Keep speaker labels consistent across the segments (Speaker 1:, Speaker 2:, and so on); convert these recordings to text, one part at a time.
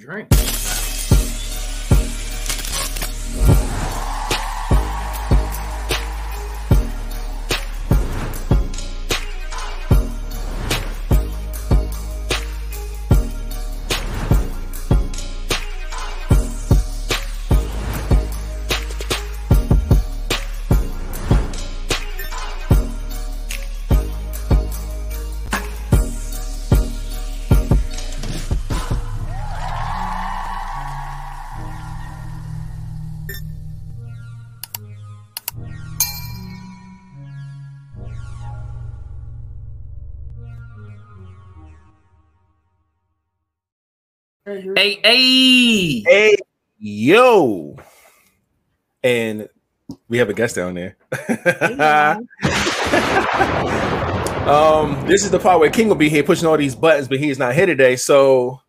Speaker 1: drink. Hey, hey,
Speaker 2: Hey, yo. And we have a guest down there. um, this is the part where King will be here pushing all these buttons, but he is not here today. So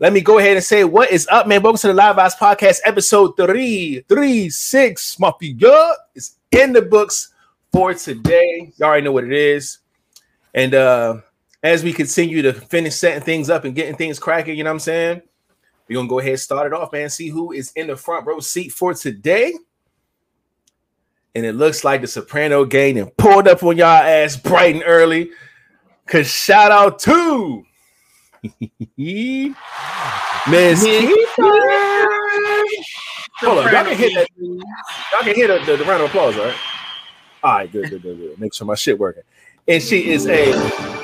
Speaker 2: let me go ahead and say what is up, man. Welcome to the Live Vibes Podcast, episode three, three, six. Mafia is in the books for today. Y'all already know what it is. And uh as we continue to finish setting things up and getting things cracking, you know what I'm saying? We're gonna go ahead and start it off, man. See who is in the front row seat for today. And it looks like the Soprano gang and pulled up on y'all ass bright and early. Cause shout out to Miss Hold on, y'all can hit that. Y'all can hit the, the, the round of applause, all right? All right, good, good, good, good. Make sure my shit working. And she is a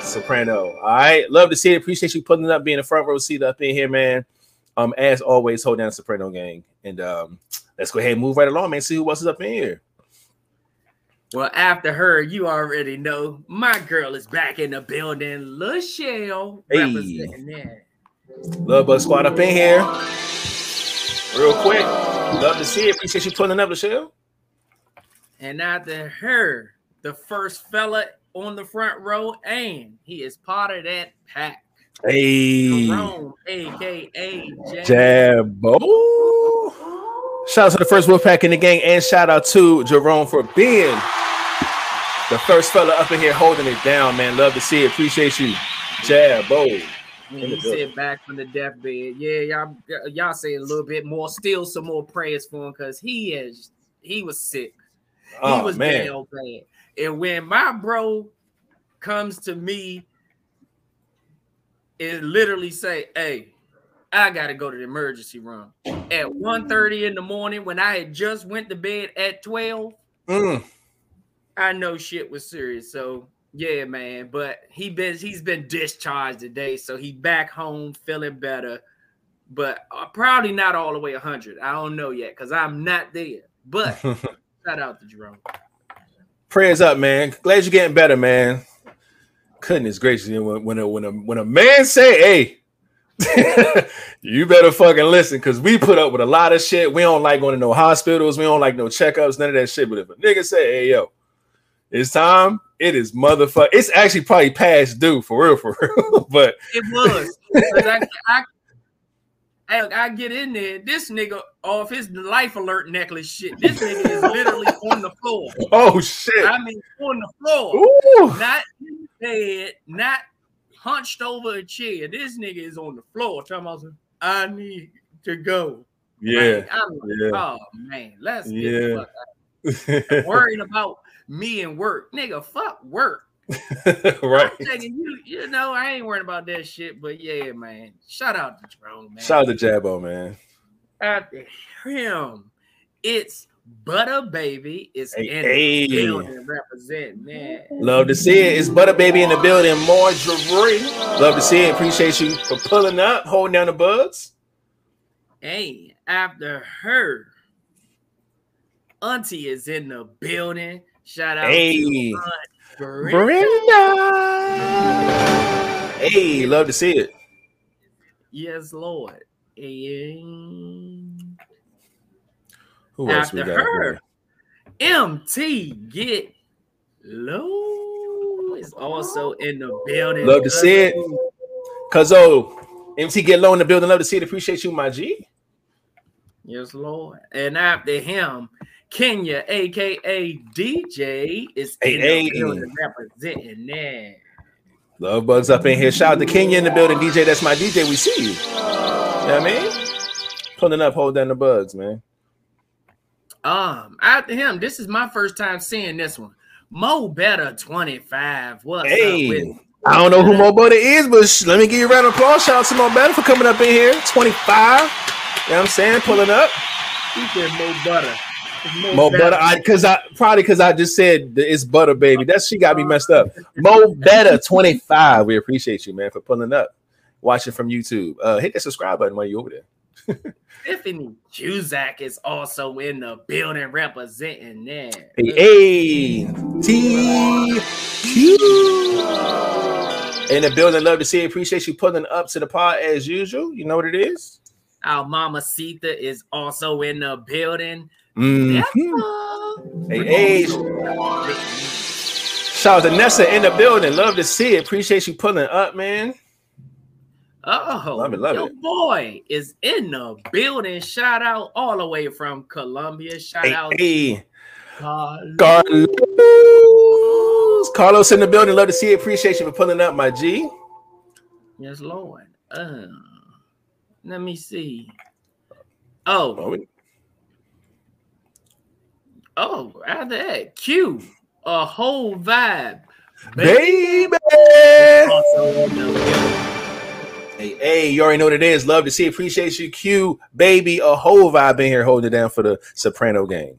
Speaker 2: soprano. All right. Love to see it. Appreciate you putting it up, being a front row seat up in here, man. Um, as always, hold down the soprano gang. And um, let's go ahead and move right along, man. See who else is up in here.
Speaker 1: Well, after her, you already know my girl is back in the building. Lachelle
Speaker 2: Hey.
Speaker 1: representing.
Speaker 2: Love Bug Squad up in here. Real quick. Love to see it. Appreciate you pulling up, Michelle.
Speaker 1: And after her, the first fella on the front row, and he is part of that pack.
Speaker 2: Hey.
Speaker 1: Jerome, aka
Speaker 2: Jabbo. Shout out to the first Wolfpack in the gang, and shout out to Jerome for being the first fella up in here holding it down, man. Love to see it. Appreciate you, Jabbo. The
Speaker 1: he sit back from the deathbed. Yeah, y'all, y'all say a little bit more. Still some more prayers for him because he is he was sick. he
Speaker 2: Oh
Speaker 1: was
Speaker 2: man,
Speaker 1: bad. And when my bro comes to me and literally say, Hey, I gotta go to the emergency room at 1:30 in the morning when I had just went to bed at 12.
Speaker 2: Mm,
Speaker 1: I know shit was serious. So yeah, man. But he been he's been discharged today, so he back home feeling better. But uh, probably not all the way 100. I don't know yet because I'm not there. But shout out to Jerome.
Speaker 2: Prayers up, man. Glad you're getting better, man. Goodness gracious, when, when a when a when a man say, "Hey," you better fucking listen, because we put up with a lot of shit. We don't like going to no hospitals. We don't like no checkups, none of that shit. But if a nigga say, "Hey, yo," it's time. It is motherfucker. It's actually probably past due for real, for real. but
Speaker 1: It was. I, I, I, I get in there. This nigga off his life alert necklace shit. This nigga is literally on the floor.
Speaker 2: oh shit,
Speaker 1: I mean, on the floor.
Speaker 2: Ooh.
Speaker 1: Not in bed, not hunched over a chair. This nigga is on the floor. Talking about, I need to go.
Speaker 2: yeah,
Speaker 1: Like, I'm like,
Speaker 2: Yeah.
Speaker 1: oh man, let's get
Speaker 2: Yeah.
Speaker 1: the fuck out. Worrying about me and work, nigga. Fuck work.
Speaker 2: right.
Speaker 1: You, you know, I ain't worrying about that shit. But yeah, man. Shout out to Jerome, man.
Speaker 2: Shout out to Jabbo, man.
Speaker 1: After him, it's Butter Baby. It's
Speaker 2: Hey,
Speaker 1: in
Speaker 2: hey.
Speaker 1: the building representing that.
Speaker 2: Love to see it. It's Butter Baby in the building. More Marjorie. Love to see it. Appreciate you for pulling up, holding down the buds.
Speaker 1: Hey, after her, Auntie is in the building. Shout out
Speaker 2: Hey.
Speaker 1: to Aunt Brenda.
Speaker 2: Brenda. Hey, love to see it.
Speaker 1: Yes, Lord. And
Speaker 2: Who else we
Speaker 1: after
Speaker 2: got?
Speaker 1: her,
Speaker 2: here?
Speaker 1: MT get low is also in the building.
Speaker 2: Love to see it. Cause oh, MT get low in the building. Love to see it. Appreciate you, my G.
Speaker 1: Yes, Lord. And after him, Kenya, aka DJ, is in
Speaker 2: Hey,
Speaker 1: the
Speaker 2: hey.
Speaker 1: building representing that.
Speaker 2: Love bugs up in here. Shout out to Kenya in the building. DJ, that's my DJ. We see you. You know what I mean? Pulling up, hold down the bugs, man.
Speaker 1: Um, after him, this is my first time seeing this one. Mo Better 25. What's
Speaker 2: Hey,
Speaker 1: up with
Speaker 2: I don't know who Mo Butter is, but let me give you a round of applause. Shout out to Mo Better for coming up in here. 25. You know what I'm saying? Pulling up.
Speaker 1: He said Mo Butter. It's
Speaker 2: Mo Butter. I cause I probably because I just said it's butter, baby. That she got me messed up. Mo Better 25. We appreciate you, man, for pulling up. Watching from YouTube. Uh hit that subscribe button while you're over there.
Speaker 1: Tiffany Juzak is also in the building representing that.
Speaker 2: Hey, hey, T Q. In the building, love to see. it. Appreciate you pulling up to the pod as usual. You know what it is.
Speaker 1: Our mama Sita is also in the building.
Speaker 2: Mhm. Hey, hey. Shout out to Nessa in the building. Love to see it. Appreciate you pulling up, man.
Speaker 1: Oh,
Speaker 2: Love it, love
Speaker 1: your
Speaker 2: it.
Speaker 1: boy is in the building. Shout out all the way from Columbia. Shout
Speaker 2: Hey,
Speaker 1: out
Speaker 2: hey.
Speaker 1: Carlos.
Speaker 2: Carlos. Carlos in the building. Love to see it. Appreciate you for pulling up, my G.
Speaker 1: Yes, Lord. Uh, let me see. Oh, oh, after that, Q, a whole vibe.
Speaker 2: Baby.
Speaker 1: Also in the building.
Speaker 2: Hey, hey, you already know what it is. Love to see. it. Appreciate you, Q, baby. A whole vibe in here holding it down for the Soprano Gang.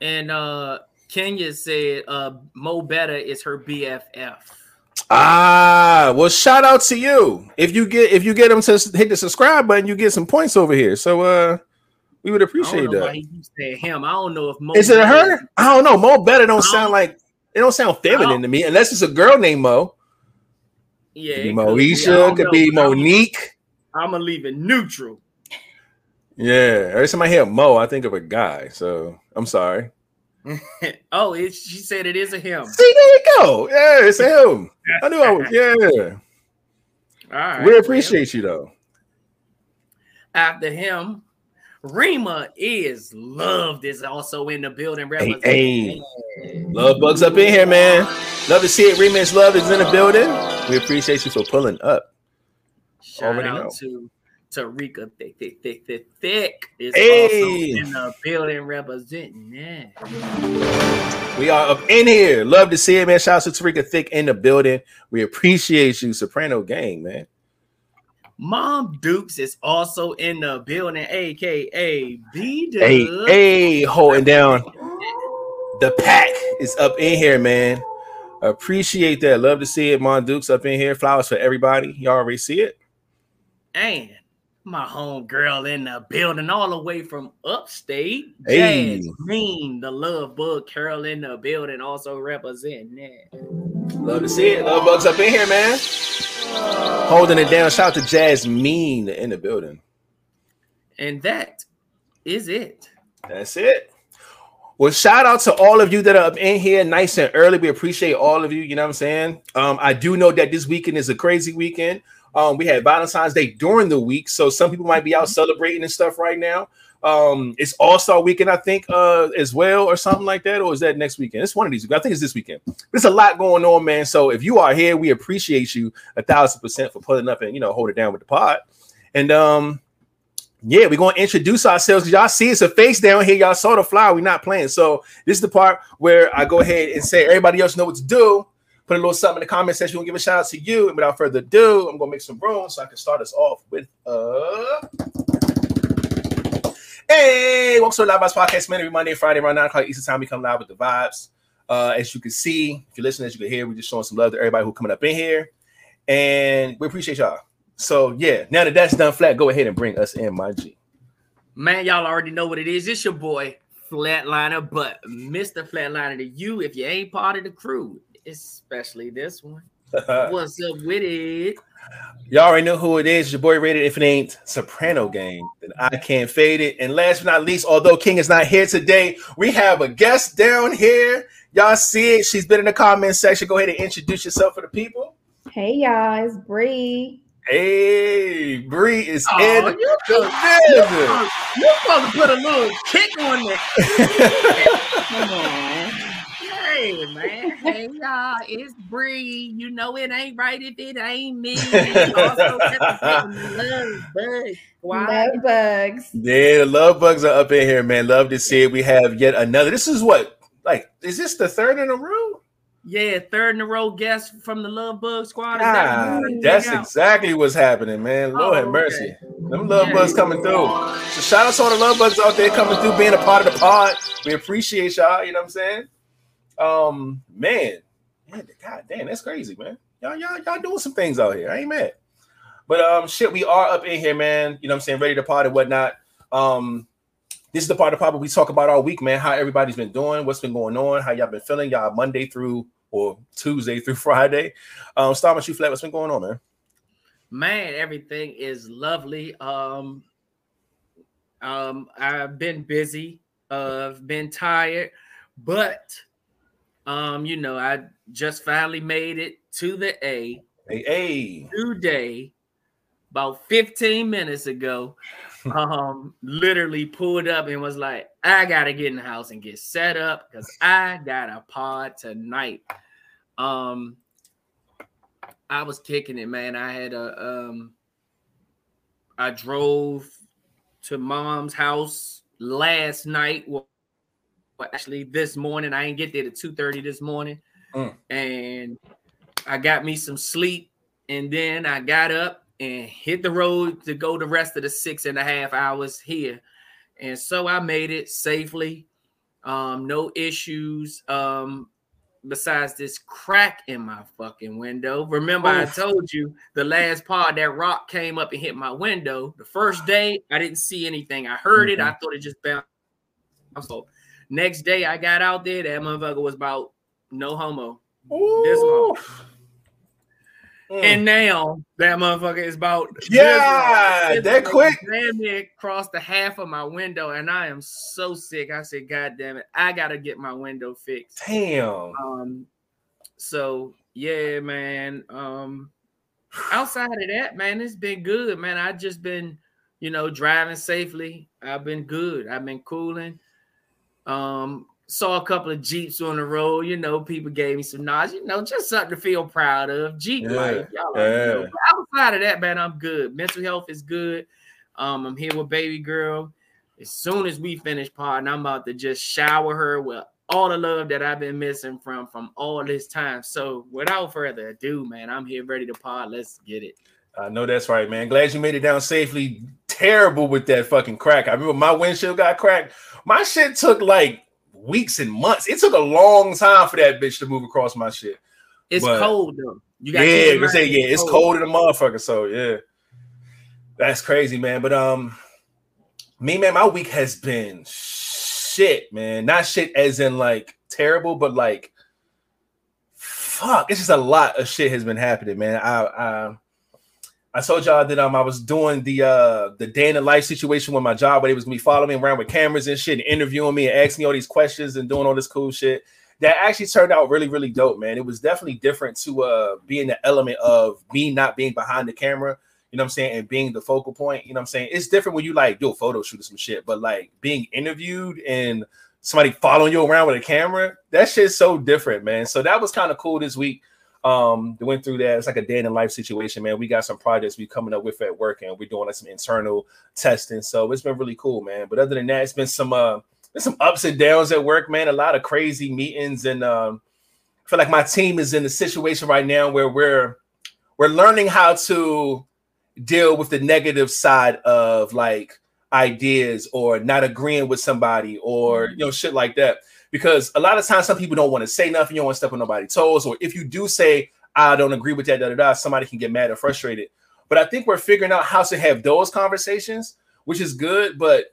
Speaker 1: And uh Kenya said uh Mo Better is her BFF.
Speaker 2: Ah, well, shout out to you. If you get if you get them to hit the subscribe button, you get some points over here. So uh we would
Speaker 1: I
Speaker 2: appreciate
Speaker 1: don't know why
Speaker 2: that.
Speaker 1: he keeps saying him. I don't know if Mo
Speaker 2: Is it her? I don't know. Mo better don't sound
Speaker 1: don't-
Speaker 2: like it don't sound feminine
Speaker 1: don't-
Speaker 2: to me, unless it's a girl named Mo.
Speaker 1: Yeah,
Speaker 2: Could be
Speaker 1: it could be. I
Speaker 2: Moesha,
Speaker 1: don't
Speaker 2: could be Monique.
Speaker 1: I'm gonna leave it neutral.
Speaker 2: Yeah, every time I hear Mo, I think of a guy. So I'm sorry.
Speaker 1: oh, it, she said it is a him.
Speaker 2: See, there you go. Yeah, it's him. I knew I was. Yeah,
Speaker 1: All right.
Speaker 2: we appreciate you though.
Speaker 1: After him, Rima is loved is also in the building.
Speaker 2: Hey,
Speaker 1: representing.
Speaker 2: Love bugs up in here, man. Love to see it. Remix Love is in the building. We appreciate you for pulling up.
Speaker 1: Shout
Speaker 2: Already
Speaker 1: out
Speaker 2: know.
Speaker 1: to Tarika Thick Thick Thick Thick Thick is
Speaker 2: Hey.
Speaker 1: also in the building representing that.
Speaker 2: We are up in here. Love to see it, man. Shout out to Tarika Thick in the building. We appreciate you, Soprano Gang, man.
Speaker 1: Mom Dukes is also in the building, aka B
Speaker 2: Hey, hey, holding down. The pack is up in here, man. Appreciate that. Love to see it. Mom Dukes up in here. Flowers for everybody. Y'all already see it.
Speaker 1: and my home girl in the building, all the way from upstate.
Speaker 2: Hey.
Speaker 1: Jasmine, the love bug Carol in the building, also representing that.
Speaker 2: Love to see it. Love bugs up in here, man. Holding it down. Shout out to Jasmine in the building.
Speaker 1: And that is it.
Speaker 2: That's it. Well, shout out to all of you that are up in here nice and early. We appreciate all of you. You know what I'm saying? Um, I do know that this weekend is a crazy weekend. Um, we had Valentine's Day during the week, so some people might be out celebrating and stuff right now. Um, it's All Star Weekend, I think, uh, as well, or something like that, or is that next weekend? It's one of these. I think it's this weekend. There's a lot going on, man. So if you are here, we appreciate you a thousand percent for pulling up and you know hold it down with the pod. And um, yeah, we're gonna introduce ourselves. Y'all see it's a face down here. Y'all saw the flyer. We're not playing. So this is the part where I go ahead and say everybody else know what to do. Put a little something in the comment section. We'll give a shout out to you. And without further ado, I'm gonna make some room so I can start us off with uh Hey, welcome to the Live Vibes Podcast, man. Every Monday, Friday, around 9 o'clock Eastern time, we come live with the vibes. Uh, as you can see, if you're listening, as you can hear, we're just showing some love to everybody who coming up in here. And we appreciate y'all. So yeah, now that that's done flat, go ahead and bring us in, my G.
Speaker 1: Man, y'all already know what it is. It's your boy Flatliner, but Mr. Flatliner to you if you ain't part of the crew, especially this one. What's up with it?
Speaker 2: Y'all already know who it is. Your boy rated if it ain't Soprano Gang, then I can't fade it. And last but not least, although King is not here today, we have a guest down here. Y'all see it. She's been in the comment section. Go ahead and introduce yourself for the people.
Speaker 3: Hey y'all, it's Bree.
Speaker 2: Hey, Bree is
Speaker 1: Oh,
Speaker 2: in
Speaker 1: you
Speaker 2: the
Speaker 1: supposed,
Speaker 2: building.
Speaker 1: you supposed to put a little kick on that.
Speaker 3: Come on.
Speaker 1: Hey man, hey y'all, it's Bree. You know it ain't right if it ain't me. also, love bugs.
Speaker 3: Love bugs.
Speaker 2: Yeah, the love bugs are up in here, man. Love to see it. We have yet another. This is what, like, is this the third in a row?
Speaker 1: Yeah, third in a row guest from the Love Bug Squad.
Speaker 2: Ah, that's exactly what's happening, man. Lord oh, have mercy. Okay. Them love yeah. bugs coming through. So shout out to all the love bugs out there coming through, being a part of the pod. We appreciate y'all. You know what I'm saying? Um, man, man, god damn, that's crazy, man. Y'all, y'all, y'all doing some things out here. I ain't mad. But um, shit, we are up in here, man. You know what I'm saying? Ready to party, whatnot. Um, this is the part of pod we talk about all week, man. How everybody's been doing, what's been going on, how y'all been feeling, y'all Monday through or Tuesday through Friday. Um, start with you, Flat. What's been going on, man?
Speaker 1: Man, everything is lovely. Um, um, I've been busy. Uh, I've been tired, but um, you know, I just finally made it to the A.
Speaker 2: Hey, hey.
Speaker 1: Today, about 15 minutes ago, um, literally pulled up and was like, I gotta get in the house and get set up because I got a pod tonight. Um, I was kicking it, man. I had a um, I drove to mom's house last night. Well, actually, this morning I didn't get there at two thirty this morning, mm. and I got me some sleep, and then I got up and hit the road to go the rest of the six and a half hours here, and so I made it safely. Um, no issues. Um, besides this crack in my fucking window. Remember. I told you the last part that rock came up and hit my window. The first day, I didn't see anything. I heard mm-hmm. it. I mm-hmm. thought it just bounced. So next day, I got out there. That motherfucker was about no homo. Ooh. This one. Mm. And now that motherfucker is about
Speaker 2: yeah, that quick.
Speaker 1: Damn near crossed the half of my window, and I am so sick. I said, God damn it, I gotta get my window fixed.
Speaker 2: Damn.
Speaker 1: Um, so yeah, man. Um, outside of that, man, it's been good, man. I just been, you know, driving safely. I've been good. I've been cooling. Um, saw a couple of Jeeps on the road. You know, people gave me some nods. You know, just something to feel proud of. Jeep yeah, life, y'all. Yeah. outside of that, man, I'm good. Mental health is good. Um, I'm here with baby girl. As soon as we finish partying, I'm about to just shower her with all the love that I've been missing from from all this time. So, without further ado, man, I'm here ready to part. Let's get it.
Speaker 2: I know that's right, man. Glad you made it down safely. Terrible with that fucking crack. I remember my windshield got cracked. My shit took like weeks and months. It took a long time for that bitch to move across my shit.
Speaker 1: It's but, cold though.
Speaker 2: You got yeah, say yeah, it's cold. cold in the motherfucker. So yeah, that's crazy, man. But um, me man, my week has been shit, man. Not shit as in like terrible, but like fuck. It's just a lot of shit has been happening, man. I I I told y'all that um I was doing the uh the day in the life situation with my job where they was me following around with cameras and shit and interviewing me and asking me all these questions and doing all this cool shit. That actually turned out really, really dope, man. It was definitely different to uh being the element of me not being behind the camera, you know what I'm saying, and being the focal point. You know what I'm saying? It's different when you like do a photo shoot or some shit, but like being interviewed and somebody following you around with a camera, that shit's so different, man. So that was kind of cool this week um they went through that. It's like a day in the life situation man. We got some projects we coming up with at work and we're doing like some internal testing. So it's been really cool man. But other than that it's been some uh there's some ups and downs at work man. A lot of crazy meetings and um i feel like my team is in a situation right now where we're we're learning how to deal with the negative side of like ideas or not agreeing with somebody or you know shit like that because a lot of times some people don't want to say nothing, you don't want to step on nobody's toes, or if you do say I don't agree with that, da, da, da, somebody can get mad or frustrated. But I think we're figuring out how to have those conversations, which is good, but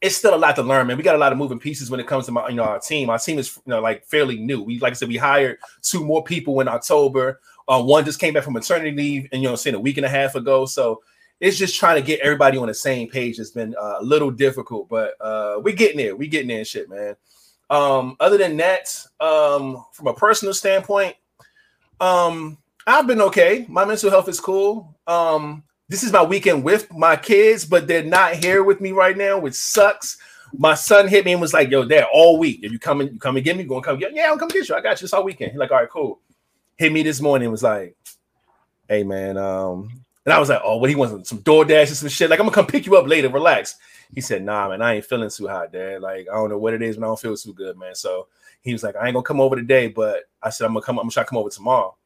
Speaker 2: it's still a lot to learn, man. We got a lot of moving pieces when it comes to my, you know, our team. Our team is, you know, like fairly new. We, like I said, we hired two more people in October. Uh, one just came back from maternity leave, and you know, saying a week and a half ago. So it's just trying to get everybody on the same page. It's been uh, a little difficult, but uh, we're getting there. We're getting there, shit, man. Um, other than that, um, from a personal standpoint, um, I've been okay. My mental health is cool. Um, this is my weekend with my kids, but they're not here with me right now, which sucks. My son hit me and was like, "Yo, dad, all week. If you coming, you come and get me. Going to come get? Yeah, I'm coming get you. I got you this all weekend." He's like, "All right, cool." Hit me this morning. Was like, "Hey, man." Um, and I was like, "Oh, what he wants some DoorDash and some shit. Like, I'm gonna come pick you up later. Relax." He said, "Nah, man, I ain't feeling too hot, dad. Like, I don't know what it is, but I don't feel too good, man." So he was like, "I ain't gonna come over today, but I said I'm gonna come. I'm gonna try to come over tomorrow."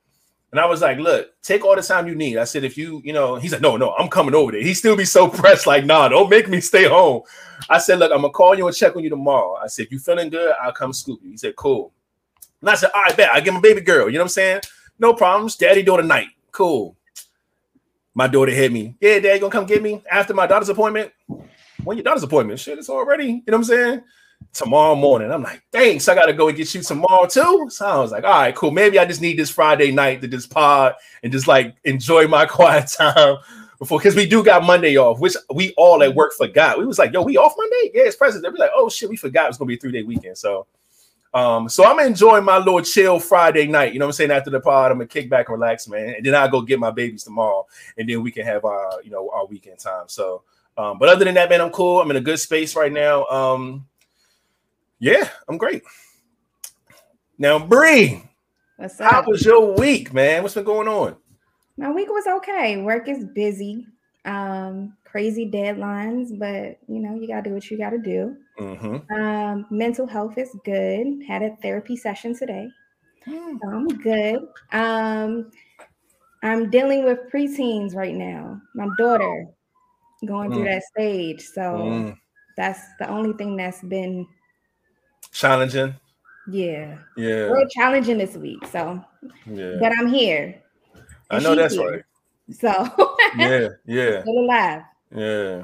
Speaker 2: And I was like, look, take all the time you need. I said, if you, you know, he's like, no, no, I'm coming over there. He still be so pressed, like, nah, don't make me stay home. I said, look, I'm gonna call you and check on you tomorrow. I said, if you feeling good, I'll come scoop you. He said, cool. And I said, all right, bet I give my baby girl. You know what I'm saying? No problems. Daddy doing tonight. Cool. My daughter hit me. Yeah, dad, you gonna come get me after my daughter's appointment? When your daughter's appointment? Shit, it's already, you know what I'm saying? tomorrow morning. I'm like, thanks, I gotta go and get you tomorrow too. So I was like, all right, cool. Maybe I just need this Friday night to just pod and just like enjoy my quiet time before because we do got Monday off, which we all at work forgot. We was like, yo, we off Monday? Yeah, it's president. be like, oh shit, we forgot it's gonna be a three-day weekend. So um, so I'm enjoying my little chill Friday night. You know what I'm saying? After the pod, I'm gonna kick back and relax, man. And then I'll go get my babies tomorrow, and then we can have our, you know, our weekend time. So um, but other than that, man, I'm cool. I'm in a good space right now. Um, yeah, I'm great. Now, Bree,
Speaker 3: What's up?
Speaker 2: how was your week, man? What's been going on?
Speaker 3: My week was okay. Work is busy. Um, crazy deadlines, but you know, you gotta do what you gotta do.
Speaker 2: Mm-hmm.
Speaker 3: Um, mental health is good. Had a therapy session today.
Speaker 2: Hmm.
Speaker 3: So I'm good. Um, I'm dealing with preteens right now. My daughter going through
Speaker 2: Mm.
Speaker 3: that stage. So
Speaker 2: Mm.
Speaker 3: that's the only thing that's been
Speaker 2: Challenging.
Speaker 3: yeah,
Speaker 2: Yeah.
Speaker 3: real challenging this week. So
Speaker 2: Yeah.
Speaker 3: but I'm here.
Speaker 2: I know that's
Speaker 3: here.
Speaker 2: right.
Speaker 3: So
Speaker 2: Yeah. Yeah.
Speaker 3: still alive.
Speaker 2: Yeah.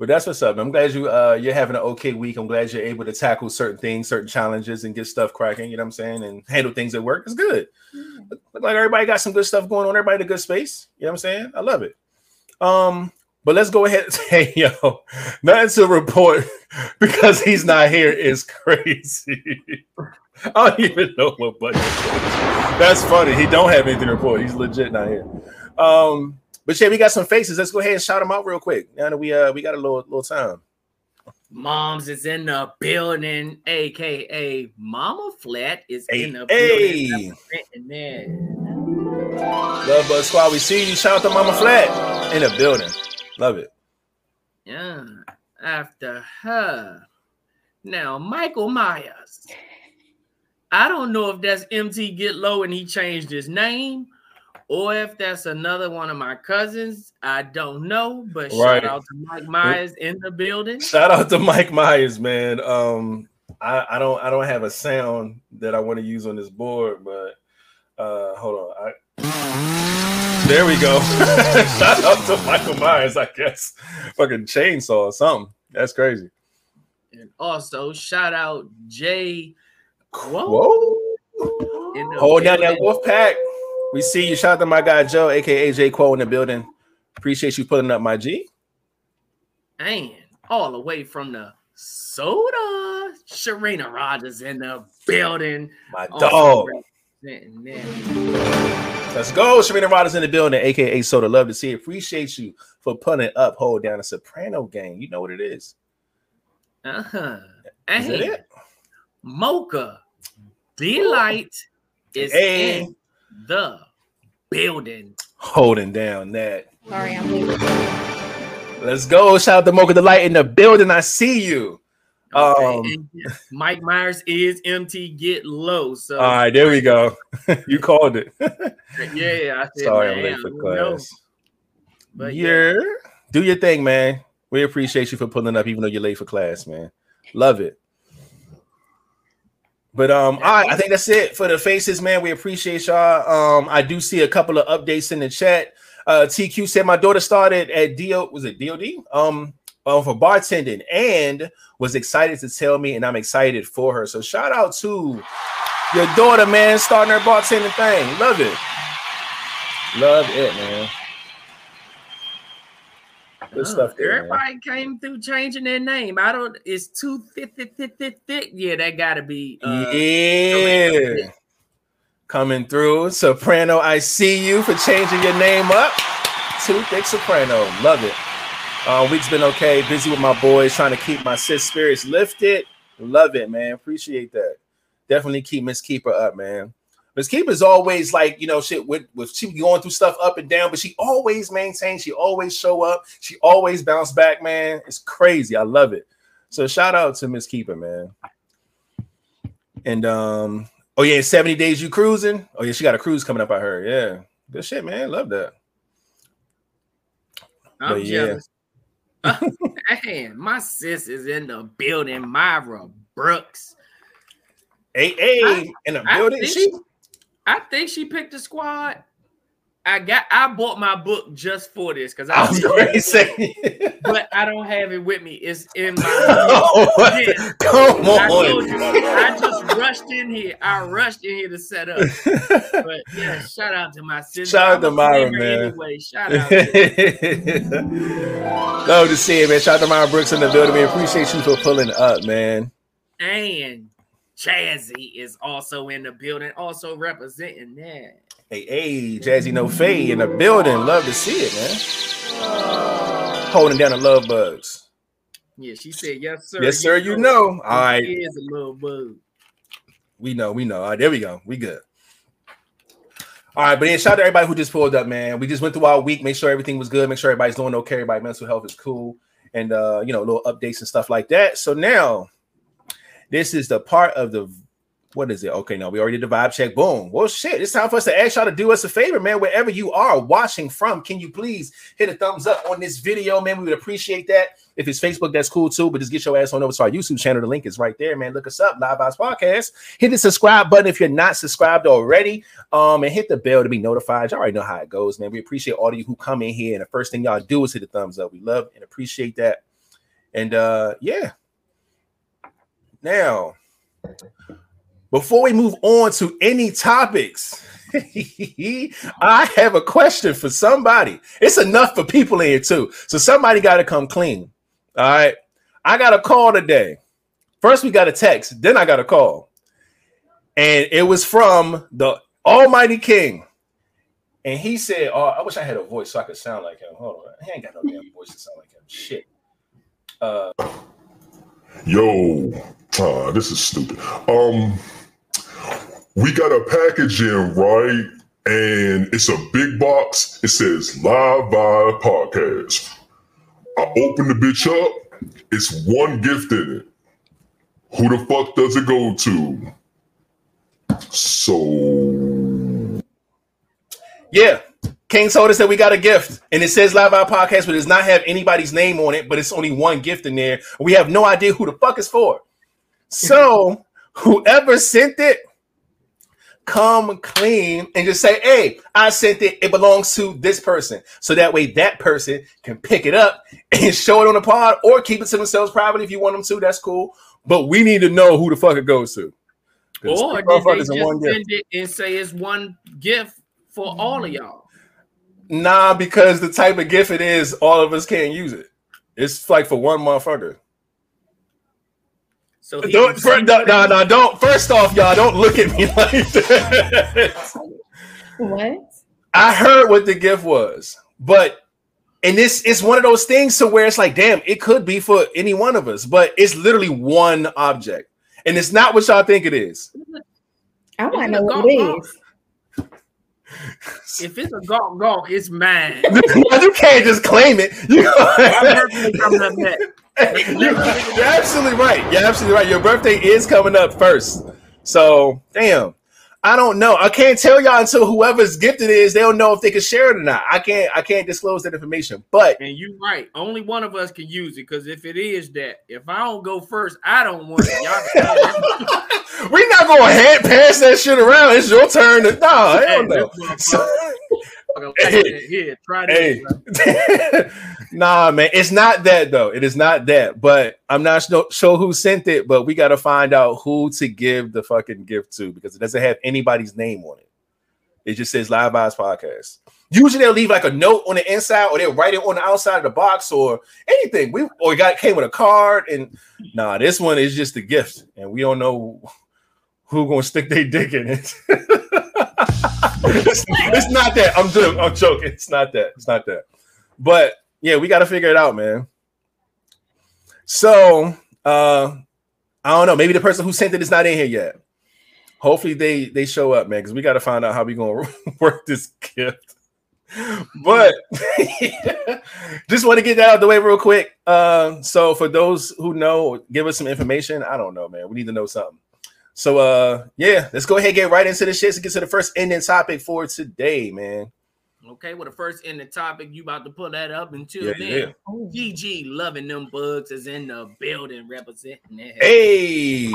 Speaker 2: But that's what's up. I'm glad you uh you're having an okay week. I'm glad you're able to tackle certain things, certain challenges, and get stuff cracking. You know what I'm saying? And handle things at work. It's good. Look look like everybody got some good stuff going on. Everybody in a good space. You know what I'm saying? I love it. Um, but let's go ahead and say, yo, nothing to report because he's not here is crazy. I don't even know what button. That's funny. He don't have anything to report. He's legit not here. Um, but yeah, we got some faces. Let's go ahead and shout them out real quick. Now that we uh we got a little little time.
Speaker 1: Moms is in the building, aka Mama Flat is
Speaker 2: Hey,
Speaker 1: in the
Speaker 2: hey.
Speaker 1: building. Then
Speaker 2: Love Bug Squad. We see you. Shout out to Mama Flat in the building. Love it.
Speaker 1: Yeah, after her. Now, Michael Myers. I don't know if that's MT Get Low and he changed his name, or if that's another one of my cousins. I don't know, but
Speaker 2: Right.
Speaker 1: shout out to Mike Myers in the building.
Speaker 2: Shout out to Mike Myers, man. Um, I, I don't I don't have a sound that I want to use on this board, but uh hold on. I there we go. Shout out to Michael Myers, I guess. Fucking chainsaw or something. That's crazy.
Speaker 1: And also, shout out Jay Quo.
Speaker 2: Whoa. Hold down that wolf pack. We see you. Shout out to my guy Joe, aka Jay Quo in the building. Appreciate you pulling up my G.
Speaker 1: And all the way from the soda, Sharina Rogers in the building.
Speaker 2: My dog.
Speaker 1: Representing them.
Speaker 2: Let's go. Sharina Rodgers in the building, aka Soda. Love to see it. Appreciate you for putting up, hold down a soprano gang. You know what it is.
Speaker 1: Uh-huh.
Speaker 2: Is that
Speaker 1: And
Speaker 2: it?
Speaker 1: Mocha Delight is
Speaker 2: Hey.
Speaker 1: in the building.
Speaker 2: Holding down that.
Speaker 3: Sorry, I'm leaving.
Speaker 2: Let's go. Shout out to Mocha Delight in the building. I see you.
Speaker 1: Okay,
Speaker 2: Um,
Speaker 1: Mike Myers is MT Get Low. So
Speaker 2: All right, there we go. you called it.
Speaker 1: yeah, I said,
Speaker 2: Sorry, I'm
Speaker 1: man,
Speaker 2: late for class.
Speaker 1: But yeah.
Speaker 2: yeah. Do your thing, man. We appreciate you for pulling up, even though you're late for class, man. Love it. But um, all right, I think that's it for the faces, man. We appreciate y'all. Um, I do see a couple of updates in the chat. Uh, TQ said my daughter started at DO, was it DOD? Um, um, for bartending and was excited to tell me, and I'm excited for her. So shout out to your daughter, man, starting her bartending thing. Love it. Love it, man. Good
Speaker 1: Oh,
Speaker 2: stuff there, man.
Speaker 1: Everybody came through changing their name. I don't. It's too thick, thick, thick, thick, thick. Yeah, that gotta be. Uh,
Speaker 2: yeah. Coming through. Soprano, I see you for changing your name up. Too thick soprano. Love it. Uh, week's been okay. Busy with my boys, trying to keep my sis spirits lifted. Love it, man. Appreciate that. Definitely keep Miss Keeper up, man. Miss Keeper's always like, you know, shit with, with she going through stuff up and down, but she always maintains, she always show up, she always bounce back, man. It's crazy. I love it. So shout out to Miss Keeper, man. And um, oh yeah, 70 days you cruising. Oh yeah, she got a cruise coming up, I heard. Yeah. Good shit, man. Love that.
Speaker 1: I'm
Speaker 2: But yeah.
Speaker 1: Jealous. Man, my sis is in the building. Myra Brooks.
Speaker 2: Hey, hey, in the
Speaker 1: I
Speaker 2: building. She,
Speaker 1: I think she picked the squad. I got. I bought my book just for this because
Speaker 2: I
Speaker 1: I,
Speaker 2: was going to say,
Speaker 1: but I don't have it with me. It's in my.
Speaker 2: oh,
Speaker 1: Yeah.
Speaker 2: come
Speaker 1: I told you,
Speaker 2: on.
Speaker 1: I just rushed in here. I rushed in here to set up. But yeah, shout out to my sister.
Speaker 2: Shout out to Myra, man.
Speaker 1: Anyway, shout out. To
Speaker 2: Love to see it, man. Shout out to Myra Brooks in the building. We appreciate you for pulling up, man.
Speaker 1: and Chazzy is also in the building, also representing that.
Speaker 2: Hey, hey, Jazzy No Fade in the building. Love to see it, man. Holding down the love bugs.
Speaker 1: Yeah, she said yes, sir.
Speaker 2: Yes, sir. You know. All right.
Speaker 1: Is a little bug.
Speaker 2: We know, we know. All right, there we go. We good. All right, but then shout out to everybody who just pulled up, man. We just went through our week, make sure everything was good, make sure everybody's doing okay, everybody mental health is cool, and uh, you know, little updates and stuff like that. So now this is the part of the what is it? Okay, now we already did the vibe check. Boom. Well, shit, it's time for us to ask y'all to do us a favor, man. Wherever you are watching from, can you please hit a thumbs up on this video, man? We would appreciate that. If it's Facebook, that's cool too. But just get your ass on over to our YouTube channel. The link is right there, man. Look us up, Live Vibes Podcast. Hit the subscribe button if you're not subscribed already. Um, and hit the bell to be notified. Y'all already know how it goes, man. We appreciate all of you who come in here. And the first thing y'all do is hit the thumbs up. We love and appreciate that. And uh, yeah. Now, before we move on to any topics, I have a question for somebody. It's enough for people in here too. So somebody got to come clean. All right. I got a call today. First, we got a text, then I got a call. And it was from the Almighty King. And he said, Oh, I wish I had a voice so I could sound like him. Hold on. He ain't got no damn voice to sound like him. Shit. Uh
Speaker 4: Yo, uh, this is stupid. Um, we got a package in, right? And it's a big box. It says Live Vibe Podcast. I open the bitch up. It's one gift in it. Who the fuck does it go to? So
Speaker 2: Yeah. King told us that we got a gift, and it says Live Out Podcast, but it does not have anybody's name on it, but it's only one gift in there. We have no idea who the fuck it's for. So, whoever sent it, come clean and just say, Hey, I sent it. It belongs to this person. So that way that person can pick it up and show it on the pod or keep it to themselves privately if you want them to. That's cool. But we need to know who the fuck it goes to.
Speaker 1: Or did they just
Speaker 2: one gift.
Speaker 1: send it and say it's one gift for all of y'all?
Speaker 2: Nah, because the type of gift it is, all of us can't use it. It's like for one motherfucker.
Speaker 1: So he
Speaker 2: Don't,
Speaker 1: can
Speaker 2: fir-
Speaker 1: see
Speaker 2: no, no, no, don't. First off, y'all, don't look at me like that.
Speaker 3: What?
Speaker 2: I heard what the gift was, but and this is one of those things to where it's like, damn, it could be for any one of us, but it's literally one object, and it's not what y'all think it is.
Speaker 3: I want to know what
Speaker 1: golf
Speaker 3: it
Speaker 1: ball.
Speaker 3: is.
Speaker 1: If it's a golf golf, it's mine.
Speaker 2: you can't just claim it. You
Speaker 1: My birthday coming up
Speaker 2: you're, you're absolutely right. You're absolutely right. Your birthday is coming up first. So, damn. I don't know. I can't tell y'all until whoever's gifted is, they don't know if they can share it or not. I can't I can't disclose that information. But
Speaker 1: And you're right. Only one of us can use it because if it is that, if I don't go first, I don't want it. Y'all
Speaker 2: we're not going to hand pass that shit around. It's your turn to hell no.
Speaker 1: Here, try
Speaker 2: Hey. nah, man, it's not that though. It is not that. But I'm not sure who sent it, but we got to find out who to give the fucking gift to because it doesn't have anybody's name on it. It just says Live Vibes Podcast. Usually they'll leave like a note on the inside, or they'll write it on the outside of the box, or anything. We or got came with a card, and nah, this one is just a gift, and we don't know who gonna stick their dick in it. it's, it's not that. I'm joking. I'm joking. It's not that. It's not that. But yeah, we got to figure it out, man. So, uh, I don't know. Maybe the person who sent it is not in here yet. Hopefully, they they show up, man, because we got to find out how we gonna work this gift. But just want to get that out of the way real quick. Uh, so, for those who know, give us some information. I don't know, man. We need to know something. So, uh, yeah, let's go ahead and get right into the shit and get to the first ending topic for today, man.
Speaker 1: Okay, well, the first in the topic, you about to pull that up. Until
Speaker 2: Yeah,
Speaker 1: then,
Speaker 2: yeah.
Speaker 1: GG loving them bugs is in the building representing that.
Speaker 2: Hey,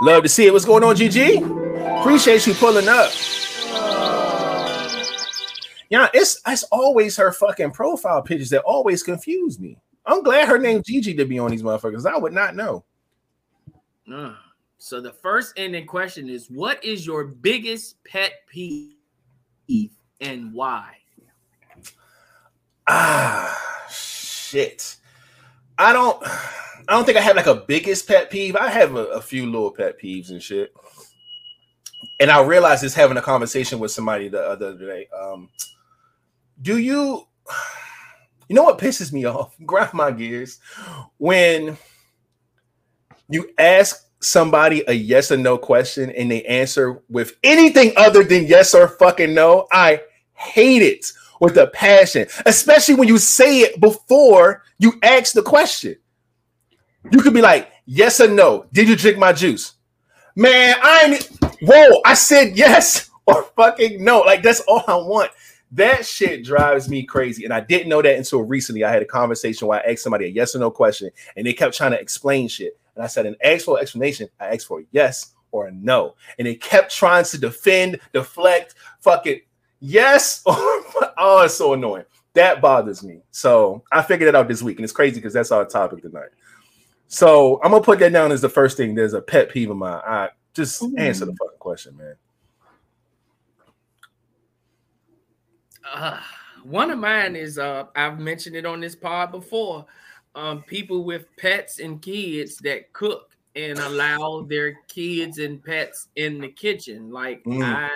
Speaker 2: love to see it. What's going on, GG? Appreciate you pulling up. Yeah, it's it's always her fucking profile pictures that always confuse me. I'm glad her name Gigi to be on these motherfuckers. I would not know.
Speaker 1: Uh, so the first ending question is: What is your biggest pet peeve and why?
Speaker 2: Ah, shit. I don't. I don't think I have like a biggest pet peeve. I have a, a few little pet peeves and shit. And I realized this having a conversation with somebody the other day. Um, do you? You know what pisses me off? Grind my gears when you ask somebody a yes or no question and they answer with anything other than yes or fucking no. I hate it with a passion, especially when you say it before you ask the question. You could be like, yes or no. Did you drink my juice? Man, I ain't whoa, I said yes or fucking no. Like that's all I want. That shit drives me crazy. And I didn't know that until recently. I had a conversation where I asked somebody a yes or no question and they kept trying to explain shit. And I said, an for explanation, I asked for yes or no. And they kept trying to defend, deflect, fuck it, yes or oh, it's so annoying. That bothers me. So I figured it out this week, and it's crazy because that's our topic tonight. So I'm gonna put that down as the first thing. There's a pet peeve of mine. I just answer the fucking question, man.
Speaker 1: Uh, one of mine is uh, I've mentioned it on this pod before. Um, people with pets and kids that cook and allow their kids and pets in the kitchen. Like
Speaker 2: Mm.
Speaker 1: I,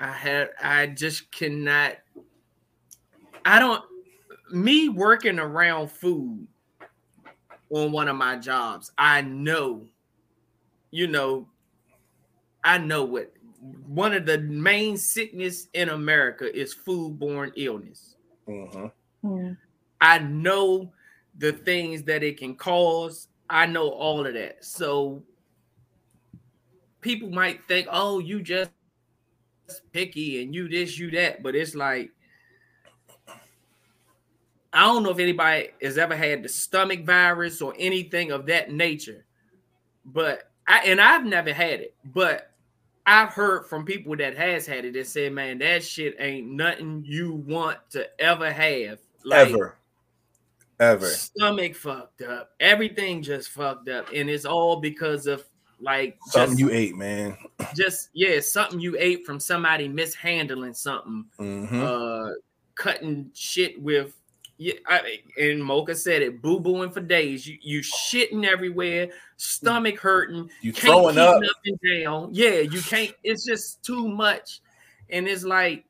Speaker 1: I had, I just cannot. I don't. Me working around food on one of my jobs, I know. You know, I know what one of the main sickness in America is foodborne illness.
Speaker 2: Mhm.
Speaker 3: Mm.
Speaker 1: I know the things that it can cause. I know all of that. So people might think, "Oh, you just picky and you this, you that," but it's like I don't know if anybody has ever had the stomach virus or anything of that nature, but I and I've never had it, but I've heard from people that has had it that said, "Man, that shit ain't nothing you want to ever have." Like,
Speaker 2: Ever, ever.
Speaker 1: stomach fucked up, everything just fucked up, and it's all because of like
Speaker 2: Something
Speaker 1: just,
Speaker 2: you ate, man.
Speaker 1: just yeah, something you ate from somebody mishandling something,
Speaker 2: Mhm.
Speaker 1: uh, cutting shit with. Yeah, I, and Mocha said it, boo booing for days. You you shitting everywhere, stomach hurting,
Speaker 2: you
Speaker 1: can't
Speaker 2: throwing up.
Speaker 1: nothing down. Yeah, you can't. It's just too much, and it's like,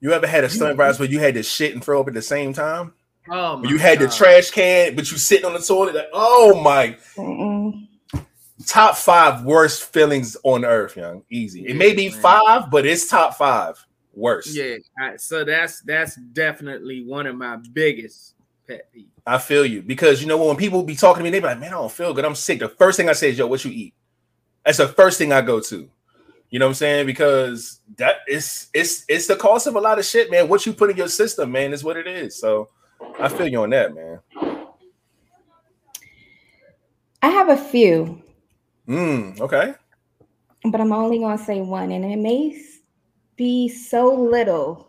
Speaker 2: You ever had a stomach virus where you had to shit and throw up at the same time?
Speaker 1: oh my
Speaker 2: you had the trash can, but you sitting on the toilet. Like, oh my!
Speaker 3: Mm-mm.
Speaker 2: Top five worst feelings on earth, young. Easy. It may be five, but it's top five worst.
Speaker 1: Yeah, I- so that's that's definitely one of my biggest pet peeves.
Speaker 2: I feel you because you know when people be talking to me, they be like, "Man, I don't feel good. I'm sick." The first thing I say is, "Yo, what you eat?" That's the first thing I go to. You know what I'm saying? Because that is it's it's the cost of a lot of shit, man. What you put in your system, man, is what it is. So I feel you on that, man.
Speaker 3: I have a few,
Speaker 2: Mm, okay.
Speaker 3: but I'm only going to say one, and it may s- be so little.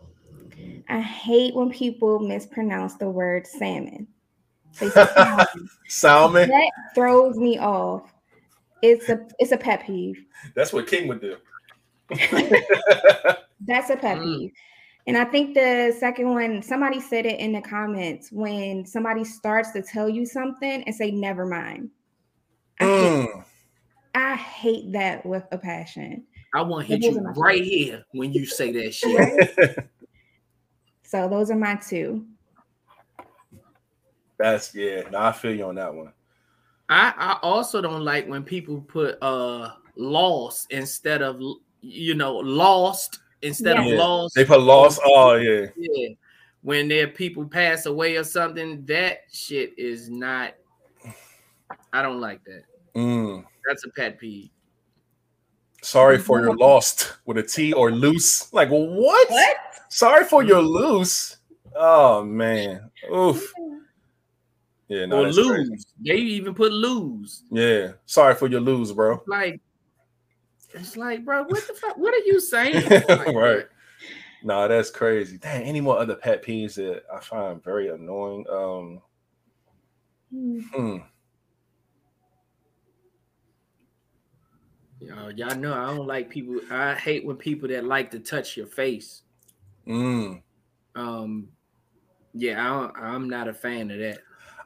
Speaker 3: I hate when people mispronounce the word salmon. They say salmon.
Speaker 2: Salmon.
Speaker 3: that throws me off. It's a it's a pet peeve.
Speaker 2: That's what King would do.
Speaker 3: That's a pet
Speaker 1: Mm.
Speaker 3: peeve. And I think the second one, somebody said it in the comments when somebody starts to tell you something and say, never mind. I, hate,
Speaker 2: Mm,
Speaker 3: I hate that with a passion.
Speaker 1: I want to hit you
Speaker 3: wasn't my
Speaker 1: right here when you say that shit.
Speaker 3: So those are my two.
Speaker 2: That's yeah. No, I feel you on that one.
Speaker 1: I, I also don't like when people put uh lost instead of you know lost instead
Speaker 3: Yeah.
Speaker 1: of lost.
Speaker 2: They put lost. Oh yeah.
Speaker 1: Yeah. When their people pass away or something, that shit is not. I don't like that.
Speaker 2: Mm.
Speaker 1: That's a pet peeve.
Speaker 2: Sorry for your lost with a T or loose. Like what?
Speaker 3: What?
Speaker 2: Sorry for your loose. Oh man. Oof. Yeah, no,
Speaker 1: or lose.
Speaker 2: crazy.
Speaker 1: They even put lose.
Speaker 2: Yeah. Sorry for your lose, bro.
Speaker 1: Like, it's like, bro, what the fuck? What are you saying? Like,
Speaker 2: right. Nah, that's crazy. Dang, any more other pet peeves that I find very annoying? Um,
Speaker 3: hmm.
Speaker 1: Y'all, y'all know I don't like people. I hate when people that like to touch your face.
Speaker 2: Mm.
Speaker 1: Um, yeah, I don't, I'm not a fan of that.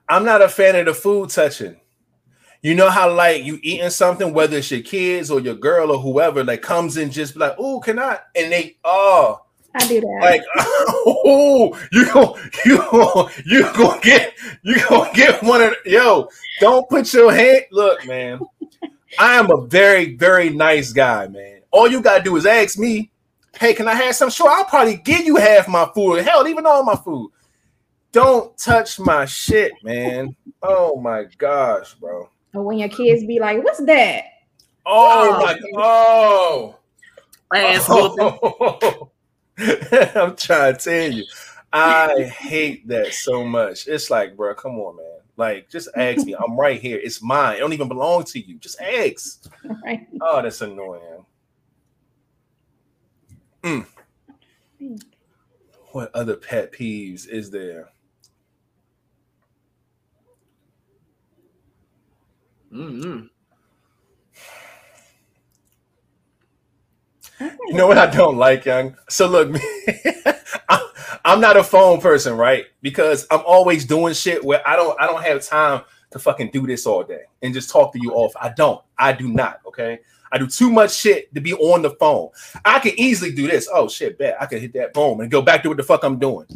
Speaker 2: I'm not a fan of the food touching. You know how like you eating something, whether it's your kids or your girl or whoever, like comes in just like, oh, can I? And they oh
Speaker 3: I do that.
Speaker 2: like oh you go you go you gonna get you gonna get one of yo don't put your hand look man i am a very very nice guy man all you gotta do is ask me hey can i have some sure i'll probably give you half my food hell even all my food don't touch my shit man oh my gosh bro
Speaker 3: or when your kids be like, "What's that?"
Speaker 2: oh
Speaker 1: Oh.
Speaker 2: my oh
Speaker 1: Ass oh. whooping.
Speaker 2: I'm trying to tell you, I hate that so much. It's like, bro, come on, man. Like, just ask me. I'm right here. It's mine. It don't even belong to you. Just ask.
Speaker 3: Right?
Speaker 2: Oh, that's annoying. Mm. What other pet peeves is there?
Speaker 1: Mm-hmm.
Speaker 2: You know what I don't like, young? So look, I'm, I'm not a phone person, right? Because I'm always doing shit where I don't I don't have time to fucking do this all day and just talk to you off. I don't. I do not, okay? I do too much shit to be on the phone. I can easily do this. Oh shit, bet I can hit that boom and go back to what the fuck I'm doing.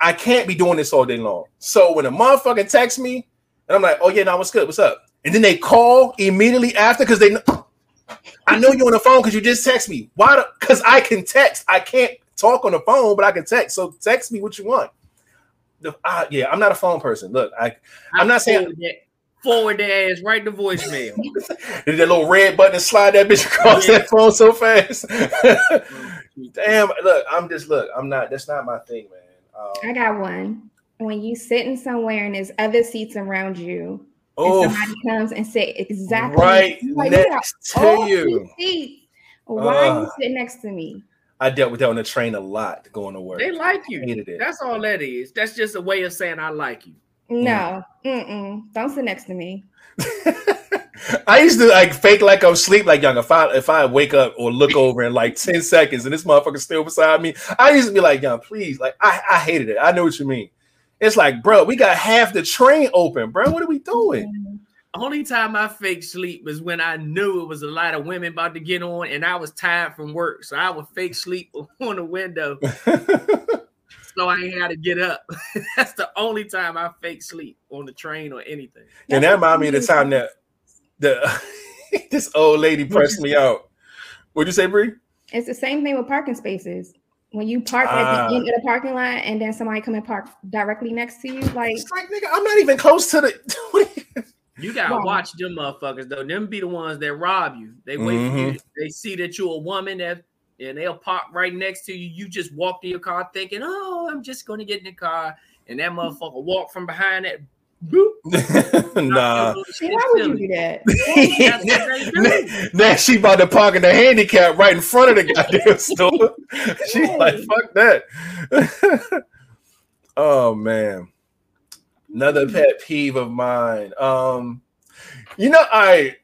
Speaker 2: I can't be doing this all day long. So when a motherfucker texts me and I'm like, oh yeah, no, what's good? What's up? And then they call immediately after because they know I know you're on the phone because you just text me. Why? Because I can text. I can't talk on the phone, but I can text. So text me what you want. The, uh, yeah, I'm not a phone person. Look, I I'm not saying-
Speaker 1: forward that, forward their ass right to voicemail.
Speaker 2: did that little red button and slide that bitch across
Speaker 1: Yeah.
Speaker 2: that phone so fast. Damn, look, I'm just look. I'm not. That's not my thing, man.
Speaker 3: I
Speaker 2: Um,
Speaker 3: got one. When you sitting somewhere and there's other seats around you,
Speaker 2: oh,
Speaker 3: and somebody comes and say exactly
Speaker 2: right
Speaker 3: you're like, "We got
Speaker 2: next to
Speaker 3: all
Speaker 2: you.
Speaker 3: seats. Why are you
Speaker 2: Ugh.
Speaker 3: sitting next to me?
Speaker 2: I dealt with that on the train a lot going to work.
Speaker 1: they like you.
Speaker 2: Hated it.
Speaker 1: That's all that is. That's just a way of saying I like you.
Speaker 3: No, mm. mm-mm. don't sit next to me.
Speaker 2: I used to like fake like I'm asleep, like young. If I if I wake up or look over in like 10 seconds and this motherfucker still beside me, I used to be like, young, please. Like I, I hated it. I know what you mean. It's like, bro, we got half the train open, bro. What are we doing? Mm.
Speaker 1: Only time I fake sleep was when I knew it was a lot of women about to get on and I was tired from work. So I would fake sleep on the window so I ain't had to get up. That's the only time I fake sleep on the train or anything.
Speaker 2: and that reminded me of the time that the this old lady pressed me out. What'd you say, Bree?
Speaker 3: It's the same thing with parking spaces. When you park at
Speaker 2: Ah.
Speaker 3: the end of the parking lot and then somebody come and park directly next to you, like
Speaker 2: It's like, nigga, I'm not even close to the.
Speaker 1: You gotta
Speaker 3: Right.
Speaker 1: watch them motherfuckers though. Them be the ones that rob you. They wait for you. Mm-hmm. They see that you're a woman that and they'll park right next to you. You just walk to your car thinking, "Oh, I'm just gonna get in the car," and that motherfucker walk from behind that. Boop,
Speaker 2: nah.
Speaker 3: "Hey, why would you do that?
Speaker 1: That's what they do.
Speaker 2: now she about to park in the handicap right in front of the goddamn store. She's like, fuck that. oh man. Another pet peeve of mine. Um, you know, I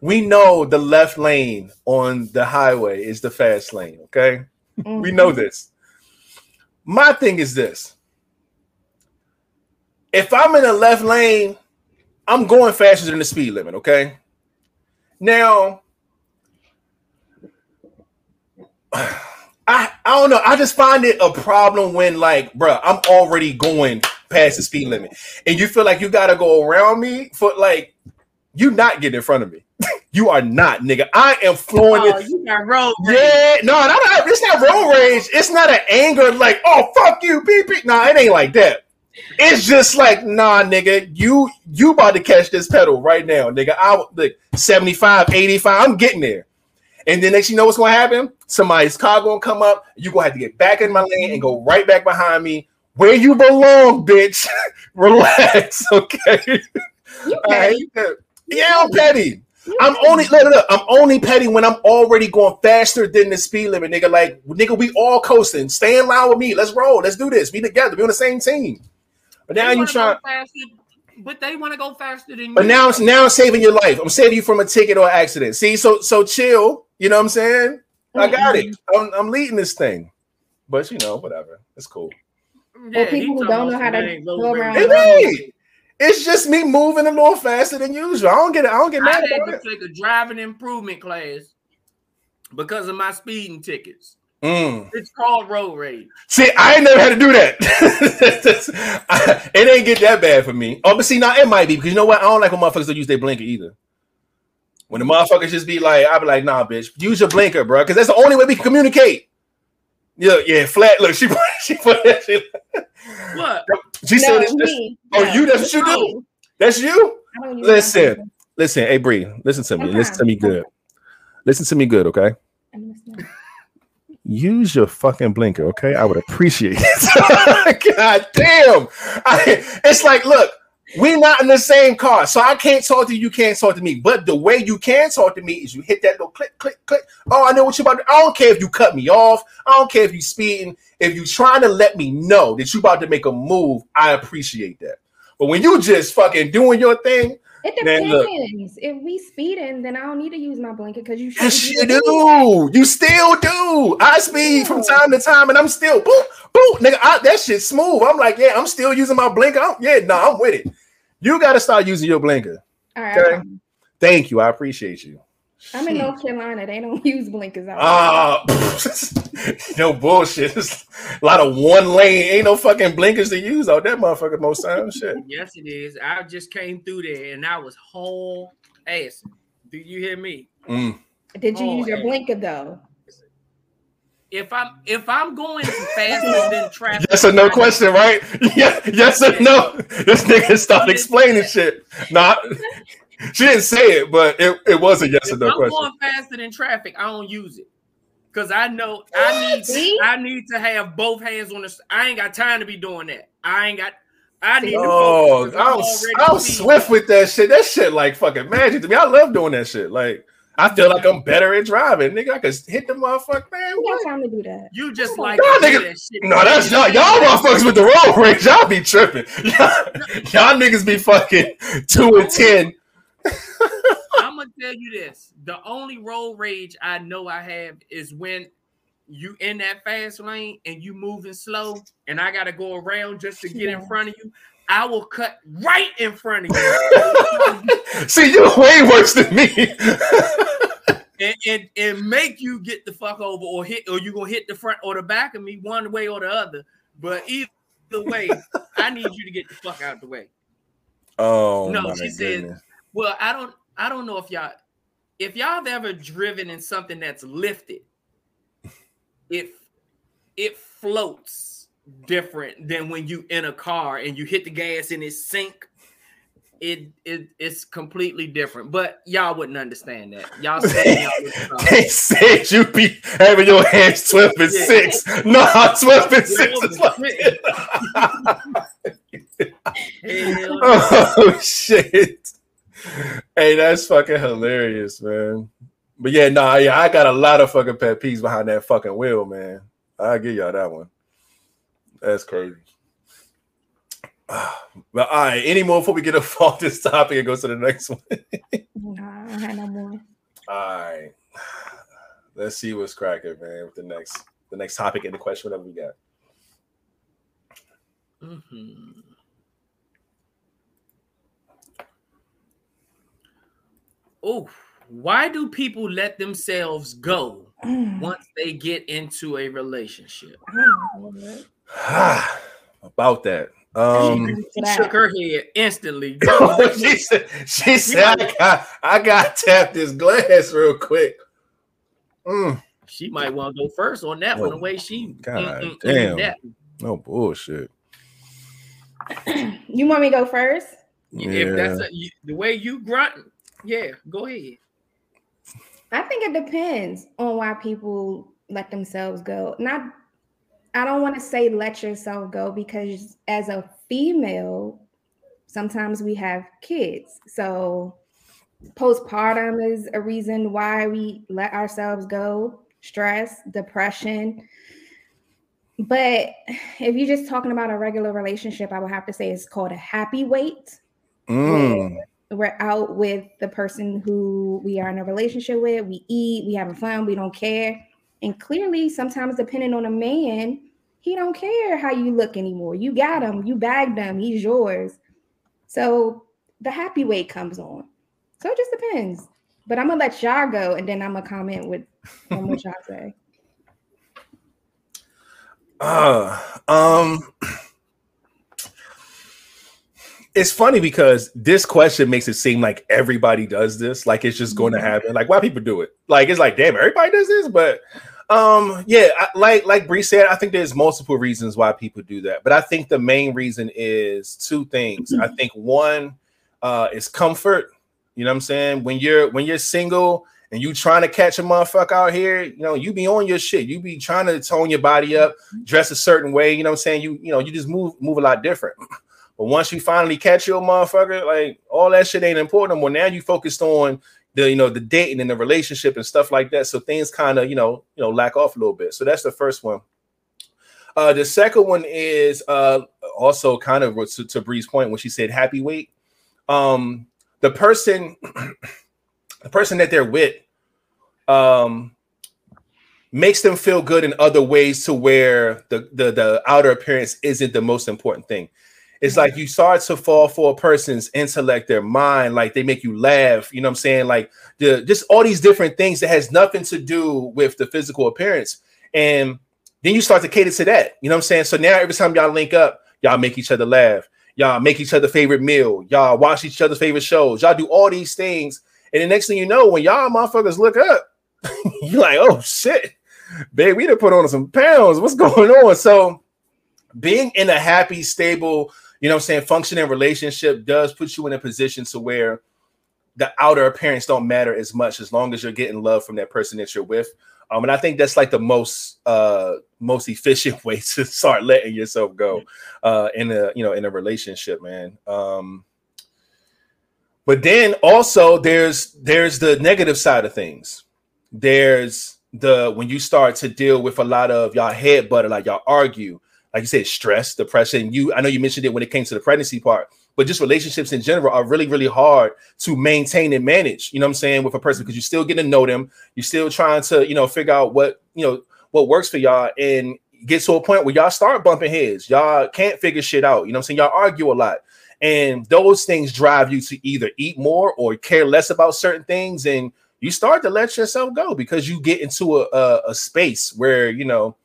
Speaker 2: we know the left lane on the highway is the fast lane, okay? We know this. My thing is this. If I'm in the left lane, I'm going faster than the speed limit, okay? Now, I I don't know. I just find it a problem when like, bro, I'm already going past the speed limit, and you feel like you gotta go around me for like you not getting in front of me. you are not, nigga. I am flowing
Speaker 1: Oh,
Speaker 2: it.
Speaker 1: you got road rage.
Speaker 2: Yeah, no, no, no, it's not road rage. It's not an anger like, oh fuck you, beep beep. Nah, it ain't like that. It's just like, nah, nigga, you you about to catch this pedal right now, nigga. I look 75, 85, I'm getting there. And then next you know what's gonna happen? Somebody's car gonna come up, you're gonna have to get back in my lane and go right back behind me where you belong, bitch. Relax, okay?
Speaker 3: You
Speaker 2: All
Speaker 3: petty.
Speaker 2: right? Yeah, I'm petty.
Speaker 3: You
Speaker 2: I'm
Speaker 3: petty.
Speaker 2: only look, look, look, I'm only petty when I'm already going faster than the speed limit, nigga. Like, nigga, we all coasting. Stay in line with me. Let's roll. Let's do this. Be together. Be on the same team. But now you
Speaker 1: wanna
Speaker 2: trying.
Speaker 1: go faster, but they want to go faster than
Speaker 2: But
Speaker 1: you.
Speaker 2: now, now I'm saving your life. I'm saving you from a ticket or accident. See, so so chill. You know what I'm saying? I got it. Mm-hmm. I'm, I'm leading this thing. But you know, whatever. It's cool.
Speaker 1: Yeah,
Speaker 3: Or people who don't know how to
Speaker 1: some
Speaker 3: go around
Speaker 2: It ain't. It's just me moving a little faster than usual. I don't get it. I don't get mad.
Speaker 1: I
Speaker 2: mad
Speaker 1: had to
Speaker 2: it.
Speaker 1: take a driving improvement class because of my speeding tickets.
Speaker 2: Mm.
Speaker 1: It's called road rage.
Speaker 2: See, I ain't never had to do that. I- it ain't get that bad for me. Oh, but see, now it might be because you know what? I don't like when motherfuckers don't use their blinker either. When the motherfuckers just be like, I'll be like, nah, bitch, use your blinker, bro, because that's the only way we can communicate. Yeah, yeah, flat. Look, she put, she put that shit.
Speaker 1: What?
Speaker 2: She
Speaker 3: No,
Speaker 2: said, it's just,
Speaker 3: me.
Speaker 2: oh,
Speaker 3: No.
Speaker 2: you? That's what you do? That's you?
Speaker 3: I don't use my
Speaker 2: Listen,
Speaker 3: blinker.
Speaker 2: listen, hey Bree, listen to me. Listen to me
Speaker 3: Okay.
Speaker 2: good. Listen to me good, okay? Use your fucking blinker, okay? I would appreciate it. God damn. I, it's like, look, we're not in the same car, so I can't talk to you, you can't talk to me. But the way you can talk to me is you hit that little click, click, click. Oh, I know what you're about to I don't care if you cut me off. I don't care if you speeding. If you trying to let me know that you about to make a move, I appreciate that. But when you just fucking doing your thing,
Speaker 3: It
Speaker 2: Man, look.
Speaker 3: depends. If we speeding, then I don't need to use my blinker because you
Speaker 2: yes, you
Speaker 3: doing
Speaker 2: do. You still do. I speed from time to time, and I'm still boop, boop, nigga. I, that shit smooth. I'm like, yeah, I'm still using my blinker. I'm, yeah, no, I'm with it. You got to start using your blinker.
Speaker 3: All right,
Speaker 2: Okay. Thank you. I appreciate you.
Speaker 3: I'm in North Carolina. They don't use blinkers out.
Speaker 2: Ah, no bullshit. It's a lot of one lane. Ain't no fucking blinkers to use out that motherfucker most times. Shit.
Speaker 1: Yes, it is. I just came through there and I was whole ass. Do you hear me?
Speaker 2: Mm.
Speaker 3: Did you
Speaker 1: Oh,
Speaker 3: use your
Speaker 1: hey.
Speaker 3: blinker though?
Speaker 1: If I'm if I'm going faster than traffic,
Speaker 2: Yes or no question, right? Yeah, yes or no. This nigga start explaining shit. Not, she didn't say it, but it, it was a yes or
Speaker 1: If
Speaker 2: no
Speaker 1: I'm
Speaker 2: question.
Speaker 1: going faster than traffic, I don't use it because I know I need
Speaker 3: See?
Speaker 1: I need to have both hands on the. I ain't got time to be doing that. I ain't got. I need to
Speaker 2: Oh,
Speaker 1: focus 'cause I'm
Speaker 2: I'm,
Speaker 1: already
Speaker 2: I'm
Speaker 1: speeding.
Speaker 2: swift with that shit. That shit like fucking magic to me. I love doing that shit. Like I feel like I'm better at driving, nigga. I could hit the motherfucker, man.
Speaker 3: Who
Speaker 2: What?
Speaker 3: got time to do that?
Speaker 1: You just like
Speaker 2: Y'all
Speaker 1: to
Speaker 2: niggas-
Speaker 1: that shit.
Speaker 2: No, that's y'all. Y'all motherfuckers with the road rage. Y'all be tripping. Y'all, y'all niggas be fucking two and ten.
Speaker 1: I'm gonna tell you this: the only road rage I know I have is when you in that fast lane and you moving slow, and I gotta go around just to get in front of you. I will cut right in front of you
Speaker 2: See, you're way worse than me.
Speaker 1: and, and, and make you get the fuck over or hit or you gonna hit the front or the back of me one way or the other. But either way, I need you to get the fuck out of the way.
Speaker 2: oh
Speaker 1: No, she said- Well, I don't I don't know if y'all if y'all have ever driven in something that's lifted, it it floats different than when you in a car and you hit the gas and it sink. It it it's completely different. But y'all wouldn't understand that. Y'all say y'all
Speaker 2: They said you be having your hands 12 and
Speaker 1: Yeah.
Speaker 2: 6. No, 12 and 6 is like. Oh shit. Hey, that's fucking hilarious, man. But yeah, nah, yeah, I got a lot of fucking pet peeves behind that fucking wheel, man. I'll give y'all that one. That's crazy. But all right, any more before we get off this topic and go to the next one?
Speaker 3: Nah, I don't have no more.
Speaker 2: All right. Let's see what's cracking, man, with the next the next topic and the question, whatever we got.
Speaker 1: Mhm. Oh, Why do people let themselves go
Speaker 3: Mm.
Speaker 1: once they get into a relationship?
Speaker 2: About that. Um,
Speaker 1: She shook her head instantly.
Speaker 2: she said, she said I got I got to tap this glass real quick. Mm,
Speaker 1: she might want to go first on that one. The way she,
Speaker 2: God
Speaker 1: mm, mm,
Speaker 2: damn.
Speaker 1: mm,
Speaker 2: no bullshit.
Speaker 3: You want me to go first?
Speaker 1: If that's a, you, the way you grunt, yeah, go ahead.
Speaker 3: I think it depends on why people let themselves go. Not, I don't want to say let yourself go because as a female, sometimes we have kids. So postpartum is a reason why we let ourselves go. Stress, depression. But if you're just talking about a regular relationship, I would have to say it's called a happy weight
Speaker 2: Mm,
Speaker 3: we're out with the person who we are in a relationship with. We eat, we having fun, we don't care. And clearly, sometimes depending on a man, he don't care how you look anymore. You got him, you bagged him, he's yours. So the happy weight comes on. So it just depends. But I'm gonna let y'all go, and then I'm gonna comment with on what y'all say.
Speaker 2: uh, um, it's funny because this question makes it seem like everybody does this, like it's just going to happen. Like why people do it? Like it's like damn, everybody does this, but um, yeah, I, like like Bree said, I think there's multiple reasons why people do that, but I think the main reason is two things. I think one uh, is comfort. You know what I'm saying? When you're when you're single and you trying to catch a motherfucker out here, you know, you be on your shit. You be trying to tone your body up, dress a certain way. You know what I'm saying? You you know, you just move move a lot different. But once you finally catch your motherfucker, like all that shit ain't important anymore. Now you focused on the you know the dating and the relationship and stuff like that. So things kind of you know you know lack off a little bit. So that's the first one. Uh, the second one is uh, also kind of to, to Bree's point when she said happy weight. Um, the person, the person that they're with, um, makes them feel good in other ways to where the, the the outer appearance isn't the most important thing. It's like you start to fall for a person's intellect, their mind, like they make you laugh, you know what I'm saying? Like the just all these different things that has nothing to do with the physical appearance. And then you start to cater to that, you know what I'm saying? So now every time y'all link up, y'all make each other laugh, y'all make each other favorite meal, y'all watch each other's favorite shows, y'all do all these things. And the next thing you know, when y'all motherfuckers look up, you're like, oh shit, babe, we done put on some pounds. What's going on? So being in a happy, stable, you know what I'm saying, functioning relationship does put you in a position to where the outer appearance don't matter as much as long as you're getting love from that person that you're with. Um, and I think that's like the most uh most efficient way to start letting yourself go uh in a you know in a relationship, man. Um but then also there's there's the negative side of things. There's the when you start to deal with a lot of y'all head butter, like y'all argue, like you said, stress, depression. You, I know you mentioned it when it came to the pregnancy part, but just relationships in general are really, really hard to maintain and manage. You know what I'm saying with a person because you're still getting to know them, you're still trying to, you know, figure out what you know what works for y'all, and get to a point where y'all start bumping heads. Y'all can't figure shit out. You know what I'm saying? Y'all argue a lot. And those things drive you to either eat more or care less about certain things, and you start to let yourself go because you get into a, a, a space where you know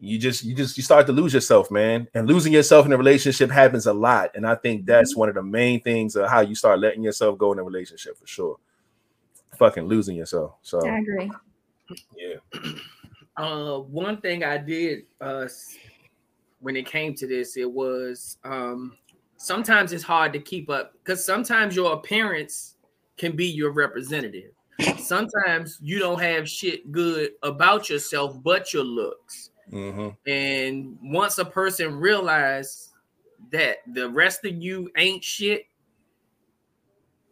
Speaker 2: you just you just you start to lose yourself man and losing yourself in a relationship happens a lot and i think that's one of the main things of how you start letting yourself go in a relationship for sure fucking losing yourself so
Speaker 3: I agree.
Speaker 2: yeah
Speaker 1: Uh, one thing I did uh when it came to this, it was um sometimes it's hard to keep up because sometimes your appearance can be your representative. Sometimes you don't have shit good about yourself but your looks.
Speaker 2: Hmm
Speaker 1: And once a person realizes that the rest of you ain't shit,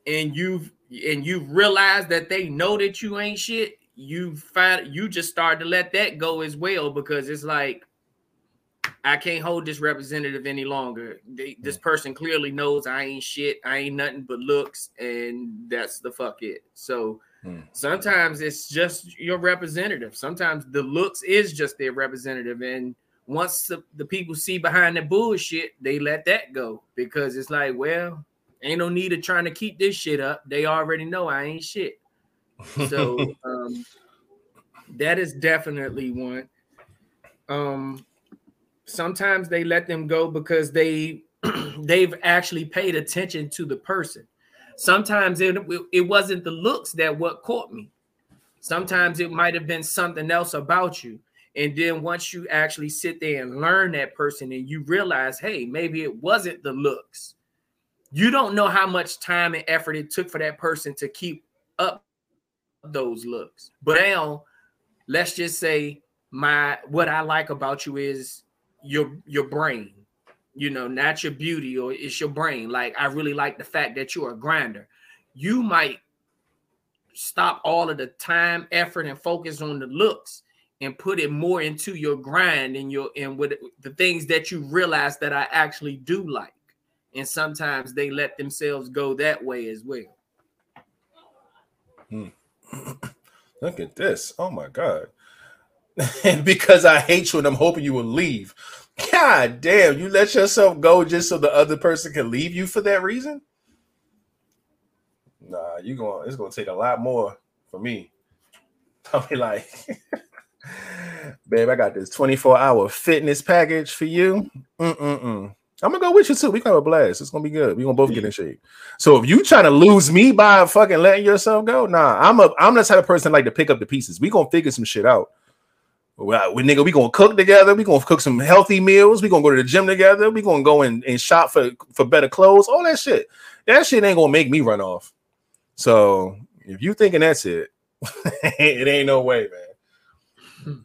Speaker 1: and you've and you've realized that they know that you ain't shit, you find you just start to let that go as well because it's like I can't hold this representative any longer. They, this person clearly knows I ain't shit. I ain't nothing but looks, and that's the fuck it. So
Speaker 2: Hmm.
Speaker 1: sometimes it's just your representative. Sometimes the looks is just their representative, and once the, the people see behind the bullshit, they let that go because it's like, well, ain't no need of trying to keep this shit up. They already know I ain't shit. So um, that is definitely one. Um, sometimes they let them go because they they've actually paid attention to the person. Sometimes it, it wasn't the looks that what caught me. Sometimes it might have been something else about you. And then once you actually sit there and learn that person and you realize, hey, maybe it wasn't the looks. You don't know how much time and effort it took for that person to keep up those looks. But now, let's just say my what I like about you is your your brain. You know, not your beauty or it's your brain. Like I really like the fact that you're a grinder. You might stop all of the time, effort, and focus on the looks and put it more into your grind and your and with the things that you realize that I actually do like. And sometimes they let themselves go that way as well.
Speaker 2: Hmm. Look at this. Oh my god. and because I hate you and I'm hoping you will leave. God damn, you let yourself go just so the other person can leave you for that reason? Nah, you going it's gonna take a lot more for me. I'll be like, babe, I got this 24 hour fitness package for you. Mm-mm-mm. I'm gonna go with you too. We gonna have a blast. It's gonna be good. We gonna both get in shape. So if you trying to lose me by fucking letting yourself go, nah, I'm a I'm the type of person like to pick up the pieces. We gonna figure some shit out. We, we nigga, we gonna cook together. We gonna cook some healthy meals. We gonna go to the gym together. We gonna go and, and shop for for better clothes. All that shit. That shit ain't gonna make me run off. So if you thinking that's it, it ain't no way, man. Hmm.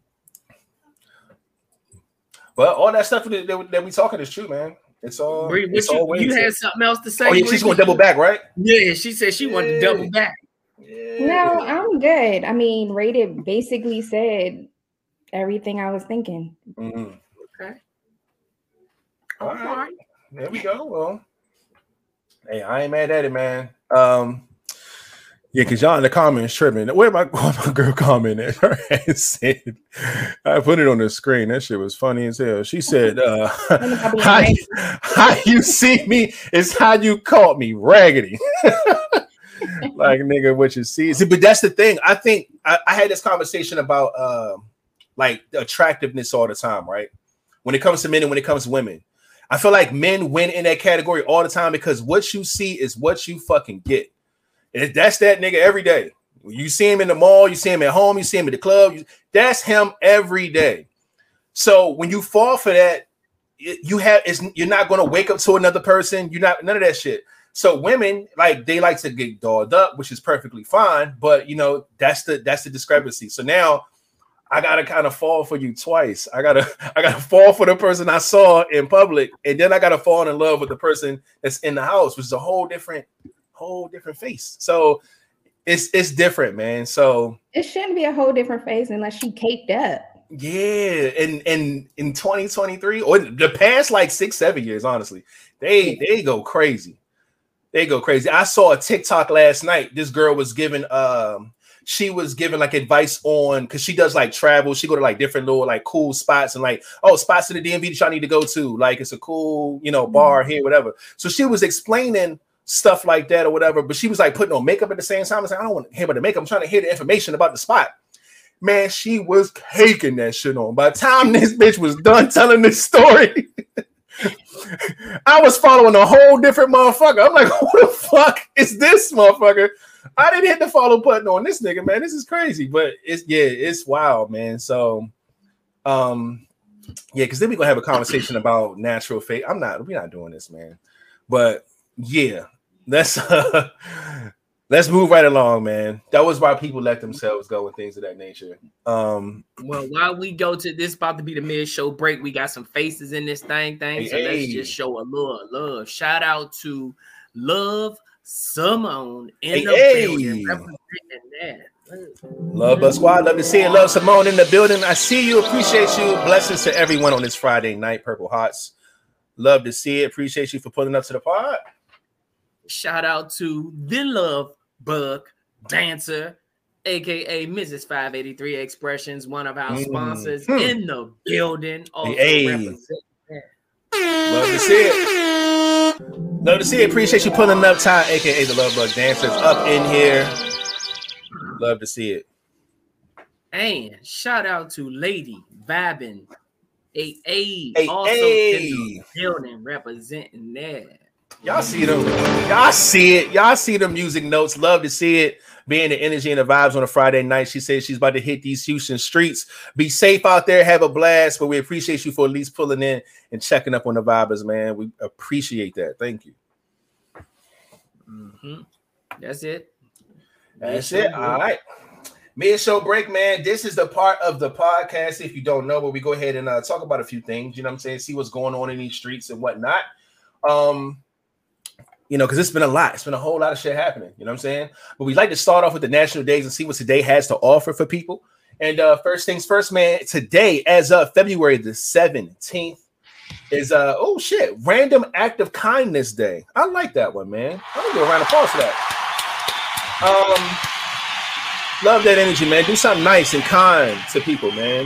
Speaker 2: But all that stuff that, that, that we talking is true, man. It's all.
Speaker 1: Bree,
Speaker 2: it's
Speaker 1: you,
Speaker 2: all
Speaker 1: you had something else to say?
Speaker 2: Oh yeah, she's going to double back, right?
Speaker 1: Yeah, she said she wanted to double back.
Speaker 3: Yeah. No, I'm good. I mean, Rated basically said everything I was thinking.
Speaker 2: Mm-hmm.
Speaker 1: Okay.
Speaker 2: All, all right. right. There we go. Well, hey, I ain't mad at it, man. Um, yeah, because y'all in the comments tripping. Where my, where my girl commented? Her said, I put it on the screen. That shit was funny as hell. She said, uh, how, you, how you see me is how you caught me raggedy. like nigga, what you see. see. But that's the thing. I think I, I had this conversation about uh, like attractiveness all the time, right? When it comes to men and when it comes to women. I feel like men win in that category all the time because what you see is what you fucking get. And that's that nigga every day. You see him in the mall, you see him at home, you see him at the club. That's him every day. So when you fall for that, you have it's you're not going to wake up to another person. You're not none of that shit. So women like they like to get dolled up, which is perfectly fine. But you know that's the that's the discrepancy. So now I gotta kind of fall for you twice. I gotta I gotta fall for the person I saw in public, and then I gotta fall in love with the person that's in the house, which is a whole different whole different face. So it's it's different, man. So
Speaker 3: it shouldn't be a whole different face unless she caked up.
Speaker 2: Yeah, and and in 2023 or the past like six seven years, honestly, they they go crazy. They go crazy. I saw a TikTok last night. This girl was giving um she was giving like advice on because she does like travel. She go to like different little like cool spots and like oh spots in the DMV that y'all need to go to. Like it's a cool you know bar mm-hmm. here, whatever. So she was explaining stuff like that or whatever. But she was like putting on makeup at the same time. I was like, I don't want to hear about the makeup. I'm trying to hear the information about the spot. Man, she was caking that shit on. By the time this bitch was done telling this story, I was following a whole different motherfucker. I'm like, who the fuck is this motherfucker? I didn't hit the follow button on this nigga, man. This is crazy, but it's yeah, it's wild, man. So, um, yeah, because then we gonna have a conversation about natural fate. I'm not, we're not doing this, man. But yeah, let's uh, let's move right along, man. That was why people let themselves go and things of that nature. Um,
Speaker 1: well, while we go to this about to be the mid show break, we got some faces in this thing thing. Hey, so hey. let's just show a little love. Shout out to Love Simone in hey, the hey. building representing that.
Speaker 2: Love Bus Squad, love to see you. Love Simone in the building. I see you, appreciate you. Blessings to everyone on this Friday night, Purple Hearts. Love to see it. Appreciate you for pulling up to the pod.
Speaker 1: Shout out to the Love Bug Dancer, aka Mrs. 583 Expressions, one of our mm. sponsors hmm. in the building. Also hey. Love
Speaker 2: to see it. Love to see it. Appreciate you pulling up, Ty, aka the Love Bug Dancers, up in here. Love to see it.
Speaker 1: And shout out to Lady Vibin, a a also in the building representing that.
Speaker 2: Y'all see them. Y'all see it. Y'all see the music notes. Love to see it. Being the energy and the vibes on a Friday night. She says she's about to hit these Houston streets. Be safe out there. Have a blast. But we appreciate you for at least pulling in and checking up on the vibers, man. We appreciate that. Thank you.
Speaker 1: Mhm. That's it.
Speaker 2: That's
Speaker 1: Mid-show
Speaker 2: it. All right. Mid show break, man. This is the part of the podcast. If you don't know, where we go ahead and uh, talk about a few things. You know what I'm saying? See what's going on in these streets and whatnot. Um, you know, because it's been a lot. It's been a whole lot of shit happening. You know what I'm saying? But we like to start off with the national days and see what today has to offer for people. And uh, first things first, man. Today, as of February the 17th, is uh oh shit, random act of kindness day. I like that one, man. I'm gonna do a round of applause for that. Um, love that energy, man. Do something nice and kind to people, man.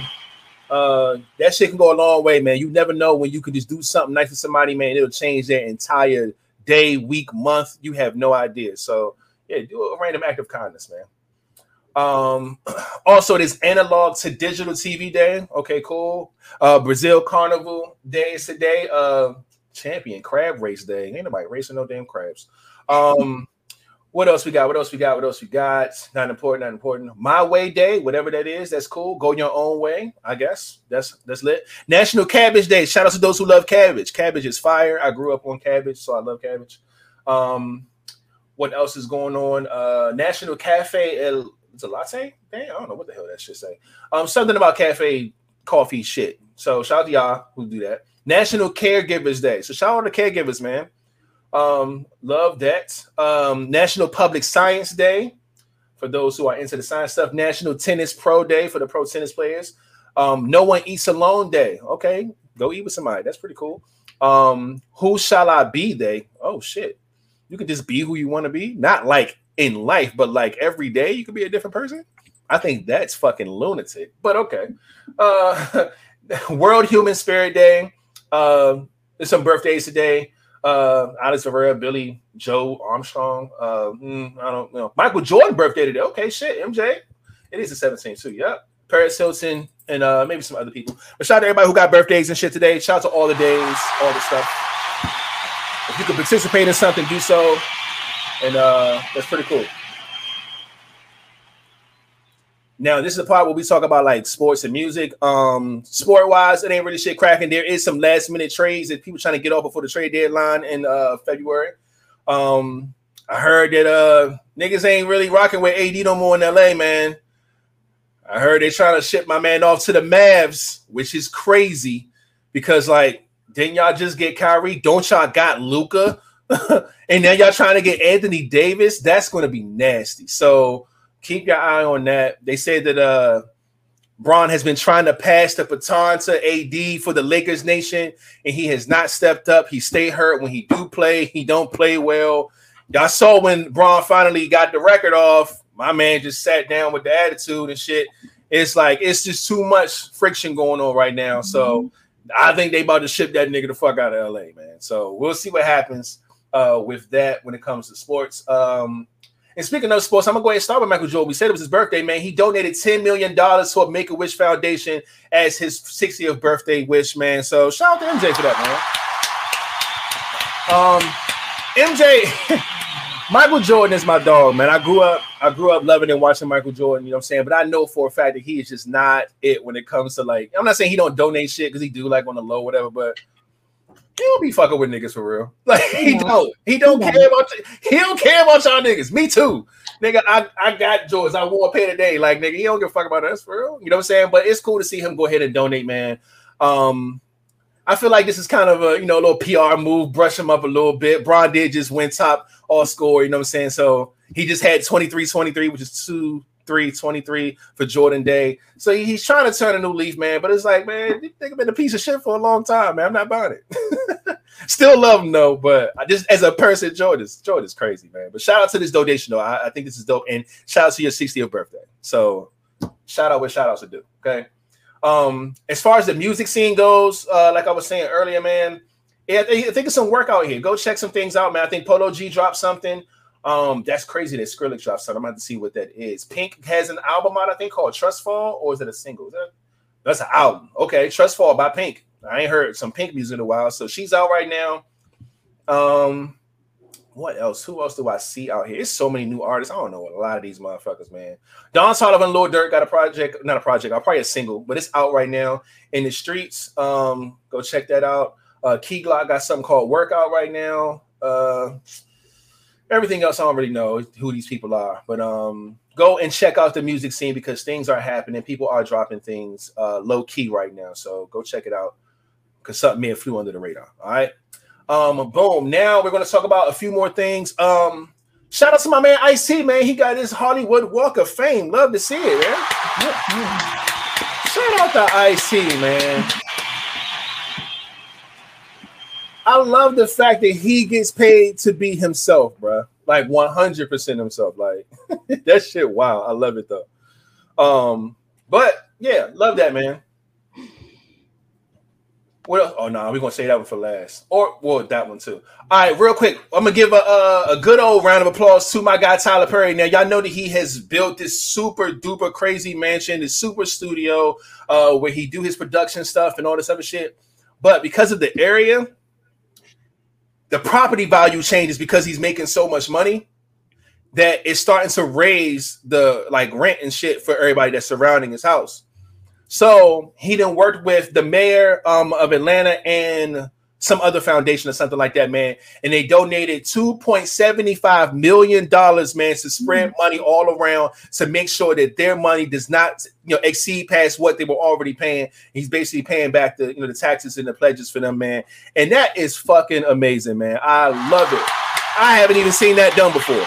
Speaker 2: Uh, that shit can go a long way, man. You never know when you can just do something nice to somebody, man. It'll change their entire day, week, month. You have no idea. So yeah, do a random act of kindness, man. Um, also, it is analog to digital TV day. Okay, cool. Uh, Brazil Carnival Day is today. Uh, champion crab race day. Ain't nobody racing no damn crabs. Um, what else we got? What else we got? What else we got? Not important, not important. My way day, whatever that is, that's cool. Go your own way, I guess. That's that's lit. National Cabbage Day. Shout out to those who love cabbage. Cabbage is fire. I grew up on cabbage, so I love cabbage. Um, what else is going on? Uh, National Cafe El it's a latte. Dang, I don't know what the hell that should say. Um, something about cafe coffee shit. So shout out to y'all who do that. National Caregivers Day. So shout out to caregivers, man. Um, love that. Um, National Public Science Day for those who are into the science stuff. National Tennis Pro Day for the pro tennis players. Um, no one eats alone day. Okay, go eat with somebody. That's pretty cool. Um, who shall I be day? Oh shit. You can just be who you want to be. Not like in life, but like every day you could be a different person. I think that's fucking lunatic. But okay. Uh World Human Spirit Day. Uh, there's some birthdays today. Uh Alex Ferreira, Billie Joe Armstrong. Uh mm, I don't know. Michael Jordan birthday today. Okay, shit, MJ. It is the 17th too. Yep. Paris Hilton and uh maybe some other people. But shout out to everybody who got birthdays and shit today. Shout out to all the days, all the stuff. If you could participate in something, do so. And uh that's pretty cool. Now, this is the part where we talk about like sports and music. Um, sport wise, it ain't really shit cracking. There is some last minute trades that people trying to get off before the trade deadline in uh February. Um, I heard that uh niggas ain't really rocking with AD no more in LA, man. I heard they trying to ship my man off to the Mavs, which is crazy because like didn't y'all just get Kyrie? Don't y'all got Luka? and now y'all trying to get Anthony Davis? That's to be nasty. So keep your eye on that. They say that uh Bron has been trying to pass the baton to AD for the Lakers nation, and he has not stepped up. He stay hurt when he do play. He don't play well. Y'all saw when Bron finally got the record off. My man just sat down with the attitude and shit. It's like it's just too much friction going on right now. So I think they about to ship that nigga the fuck out of LA, man. So we'll see what happens uh, with that when it comes to sports. Um, and speaking of sports, I'm gonna go ahead and start with Michael Jordan. We said it was his birthday, man. He donated $10 million to a Make a Wish Foundation as his 60th birthday wish, man. So shout out to MJ for that, man. Um, MJ, Michael Jordan is my dog, man. I grew up, I grew up loving and watching Michael Jordan, you know what I'm saying? But I know for a fact that he is just not it when it comes to like, I'm not saying he don't donate shit because he do like on the low, whatever, but he don't be fucking with niggas for real. Like he
Speaker 3: Yeah.
Speaker 2: don't. He don't
Speaker 3: Yeah.
Speaker 2: care about he don't care about y'all niggas. Me too. Nigga, I, I got Jordans. I wore a pair today. Like, nigga, he don't give a fuck about us for real. You know what I'm saying? But it's cool to see him go ahead and donate, man. Um, I feel like this is kind of a you know a little PR move, brush him up a little bit. Bron did just win top all score, you know what I'm saying? So he just had 23 23, which is two, three, 23 for Jordan Day. So he- he's trying to turn a new leaf, man. But it's like, man, you think I've been a piece of shit for a long time, man. I'm not buying it. Still love him though, but I just as a person, Jordan's Jordan's crazy, man. But shout out to this donation though. I, I think this is dope. And shout out to your 60th birthday. So shout out what shout outs to do. Okay. Um, as far as the music scene goes, uh, like I was saying earlier, man, yeah, I think it's some work out here. Go check some things out, man. I think Polo G dropped something. Um, that's crazy that Skrillex dropped something. I'm about to see what that is. Pink has an album out, I think, called Trust Fall, or is it a single? That, that's an album. Okay, Trust Fall by Pink. I ain't heard some Pink music in a while, so she's out right now. Um, what else? Who else do I see out here? It's so many new artists. I don't know a lot of these motherfuckers, man. Don Sullivan, Lil Durk got a project, not a project, I'll probably a single, but it's out right now in the streets. Um, go check that out. Uh, Key Glock got something called Workout right now. Uh, everything else I don't really know who these people are, but um, go and check out the music scene because things are happening. People are dropping things uh, low key right now, so go check it out because something may have flew under the radar. All right, um, boom. Now we're going to talk about a few more things. Um, shout out to my man Ice-T, man. He got his Hollywood Walk of Fame. Love to see it, man. Shout out to Ice-T, man. I love the fact that he gets paid to be himself, bro. Like 100% himself. Like that shit, wow. I love it though. Um, but yeah, love that, man. What else? Oh no, nah, we're gonna say that one for last, or well, that one too. All right, real quick, I'm gonna give a, a, a good old round of applause to my guy Tyler Perry. Now, y'all know that he has built this super duper crazy mansion, this super studio, uh, where he do his production stuff and all this other shit. But because of the area, the property value changes because he's making so much money that it's starting to raise the like rent and shit for everybody that's surrounding his house. So he then worked with the mayor um, of Atlanta and some other foundation or something like that, man. And they donated $2.75 million, man, to spread mm-hmm. money all around to make sure that their money does not, you know, exceed past what they were already paying. He's basically paying back the, you know, the taxes and the pledges for them, man. And that is fucking amazing, man. I love it. I haven't even seen that done before.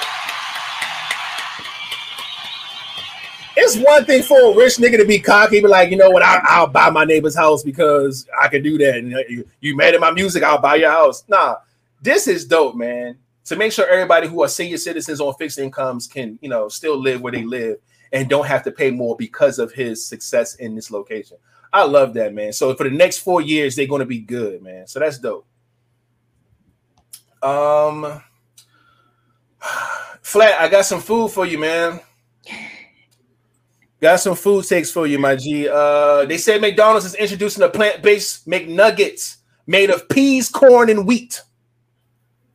Speaker 2: It's one thing for a rich nigga to be cocky, but like, you know what, I, will buy my neighbor's house because I can do that. And you, you mad at my music, I'll buy your house. Nah, this is dope, man. To make sure everybody who are senior citizens on fixed incomes can, you know, still live where they live and don't have to pay more because of his success in this location. I love that, man. So for the next four years, they're going to be good, man. So that's dope. Um, Flat, I got some food for you, man. Got some food takes for you, my G. Uh, they say McDonald's is introducing a plant-based McNuggets made of peas, corn, and wheat.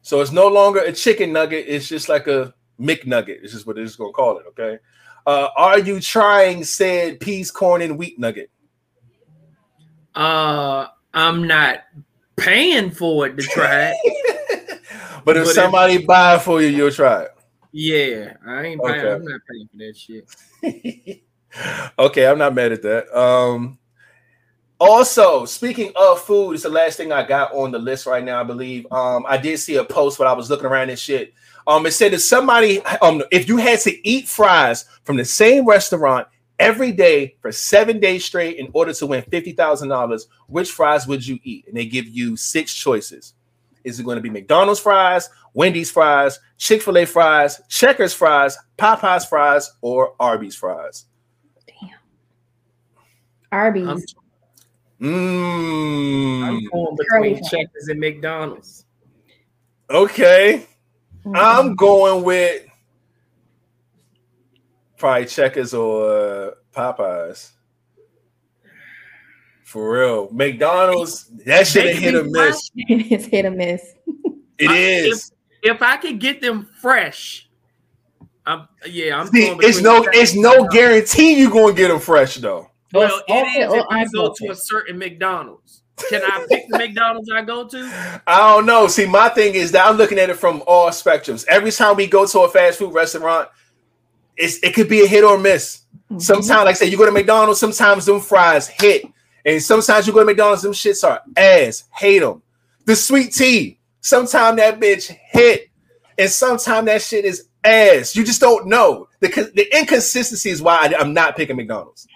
Speaker 2: So it's no longer a chicken nugget. It's just like a McNugget. This is what they're just gonna call it. Okay. Uh, are you trying said peas, corn, and wheat nugget?
Speaker 1: Uh, I'm not paying for it to try
Speaker 2: it. but if but somebody if, buy it for you, you'll try it.
Speaker 1: Yeah, I ain't buying. Okay. I'm not paying for that shit.
Speaker 2: okay, I'm not mad at that. Um, also, speaking of food, it's the last thing I got on the list right now. I believe. Um, I did see a post when I was looking around and shit. Um, it said that somebody, um, if you had to eat fries from the same restaurant every day for seven days straight in order to win fifty thousand dollars, which fries would you eat? And they give you six choices. Is it going to be McDonald's fries, Wendy's fries, Chick Fil A fries, Checkers fries, Popeyes fries, or Arby's fries?
Speaker 3: Arby's. I'm,
Speaker 2: mm.
Speaker 1: I'm going between Checkers and McDonald's.
Speaker 2: Okay. Mm-hmm. I'm going with probably Checkers or Popeyes. For real. McDonald's, that shit hit or miss.
Speaker 3: it's hit or miss.
Speaker 2: It I, is.
Speaker 1: If, if, I could get them fresh, I'm yeah, I'm
Speaker 2: See, it's no it's no guarantee you're gonna get them fresh though.
Speaker 1: Well, it is if I go to a certain McDonald's. Can I pick the McDonald's I go to?
Speaker 2: I don't know. See, my thing is that I'm looking at it from all spectrums. Every time we go to a fast food restaurant, it's it could be a hit or miss. Mm-hmm. Sometimes, like I say, you go to McDonald's, sometimes them fries hit. And sometimes you go to McDonald's, them shits are ass. Hate them. The sweet tea, sometimes that bitch hit. And sometimes that shit is ass. You just don't know. The, the inconsistency is why I, I'm not picking McDonald's.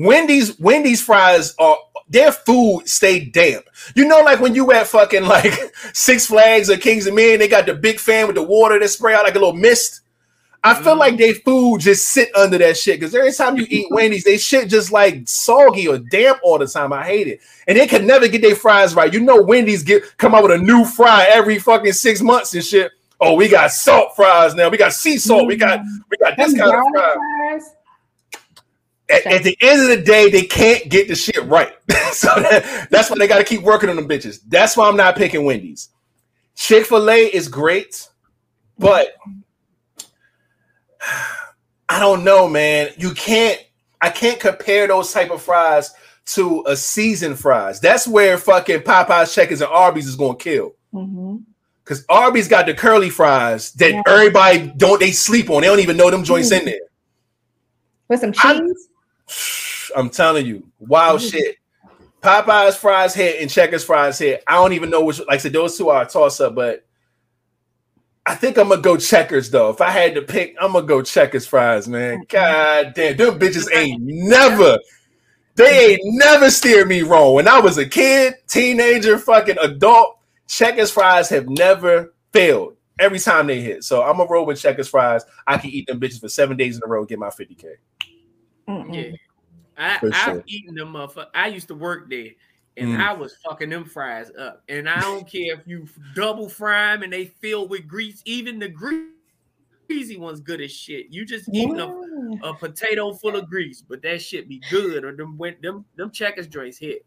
Speaker 2: Wendy's Wendy's fries are their food stay damp. You know, like when you at fucking like Six Flags or Kings Dominion, they got the big fan with the water that spray out like a little mist. I feel like they food just sit under that shit because every time you eat Wendy's, they shit just like soggy or damp all the time. I hate it, and they can never get their fries right. You know, Wendy's get come out with a new fry every fucking six months and shit. Oh, we got salt fries now. We got sea salt. We got we got this kind of fries. At, at the end of the day, they can't get the shit right. so that, that's why they got to keep working on them bitches. That's why I'm not picking Wendy's. Chick Fil A is great, but I don't know, man. You can't. I can't compare those type of fries to a seasoned fries. That's where fucking Popeyes, Checkers, and Arby's is going to kill.
Speaker 3: Mhm.
Speaker 2: Because Arby's got the curly fries that
Speaker 3: Yeah.
Speaker 2: everybody don't they sleep on. They don't even know them joints in there.
Speaker 3: With some cheese.
Speaker 2: I'm telling you, wild shit. Popeyes fries hit and Checkers fries hit. I don't even know which. Like I said, those two are a toss up, but I think I'm gonna go Checkers though. If I had to pick, I'm gonna go Checkers fries, man. Mm-hmm. God damn, them bitches ain't never. They mm-hmm. ain't never steered me wrong. When I was a kid, teenager, fucking adult, Checkers fries have never failed every time they hit. So I'm gonna roll with Checkers fries. I can eat them bitches for seven days in a row and get my 50k.
Speaker 3: Mm-mm.
Speaker 1: Yeah. I,
Speaker 2: For
Speaker 1: I've
Speaker 2: sure.
Speaker 1: eaten them motherfuckers. I used to work there and
Speaker 2: Mm.
Speaker 1: I was fucking them fries up. And I don't care if you double fry them and they filled with grease, even the gre- greasy one's good as shit. You just eating a,
Speaker 3: Yeah.
Speaker 1: a potato full of grease, but that shit be good. Or them went them them checkers joints hit.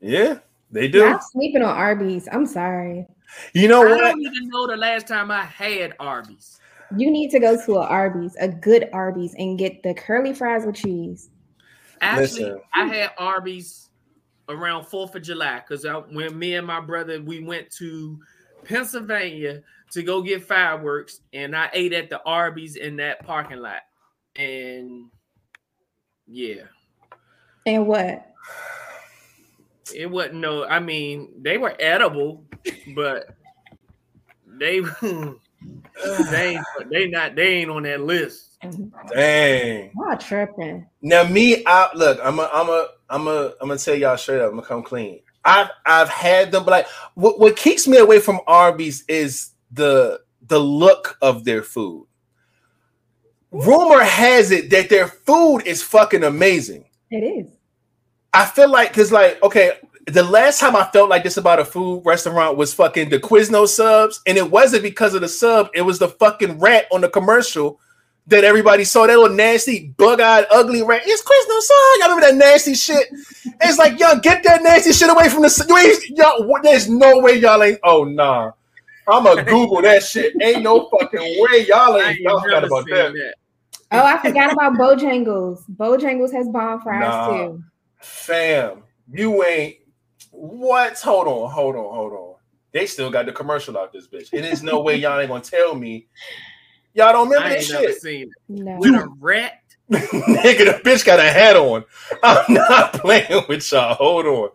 Speaker 2: Yeah, they do.
Speaker 3: Yeah, I'm sleeping on Arby's. I'm sorry.
Speaker 2: You know
Speaker 1: I
Speaker 2: what?
Speaker 1: I don't even know the last time I had Arby's.
Speaker 3: You need to go to a Arby's, a good Arby's, and get the curly fries with cheese.
Speaker 1: Actually,
Speaker 2: Listen.
Speaker 1: I had Arby's around Fourth of July because when me and my brother we went to Pennsylvania to go get fireworks, and I ate at the Arby's in that parking lot, and yeah,
Speaker 3: And what?
Speaker 1: it wasn't no. I mean, they were edible, but they hmm. They ain't, they not they ain't on that list.
Speaker 2: Dang.
Speaker 3: Y'all tripping.
Speaker 2: Now me, I look. I'm a, I'm a, I'm a, I'm gonna tell y'all straight up. I'm gonna come clean. I've I've had them, but like what, what keeps me away from Arby's is the the look of their food. Rumor has it that their food is fucking amazing.
Speaker 3: It is.
Speaker 2: I feel like because like okay, the last time I felt like this about a food restaurant was fucking the Quizno subs, and it wasn't because of the sub, it was the fucking rat on the commercial that everybody saw. That little nasty, bug-eyed, ugly rat. It's Quizno sub. Y'all remember that nasty shit? It's like y'all get that nasty shit away from the. You ain't, y'all, there's no way y'all ain't. Oh nah. I'ma Google that shit. Ain't no fucking way y'all ain't.
Speaker 1: ain't
Speaker 2: Y'all forgot about that.
Speaker 1: that.
Speaker 3: Oh, I forgot about Bojangles. Bojangles has bomb fries
Speaker 2: Nah.
Speaker 3: too.
Speaker 2: Fam, you ain't what? Hold on, hold on, hold on. They still got the commercial out this bitch. It is no way y'all ain't gonna tell me. Y'all don't remember
Speaker 1: I
Speaker 2: that
Speaker 1: ain't never
Speaker 2: shit.
Speaker 1: seen it.
Speaker 3: No.
Speaker 1: With a rat.
Speaker 2: Nigga, the bitch got a hat on. I'm not playing with y'all. Hold on.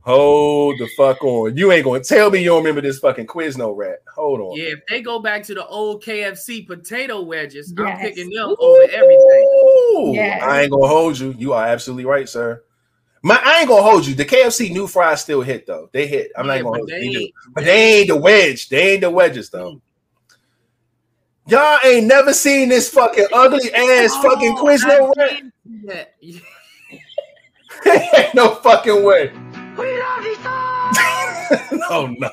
Speaker 2: Hold the fuck on. You ain't gonna tell me you don't remember this fucking quiz no rat. Hold on.
Speaker 1: Yeah, if they go back to the old KFC potato wedges, I'm picking them over everything.
Speaker 3: Yes.
Speaker 2: I ain't gonna hold you. You are absolutely right, sir. My, I ain't gonna hold you. The KFC new fries still hit though. They hit. I'm
Speaker 1: Yeah,
Speaker 2: not gonna
Speaker 1: but
Speaker 2: hold you. They do. But they ain't the wedge. They ain't the wedges though. Y'all ain't never seen this fucking ugly ass fucking
Speaker 1: Oh,
Speaker 2: quiz
Speaker 1: I
Speaker 2: no rat.
Speaker 1: did
Speaker 2: ain't no fucking way.
Speaker 5: We love you so.
Speaker 2: oh no.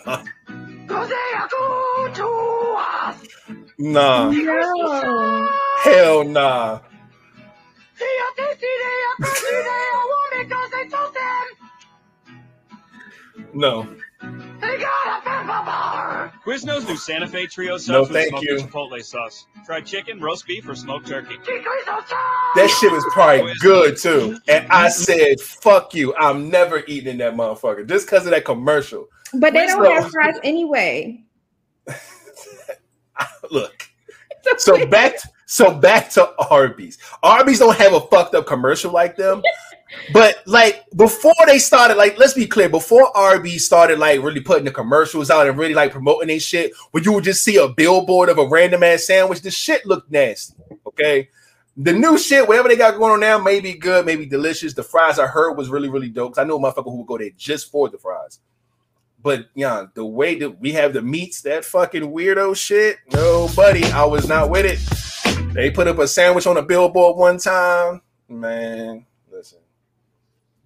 Speaker 5: Cause they are good to us.
Speaker 2: Nah.
Speaker 3: No.
Speaker 2: Hell nah. No.
Speaker 5: They got a pepper bar.
Speaker 6: Quiznos new Santa Fe Trio sauce
Speaker 2: No,
Speaker 6: with
Speaker 2: thank
Speaker 6: smoky
Speaker 2: you.
Speaker 6: chipotle sauce. Fried chicken, roast beef, or smoked turkey.
Speaker 2: That shit was probably good too. And I said, fuck you. I'm never eating that motherfucker. Just because of that commercial.
Speaker 3: But they don't have fries anyway.
Speaker 2: Look. So back so back to Arby's. Arby's don't have a fucked up commercial like them. But like before they started, like let's be clear, before Arby's started like really putting the commercials out and really like promoting their shit, where you would just see a billboard of a random ass sandwich, the shit looked nasty. Okay. The new shit, whatever they got going on now, may be good, maybe delicious. The fries I heard was really, really dope. 'Cause I know a motherfucker who would go there just for the fries. But yeah, the way that we have the meats, that fucking weirdo shit, no, buddy, I was not with it. They put up a sandwich on a billboard one time, man. Listen,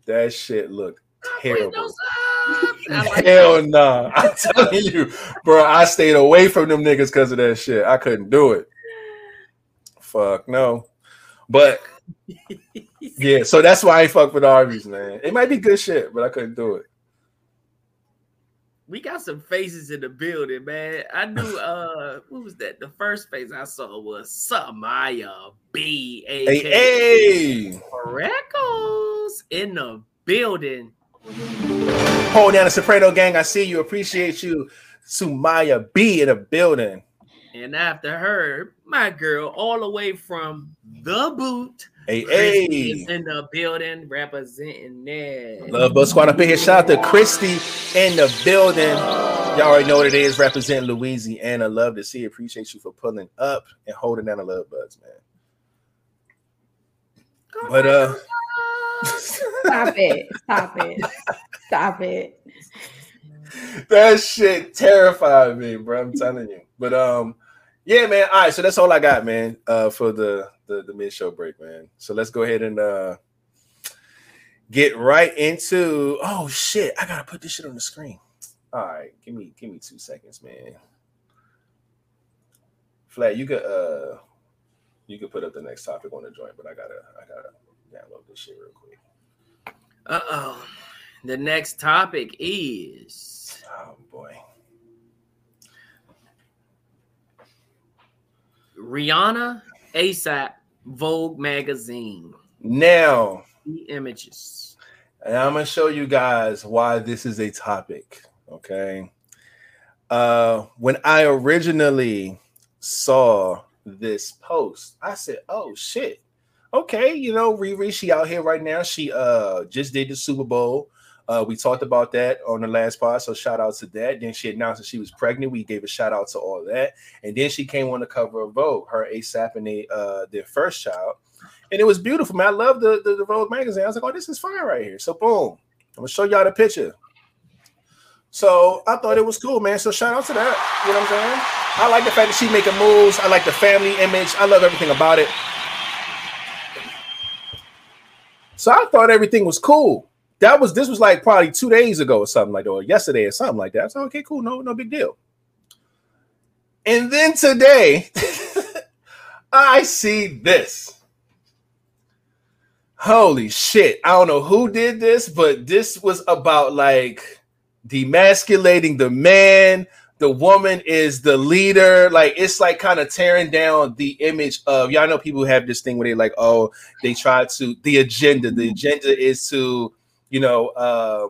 Speaker 2: that shit looked terrible.
Speaker 1: Quiznos up. Sound like
Speaker 2: Hell nah. I'm telling you, bro. I stayed away from them niggas because of that shit. I couldn't do it. Fuck no. But yeah, so that's why I fuck with Arby's, man. It might be good shit, but I couldn't do it.
Speaker 1: We got some faces in the building, man. I knew uh what was that? The first face I saw was Samaya B.
Speaker 2: Hey,
Speaker 1: Freckles in the building.
Speaker 2: hold down the Soprano gang. I see you. Appreciate you. Sumaya B in the building.
Speaker 1: And after her, my girl, all the way from the boot.
Speaker 2: Hey,
Speaker 1: Christy is
Speaker 2: hey.
Speaker 1: in the building representing that.
Speaker 2: Love Buzz Squad up in here. Shout out to Christy in the building. Y'all already know what it is. Representing Louisiana. Love to see. it. Appreciate you for pulling up and holding down the love buds, man. But uh,
Speaker 3: Stop it. Stop it. Stop it.
Speaker 2: that shit terrified me, bro. I'm telling you. But um, yeah, man. All right, so that's all I got, man. Uh, for the the, the mid show break, man. So let's go ahead and uh get right into. Oh shit! I gotta put this shit on the screen. All right, give me give me two seconds, man. Flat, you could uh you could put up the next topic on the joint, but I gotta I gotta download this shit real quick.
Speaker 1: Uh oh. The next topic is
Speaker 2: Oh boy.
Speaker 1: Rihanna ASAP Vogue magazine.
Speaker 2: Now
Speaker 1: The images.
Speaker 2: And I'm gonna show you guys why this is a topic. Okay. Uh when I originally saw this post, I said, Oh shit. Okay, you know, Riri, she out here right now. She uh just did the Super Bowl. Uh, we talked about that on the last pod, so shout out to that. Then she announced that she was pregnant. We gave a shout out to all that, and then she came on the cover of Vogue, her ASAP and they, uh, their first child, and it was beautiful. Man, I love the, the the Vogue magazine. I was like, oh, this is fine right here. So boom, I'm gonna show y'all the picture. So I thought it was cool, man. So shout out to that. You know what I'm saying? I like the fact that she making moves. I like the family image. I love everything about it. So I thought everything was cool. That was this was like probably two days ago or something like that, or yesterday or something like that. Said, okay, cool, no, no big deal. And then today, I see this. Holy shit. I don't know who did this, but this was about like demasculating the man. The woman is the leader. Like it's like kind of tearing down the image of y'all know people have this thing where they like, oh, they try to the agenda. The agenda is to, you know, uh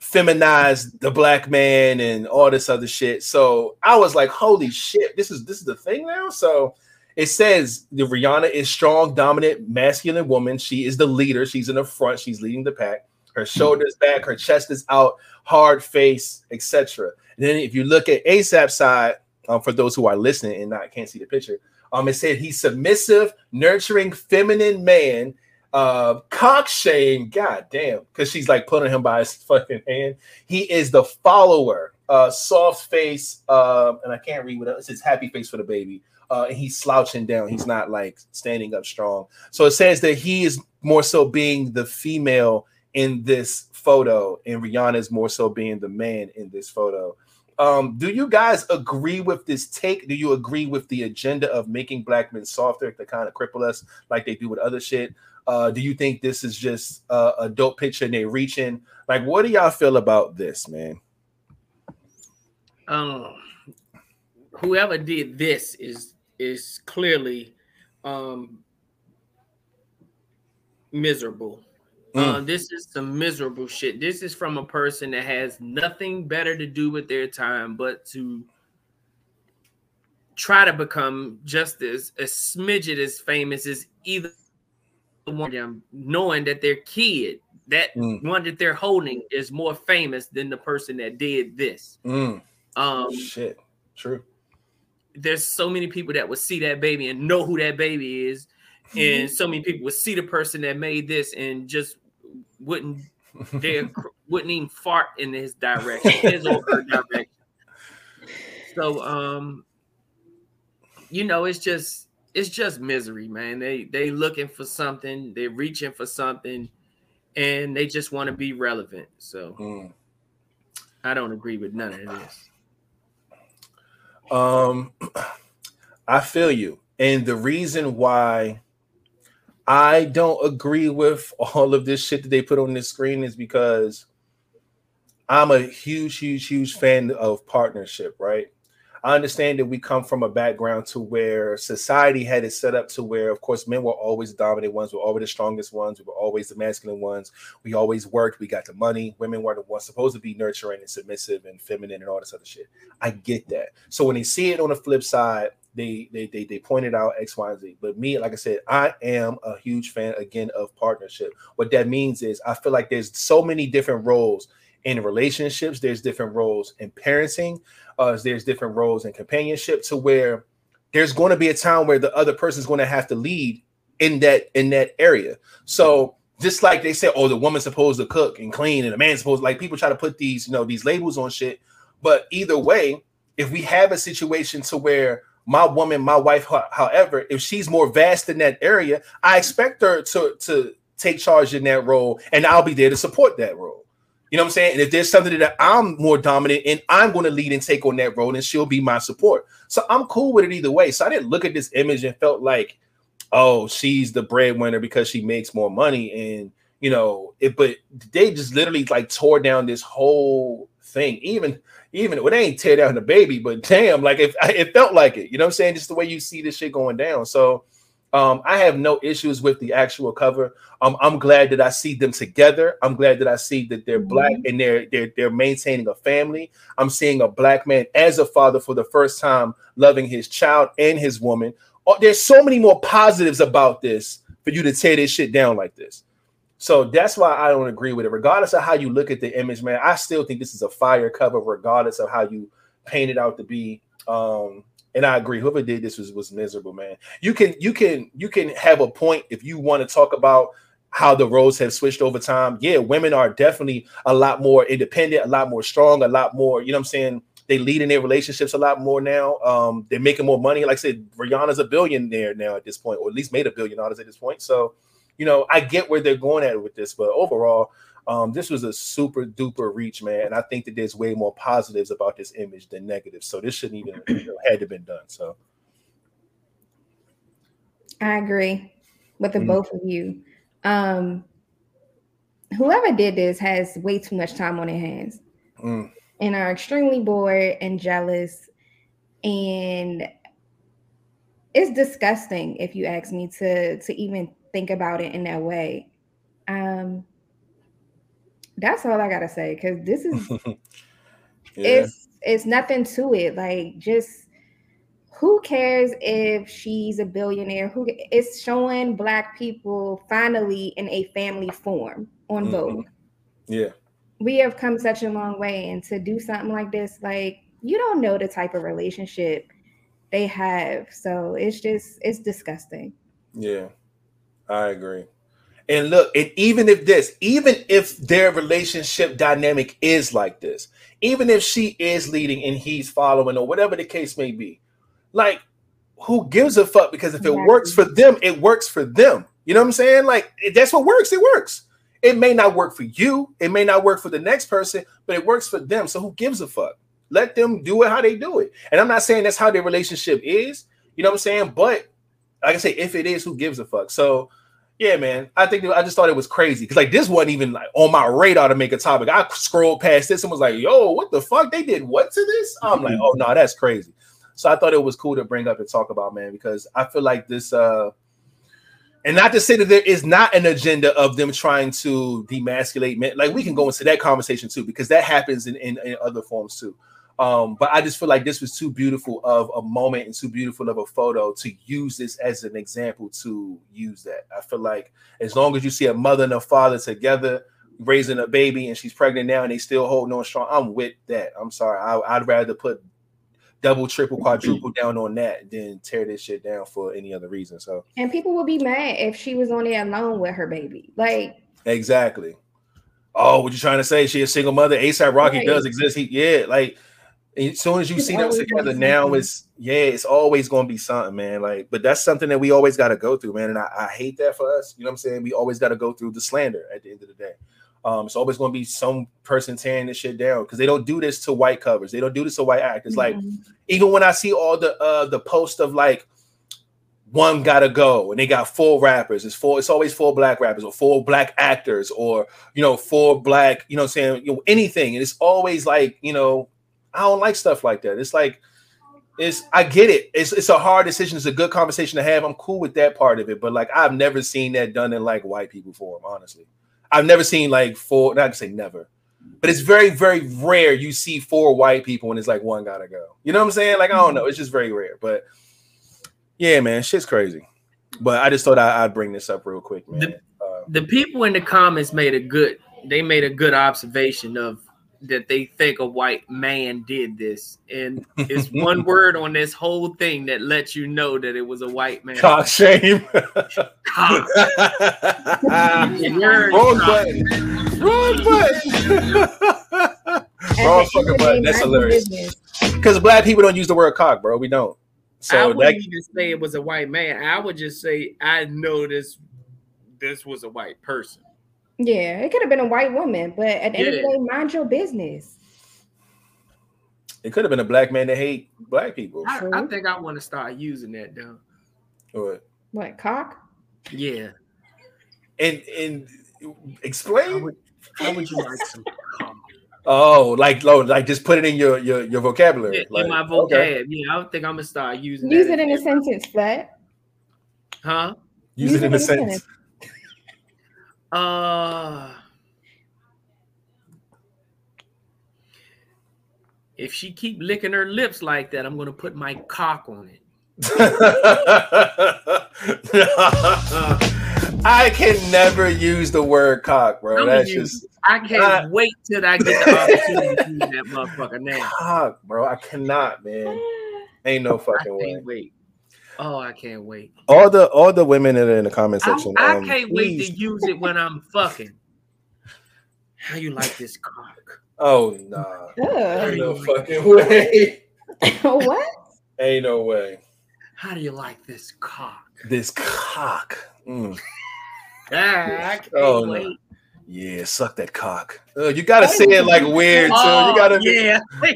Speaker 2: feminize the black man and all this other shit. So I was like, holy shit, this is this is the thing now. So it says the Rihanna is strong, dominant, masculine woman. She is the leader. She's in the front. She's leading the pack. Her shoulders back, her chest is out, hard face, etc. And then if you look at ASAP side, um, for those who are listening and not can't see the picture, um, it said he's submissive, nurturing, feminine man. Uh, cock shame, god damn, because she's like pulling him by his fucking hand. He is the follower, uh, soft face, um, and I can't read what else. It says happy face for the baby. Uh, and he's slouching down. He's not like standing up strong. So it says that he is more so being the female in this photo, and Rihanna is more so being the man in this photo. Um, do you guys agree with this take? Do you agree with the agenda of making black men softer to kind of cripple us like they do with other shit? Uh, do you think this is just uh, a dope picture and they reaching? Like, what do y'all feel about this, man?
Speaker 1: Um whoever did this is is clearly um miserable.
Speaker 2: Mm.
Speaker 1: Uh, this is some miserable shit. This is from a person that has nothing better to do with their time but to try to become just as a smidget as famous as either one of them, knowing that their kid, that
Speaker 2: Mm.
Speaker 1: one that they're holding, is more famous than the person that did this.
Speaker 2: Mm,
Speaker 1: Um,
Speaker 2: shit, true.
Speaker 1: there's so many people that would see that baby and know who that baby is, and so many people would see the person that made this and just wouldn't they wouldn't even fart in his direction, his or her direction. So um, you know, it's just it's just misery, man. They they looking for something, they're reaching for something, and they just want to be relevant. So
Speaker 2: Mm.
Speaker 1: I don't agree with none of this.
Speaker 2: Um, I feel you, and the reason why I don't agree with all of this shit that they put on the screen is because I'm a huge, huge, huge fan of partnership, right? I understand that we come from a background to where society had it set up to where, of course, men were always the dominant ones, we were always the strongest ones, we were always the masculine ones. We always worked, we got the money. Women were the ones supposed to be nurturing and submissive and feminine and all this other shit. I get that. So when they see it on the flip side, they they they, they pointed out X, Y, and Z. But me, like I said, I am a huge fan again of partnership. What that means is I feel like there's so many different roles in relationships, there's different roles in parenting, uh, there's different roles in companionship to where there's going to be a time where the other person's going to have to lead in that in that area. So just like they say, oh, the woman's supposed to cook and clean, and the man's supposed like people try to put these, you know, these labels on shit. But either way, if we have a situation to where my woman, my wife, however, if she's more vast in that area, I expect her to to take charge in that role, and I'll be there to support that role. You know what I'm saying? And if there's something that I'm more dominant and I'm going to lead and take on that role, and she'll be my support. So I'm cool with it either way. So I didn't look at this image and felt like, oh, she's the breadwinner because she makes more money. And you know, it but they just literally like tore down this whole thing. Even even well, they ain't tear down the baby, but damn, like if it felt like it, you know what I'm saying? Just the way you see this shit going down. So um, I have no issues with the actual cover. Um, I'm glad that I see them together. I'm glad that I see that they're black
Speaker 3: Mhm.
Speaker 2: and they're they're they're maintaining a family. I'm seeing a black man as a father for the first time, loving his child and his woman. Oh, there's so many more positives about this for you to tear this shit down like this. So that's why I don't agree with it. Regardless of how you look at the image, man, I still think this is a fire cover, regardless of how you paint it out to be. Um, and I agree. Whoever did this was was miserable, man. You can you can you can have a point if you want to talk about how the roles have switched over time. Yeah, women are definitely a lot more independent, a lot more strong, a lot more. You know what I'm saying? They lead in their relationships a lot more now. Um, they're making more money. Like I said, Rihanna's a billionaire now at this point, or at least made a billion dollars at this point. So, you know, I get where they're going at with this, but overall, um, this was a super duper reach, man. And I think that there's way more positives about this image than negatives. So this shouldn't even you know, had to been done. So
Speaker 3: I agree with the
Speaker 2: Mhm.
Speaker 3: both of you. Um, whoever did this has way too much time on their hands
Speaker 2: mm,
Speaker 3: and are extremely bored and jealous. And it's disgusting if you ask me to to even think about it in that way. Um, that's all I gotta say because this is
Speaker 2: yeah,
Speaker 3: it's it's nothing to it. Like just who cares if she's a billionaire? Who it's showing black people finally in a family form on
Speaker 2: Mhm.
Speaker 3: Vogue.
Speaker 2: yeah,
Speaker 3: We have come such a long way, and to do something like this, like you don't know the type of relationship they have. So it's just it's disgusting.
Speaker 2: yeah. I agree. And look, and even if this, even if their relationship dynamic is like this, even if she is leading and he's following, or whatever the case may be, like who gives a fuck? Because if it works for them, it works for them. You know what I'm saying? Like if that's what works. It works. It may not work for you. It may not work for the next person, but it works for them. So who gives a fuck? Let them do it how they do it. And I'm not saying that's how their relationship is. You know what I'm saying? But like I say, if it is, who gives a fuck? So yeah, man. I think I just thought it was crazy because like this wasn't even like on my radar to make a topic. I scrolled past this and was like, "Yo, what the fuck? They did what to this?" I'm like, "Oh no, that's crazy." So I thought it was cool to bring up and talk about, man, because I feel like this. uh and not to say that there is not an agenda of them trying to demasculate men. Like we can go into that conversation too, because that happens in, in, in other forms too. Um, but I just feel like this was too beautiful of a moment and too beautiful of a photo to use this as an example to use that. I feel like as long as you see a mother and a father together raising a baby and she's pregnant now and they still holding on strong, I'm with that. I'm sorry. I, I'd rather put double, triple, quadruple down on that than tear this shit down for any other reason. So
Speaker 3: And people would be mad if she was on there alone with her baby. Like
Speaker 2: exactly. Oh, what you trying to say? She a single mother. ASAP Rocky
Speaker 3: Right.
Speaker 2: does exist. He yeah, like as soon as you
Speaker 3: It's
Speaker 2: see them together now, it's yeah, it's always gonna be something, man. Like, but that's something that we always got to go through, man. And I, I hate that for us. You know what I'm saying? We always got to go through the slander at the end of the day. Um, it's always going to be some person tearing this shit down because they don't do this to white covers. They don't do this to white actors. Like
Speaker 3: Mhm.
Speaker 2: even when I see all the uh the post of like one gotta go and they got four rappers, it's four, it's always four black rappers or four black actors or you know, four black, you know what I'm saying, you know, anything. And it's always like, you know, I don't like stuff like that. It's like it's I get it. It's it's a hard decision. It's a good conversation to have. I'm cool with that part of it, but like I've never seen that done in like white people form, honestly. I've never seen like four, not to say never, but it's very, very rare you see four white people and it's like one gotta go. You know what I'm saying? Like, I don't know, it's just very rare. But yeah, man, shit's crazy. But I just thought I, would bring this up real quick, man.
Speaker 1: The-
Speaker 2: Uh,
Speaker 1: the people in the comments made a good they made a good observation of that they think a white man did this and it's one word on this whole thing that lets you know that it was a white man
Speaker 2: cock shame.
Speaker 1: Cock. The word
Speaker 2: Wrong button. Wrong button.
Speaker 3: At
Speaker 2: Wrong fucking
Speaker 3: end of the
Speaker 2: button. That's hilarious. Because black people don't use the word cock, bro. We don't.
Speaker 1: I
Speaker 2: So
Speaker 1: wouldn't
Speaker 2: that
Speaker 1: even say it was a white man. I would just say I know this this was a white person.
Speaker 3: Yeah, it could have been a white woman, but at the end of the day, mind your business.
Speaker 2: it could have been a black man that hate black people.
Speaker 1: I, I think I want to start using that though.
Speaker 2: What?
Speaker 3: What cock?
Speaker 1: Yeah.
Speaker 2: And and
Speaker 1: How
Speaker 2: explain.
Speaker 1: would, how would you like some cock?
Speaker 2: Oh, like lo- like just put it in your your, your vocabulary.
Speaker 1: Yeah,
Speaker 2: like,
Speaker 1: in my
Speaker 2: okay.
Speaker 1: vocab. Yeah, I would think I'm gonna start using
Speaker 3: Use
Speaker 1: that
Speaker 3: it in a sentence, flat.
Speaker 1: Huh?
Speaker 2: Use, it in a sentence.
Speaker 1: Uh if she keep licking her lips like that, I'm gonna put my cock on it.
Speaker 2: I can never use the word cock, bro. That's
Speaker 1: use
Speaker 2: just
Speaker 1: I can't
Speaker 2: Uh,
Speaker 1: wait till I get the opportunity to use that motherfucker now.
Speaker 2: cock, bro. I cannot, man. Ain't no fucking way.
Speaker 1: can't wait. Oh, I can't wait.
Speaker 2: All the all the women that are in the comment section.
Speaker 1: I
Speaker 2: um,
Speaker 1: can't wait to use it when I'm fucking. How you like this cock?
Speaker 2: Oh nah.
Speaker 3: Ugh.
Speaker 2: Ain't no fucking way.
Speaker 3: what?
Speaker 2: Ain't no way.
Speaker 1: How do you like this cock?
Speaker 2: This cock. Mm.
Speaker 1: Ah, I can't
Speaker 2: Oh, no.
Speaker 1: wait.
Speaker 2: Yeah, suck that cock. Uh, you gotta say it like weird too.
Speaker 1: Oh,
Speaker 2: you gotta
Speaker 1: yeah.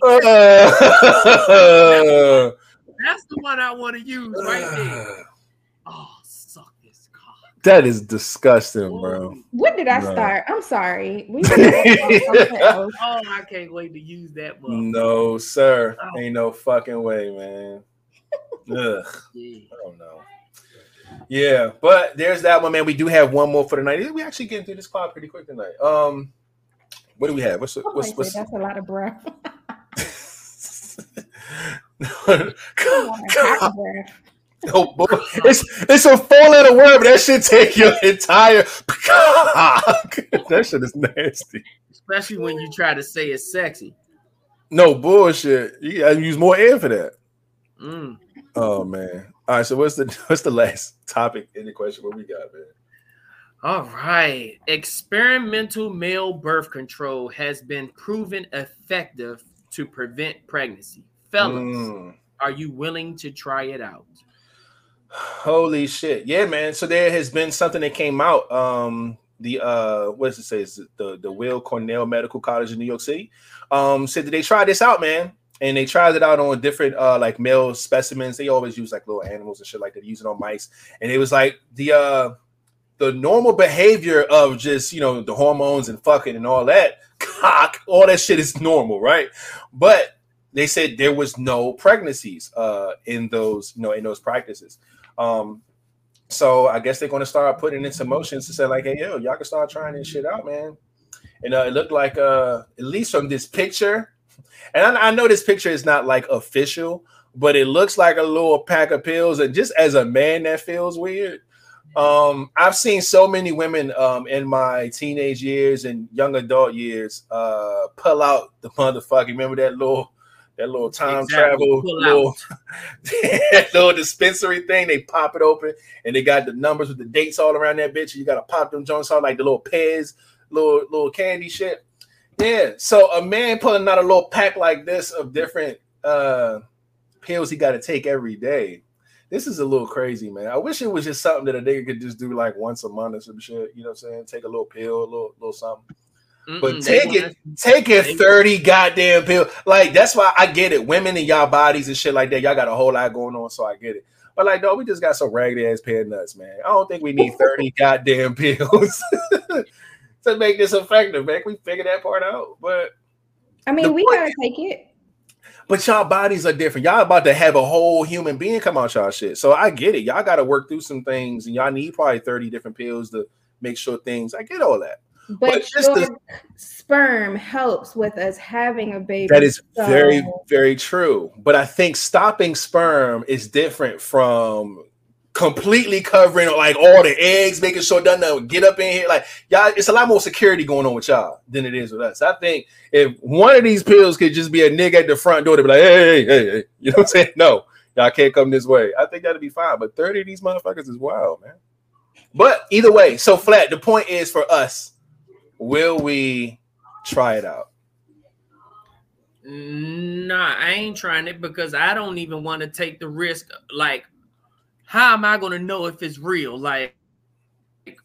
Speaker 2: Uh,
Speaker 1: That's the one I want to use right there. Oh, suck this cock.
Speaker 2: that is disgusting, bro.
Speaker 3: What did I
Speaker 2: No.
Speaker 3: start? I'm sorry. We were talking about something else.
Speaker 1: Oh, I can't wait to use that one.
Speaker 2: No, sir.
Speaker 1: Oh.
Speaker 2: Ain't no fucking way, man. Ugh,
Speaker 1: Yeah.
Speaker 2: I don't know. Yeah, but there's that one, man. We do have one more for the night. We actually getting through this clock pretty quick tonight. Um, what do we have? What's
Speaker 3: Oh,
Speaker 2: what's what's?
Speaker 3: that's a lot of breath.
Speaker 2: God,
Speaker 3: Hot
Speaker 2: no, boy. it's it's a four letter word, but that should take your entire. that shit is nasty.
Speaker 1: Especially when you try to say it's sexy.
Speaker 2: No bullshit. You gotta use more air for that.
Speaker 1: Mm.
Speaker 2: Oh man. All right. So what's the what's the last topic in the question? What we got, man?
Speaker 1: All right. Experimental male birth control has been proven effective to prevent pregnancy. Fellas,
Speaker 2: Mm.
Speaker 1: are you willing to try it out?
Speaker 2: Holy shit. Yeah, man. So there has been something that came out. Um, the uh what does it say? Is it the the Weill Cornell Medical College in New York City. Um, said that they tried this out, man. And they tried it out on different uh like male specimens. They always use like little animals and shit like that, use it on mice. And it was like the uh the normal behavior of just you know the hormones and fucking and all that cock, all that shit is normal, right? But they said there was no pregnancies uh in those you know in those practices. Um so i guess they're going to start putting in some motions to say like hey yo y'all can start trying this shit out man. And uh, it looked like uh at least from this picture and I, I know this picture is not like official but it looks like a little pack of pills and just as a man that feels weird. Um i've seen so many women um in my teenage years and young adult years uh pull out the motherfucking remember that little that little time
Speaker 1: Exactly,
Speaker 2: travel little, that little dispensary thing they pop it open and they got the numbers with the dates all around that bitch you gotta pop them joints out like the little pez little little candy shit yeah so a man pulling out a little pack like this of different uh pills he got to take every day this is a little crazy, man. I wish it was just something that a nigga could just do like once a month or some shit. You know what I'm saying? Take a little pill, a little little something. But
Speaker 1: Mm-mm, they
Speaker 2: take it, take it 30 goddamn pill. Like that's why I get it. Women in y'all bodies and shit like that, y'all got a whole lot going on, so I get it. But like, no, we just got some raggedy ass pair of nuts, man. I don't think we need 30 goddamn pills to make this effective, man. We figure that part out? But
Speaker 3: I mean, we
Speaker 2: point-
Speaker 3: gotta take it.
Speaker 2: but y'all bodies are different. Y'all about to have a whole human being come out y'all shit. So I get it. Y'all got to work through some things, and y'all need probably 30 different pills to make sure things. I get all that.
Speaker 3: But, your
Speaker 2: the-
Speaker 3: sperm helps with us having a baby.
Speaker 2: That is very,
Speaker 3: so-
Speaker 2: very true. But I think stopping sperm is different from completely covering like all the eggs, making sure none of them get up in here. Like y'all, it's a lot more security going on with y'all than it is with us. I think if one of these pills could just be a nigga at the front door to be like, hey, hey, hey, hey, you know what I'm saying? No, y'all can't come this way. I think that'd be fine. But 30 of these motherfuckers is wild, man. But either way, so flat. The point is for us, will we try it out?
Speaker 1: Nah, I ain't trying it because I don't even want to take the risk. Like, how am I gonna know if it's real? Like,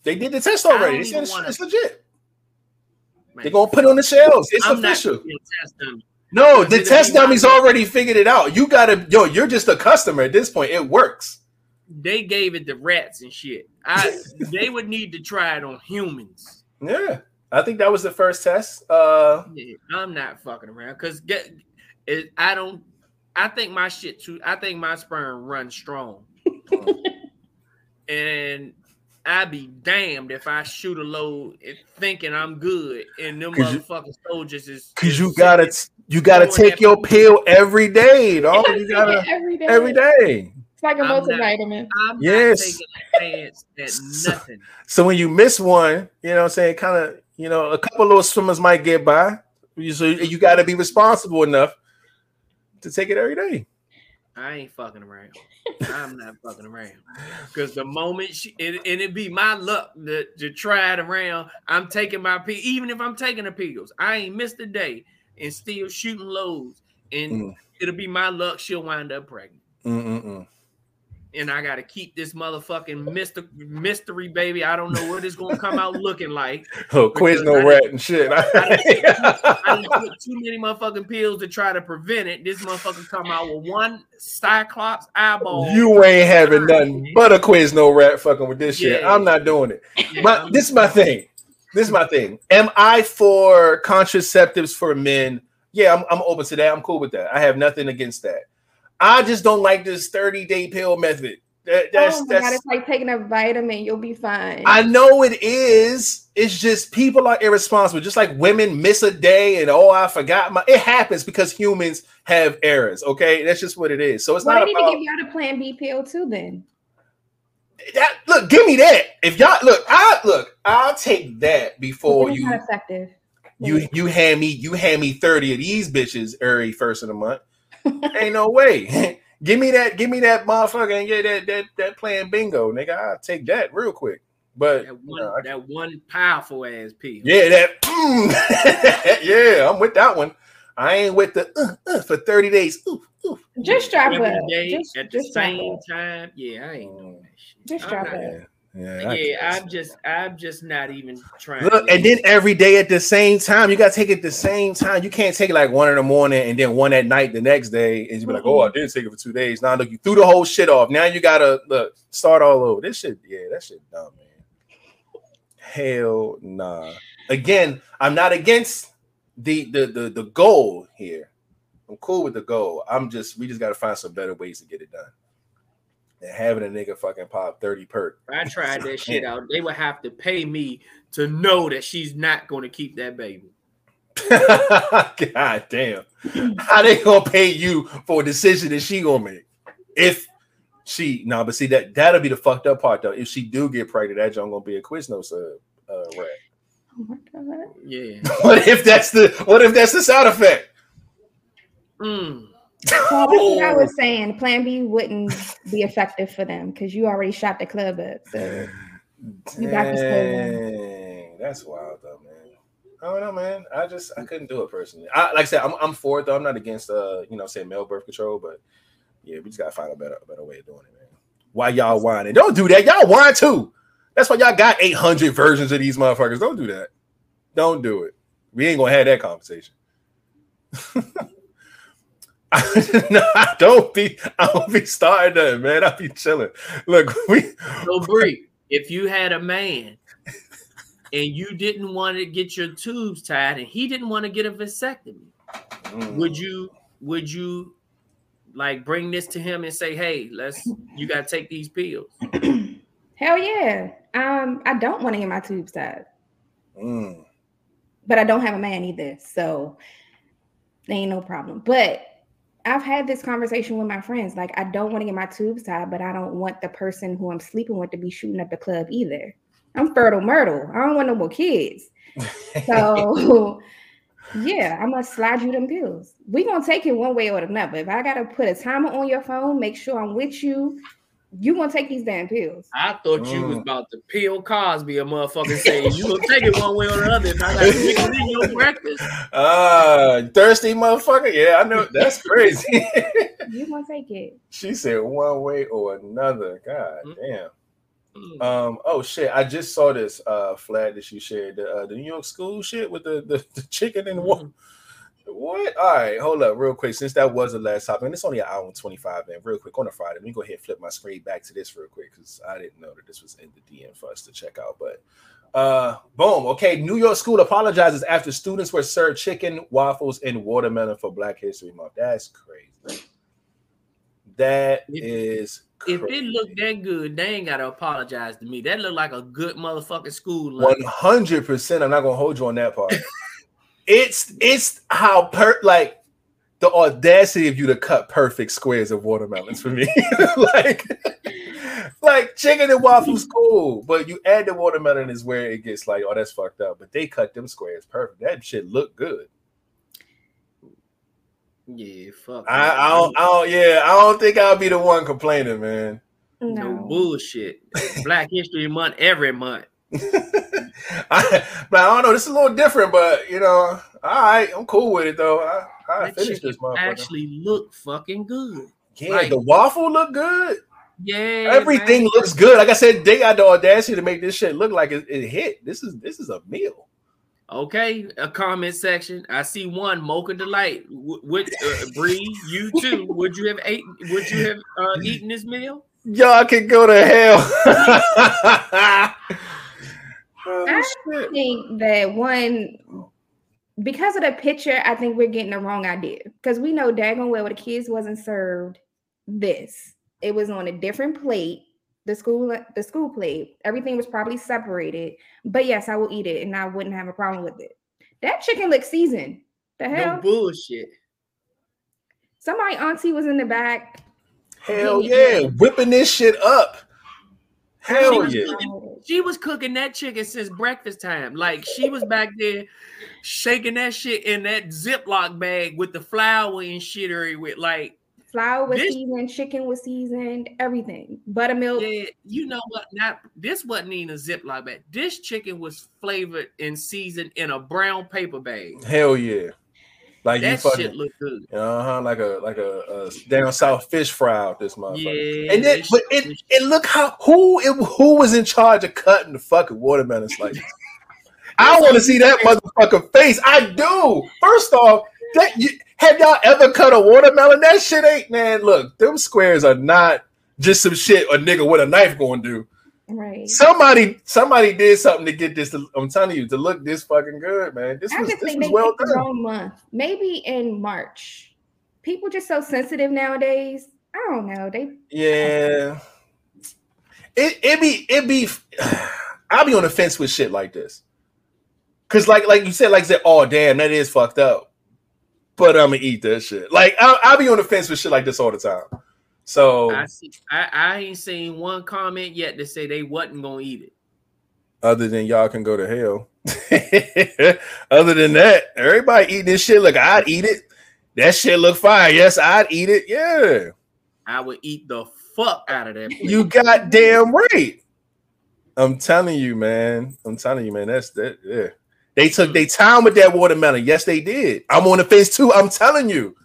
Speaker 2: They did the test already. They said it's,
Speaker 1: wanna-
Speaker 2: it's legit. They're gonna put it on the shelves. It's
Speaker 1: I'm
Speaker 2: official. No, the test dummies already figured it out. You gotta, yo, you're just a customer at this point. It works.
Speaker 1: They gave it to rats and shit. I they would need to try it on humans.
Speaker 2: Yeah, I think that was the first test. Uh,
Speaker 1: I'm not fucking around because get it. I don't. I think my shit too. I think my sperm runs strong, and I'd be damned if I shoot a load thinking I'm good, and them
Speaker 2: 'Cause you-
Speaker 1: motherfucking soldiers is
Speaker 2: cause you gotta, you gotta take your
Speaker 1: food.
Speaker 2: pill every day, dog. You gotta
Speaker 3: every day.
Speaker 2: every day.
Speaker 3: It's like a
Speaker 1: I'm not- I'm
Speaker 2: Yes.
Speaker 1: not taking a chance at
Speaker 2: So- So when you miss one, you know, what I'm saying, kind of, you know, a couple little swimmers might get by. You- So you gotta be responsible enough to take it every day.
Speaker 1: I ain't fucking around. I'm not fucking around. Because the moment she, and, and it be my luck to, to try it around, I'm taking my. Even if I'm taking the pills, I ain't missed a day and still shooting loads. And
Speaker 2: Mm.
Speaker 1: it'll be my luck. She'll wind up pregnant.
Speaker 2: Mm-mm-mm.
Speaker 1: And I got to keep this motherfucking myster- mystery baby. I don't know what it's going to come out looking like.
Speaker 2: Oh, quiz no
Speaker 1: I
Speaker 2: rat and shit.
Speaker 1: I didn't put too many motherfucking pills to try to prevent it. This motherfucker come out with one cyclops eyeball.
Speaker 2: You ain't having nothing but a quiz no rat fucking with this shit. I'm not doing it.
Speaker 1: Yeah,
Speaker 2: But this is my thing. This is my thing. Am I for contraceptives for men? Yeah, I'm, I'm open to that. I'm cool with that. I have nothing against that. I just don't like this 30 day pill method. That, that's
Speaker 3: oh my god, it's like taking a vitamin. You'll be fine.
Speaker 2: I know it is. It's just people are irresponsible. Just like women miss a day and oh, I forgot my. It happens because humans have errors. Okay, that's just what it is. So it's
Speaker 3: well,
Speaker 2: not
Speaker 3: they need
Speaker 2: about
Speaker 3: to give y'all the Plan B pill too. Then
Speaker 2: that. Look, give me that. If y'all look, I look. I'll take that before you
Speaker 3: not effective.
Speaker 2: you you hand me you hand me thirty of these bitches every first of the month. Ain't no way. give me that. Give me that motherfucker and get that that that playing bingo, nigga. I'll take that real quick. But
Speaker 1: that one,
Speaker 2: no, I-
Speaker 1: that one powerful ass pill.
Speaker 2: Yeah, that. mm. yeah, I'm with that one. I ain't with the uh, uh, for 30 days. Ooh, ooh.
Speaker 3: Just drop
Speaker 1: Every
Speaker 3: it.
Speaker 1: day
Speaker 3: Just,
Speaker 1: at the
Speaker 3: just drop
Speaker 1: same
Speaker 3: it.
Speaker 1: time. Yeah, I ain't doing that shit.
Speaker 3: Just
Speaker 1: I'm
Speaker 3: drop
Speaker 1: not-
Speaker 3: it.
Speaker 2: Yeah, yeah. I
Speaker 1: Yeah,
Speaker 2: guess.
Speaker 1: I'm just, I'm just not even trying.
Speaker 2: Look, and then every day at the same time, you gotta take it the same time. You can't take it like one in the morning and then one at night the next day, and you be like, "Oh, I didn't take it for two days." Now look, you threw the whole shit off. Now you gotta look start all over. This shit, yeah, that shit dumb, man. Hell nah. Again, I'm not against the the the the goal here. I'm cool with the goal. I'm just we just gotta find some better ways to get it done. And having a nigga fucking pop 30 perk.
Speaker 1: I tried that shit out, they would have to pay me to know that she's not going to keep that baby.
Speaker 2: God damn. How they gonna pay you for a decision that she gonna make? If she no, but see that that'll be the fucked up part though. If she do get pregnant, that joint gonna be a Quiznos uh, uh rat.
Speaker 3: Oh my god.
Speaker 1: Yeah.
Speaker 2: What if that's the what if that's the side effect?
Speaker 1: Mm.
Speaker 3: Well, that's what I was saying. Plan B wouldn't be effective for them because you already shot the club up. So You got this
Speaker 2: that's wild though, man. I don't know, man. I just I couldn't do it personally. I, like I said, I'm, I'm for it though. I'm not against uh, you know, say male birth control, but yeah, we just gotta find a better a better way of doing it, man. Why y'all whining? Don't do that. Y'all whine too. That's why y'all got 800 versions of these motherfuckers. Don't do that. Don't do it. We ain't gonna have that conversation. no, I don't be. I don't be starting nothing, man. I be chilling. Look, we.
Speaker 1: So Bree, if you had a man and you didn't want to get your tubes tied and he didn't want to get a vasectomy,
Speaker 2: Mm.
Speaker 1: would you would you like bring this to him and say, "Hey, let's you got to take these pills"?
Speaker 3: Hell yeah. Um, I don't want to get my tubes tied,
Speaker 2: Mm.
Speaker 3: but I don't have a man either, so there ain't no problem. But I've had this conversation with my friends. Like, I don't want to get my tubes tied, but I don't want the person who I'm sleeping with to be shooting up the club either. I'm fertile myrtle. I don't want no more kids. So yeah, I'm gonna slide you them pills. We gonna take it one way or another. If I gotta put a timer on your phone, make sure I'm with you. You gonna take these damn pills.
Speaker 1: I thought you was
Speaker 2: Mm.
Speaker 1: about to Bill Cosby a motherfucker saying you gonna take it one way or the other. If I got to mix in your breakfast,
Speaker 2: Ah, thirsty motherfucker. Yeah, I know. That's crazy.
Speaker 3: You gonna take it.
Speaker 2: she said one way or another. God
Speaker 1: Mm.
Speaker 2: damn.
Speaker 1: Mm.
Speaker 2: Um. Oh shit! I just saw this uh flag that you shared. The uh, the New York school shit with the the, the chicken and what? What? All right, hold up, real quick. Since that was the last topic, and it's only an hour and twenty five, man. Real quick on a Friday, let me go ahead and flip my screen back to this real quick because I didn't know that this was in the DM for us to check out. But uh, boom. Okay, New York school apologizes after students were served chicken, waffles, and watermelon for Black History Month. That's crazy. That
Speaker 1: If-
Speaker 2: is
Speaker 1: if
Speaker 2: crazy.
Speaker 1: it looked that good, they ain't gotta apologize to me. That looked like a good motherfucking school.
Speaker 2: One hundred percent. I'm not gonna hold you on that part. it's it's how per like the audacity of you to cut perfect squares of watermelons for me. like like chicken and waffles cool, but you add the watermelon is where it gets like, oh, that's fucked up. But they cut them squares perfect. That shit look good.
Speaker 1: Yeah, fuck.
Speaker 2: I, I don't, I don't, yeah, I don't think I'll be the one complaining, man.
Speaker 1: no
Speaker 3: No.
Speaker 1: bullshit. Black History Month every month.
Speaker 2: I, but I don't know. This is a little different, but you know, all right, I'm cool with it though. I, I this motherfucker.
Speaker 1: actually look fucking good.
Speaker 2: yeah,
Speaker 1: like-
Speaker 2: the waffle look good.
Speaker 1: Yeah,
Speaker 2: Everything
Speaker 1: man.
Speaker 2: looks good. Like I said, they got the audacity to make this shit look like it, it hit. This is this is a meal.
Speaker 1: Okay, a comment section. I see one Mocha Delight. Would uh, Bree, you too? Would you have ate? Would you have uh, eaten this meal?
Speaker 2: Y'all can go to hell. Oh,
Speaker 3: I
Speaker 2: shit.
Speaker 3: think that one because of the picture, I think we're getting the wrong idea. Because we know daggone well the kids wasn't served this. It was on a different plate. The school, the school plate. Everything was probably separated. But yes, I will eat it, and I wouldn't have a problem with it. That chicken looks seasoned. The hell?
Speaker 1: No bullshit.
Speaker 3: Somebody auntie was in the back.
Speaker 2: Hell yeah, whipping this shit up. Hell yeah.
Speaker 1: Was- She was cooking that chicken since breakfast time. Like she was back there shaking that shit in that Ziploc bag with the flour and shittery with like,
Speaker 3: Flour was
Speaker 1: This-
Speaker 3: seasoned, chicken was seasoned, everything. Buttermilk.
Speaker 1: yeah, you know what? Not this wasn't even a Ziploc bag. This chicken was flavored and seasoned in a brown paper bag.
Speaker 2: Hell yeah. Like you
Speaker 1: That
Speaker 2: fucking
Speaker 1: shit looked good.
Speaker 2: uh-huh, like a like a, a down south fish fry out this motherfucker.
Speaker 1: Yeah,
Speaker 2: And then, but it, and look how who it, who was in charge of cutting the fucking watermelon slices. I want to see that motherfucker face. I do. First off, that you, have y'all ever cut a watermelon? That shit ain't man. Look, them squares are not just some shit a nigga with a knife going to do.
Speaker 3: Right.
Speaker 2: Somebody, somebody did something to get this. To, I'm telling you, to look this fucking good, man. This
Speaker 3: I
Speaker 2: was this was well done.
Speaker 3: wrong month. Maybe in March. People just so sensitive nowadays. I don't know. They
Speaker 2: Yeah. It it be it be I'll be on the fence with shit like this. Cause like like you said, like I said, oh damn, that is fucked up. But I'm gonna eat that shit. Like I'll, I'll be on the fence with shit like this all the time. So
Speaker 1: I see. I, I ain't seen one comment yet to say they wasn't gonna eat it.
Speaker 2: other than y'all can go to hell. other than that, everybody eating this shit. Look, I'd eat it. That shit look fine. Yes, I'd eat it. Yeah.
Speaker 1: I would eat the fuck out of that. plate.
Speaker 2: You goddamn right. I'm telling you, man. I'm telling you, man. That's that. Yeah. They took their time with that watermelon. Yes, they did. I'm on the fence too. I'm telling you.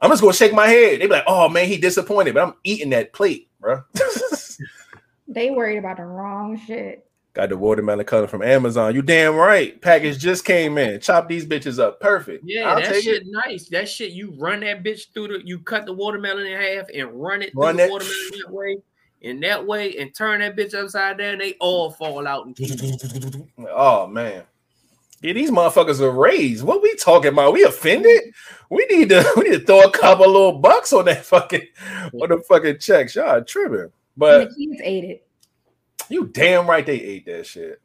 Speaker 2: I'm just gonna shake my head. They be like, "Oh man, he disappointed," but I'm eating that plate, bro.
Speaker 3: they worried about the wrong shit.
Speaker 2: Got the watermelon color from Amazon. You damn right. Package just came in. Chop these bitches up. Perfect.
Speaker 1: Yeah,
Speaker 2: I'll
Speaker 1: that
Speaker 2: take
Speaker 1: shit
Speaker 2: it.
Speaker 1: nice. That shit, you run that bitch through the, you cut the watermelon in half and run it
Speaker 2: Run
Speaker 1: through
Speaker 2: that-
Speaker 1: the watermelon that way, and that way, and turn that bitch upside down. They all fall out.
Speaker 2: Oh man. Yeah, these motherfuckers are raised. What we talking about? We offended? We need to we need to throw a couple little bucks on that fucking on the fucking checks. Y'all tripping.
Speaker 3: And
Speaker 2: But
Speaker 3: the kids ate it.
Speaker 2: you damn right they ate that shit.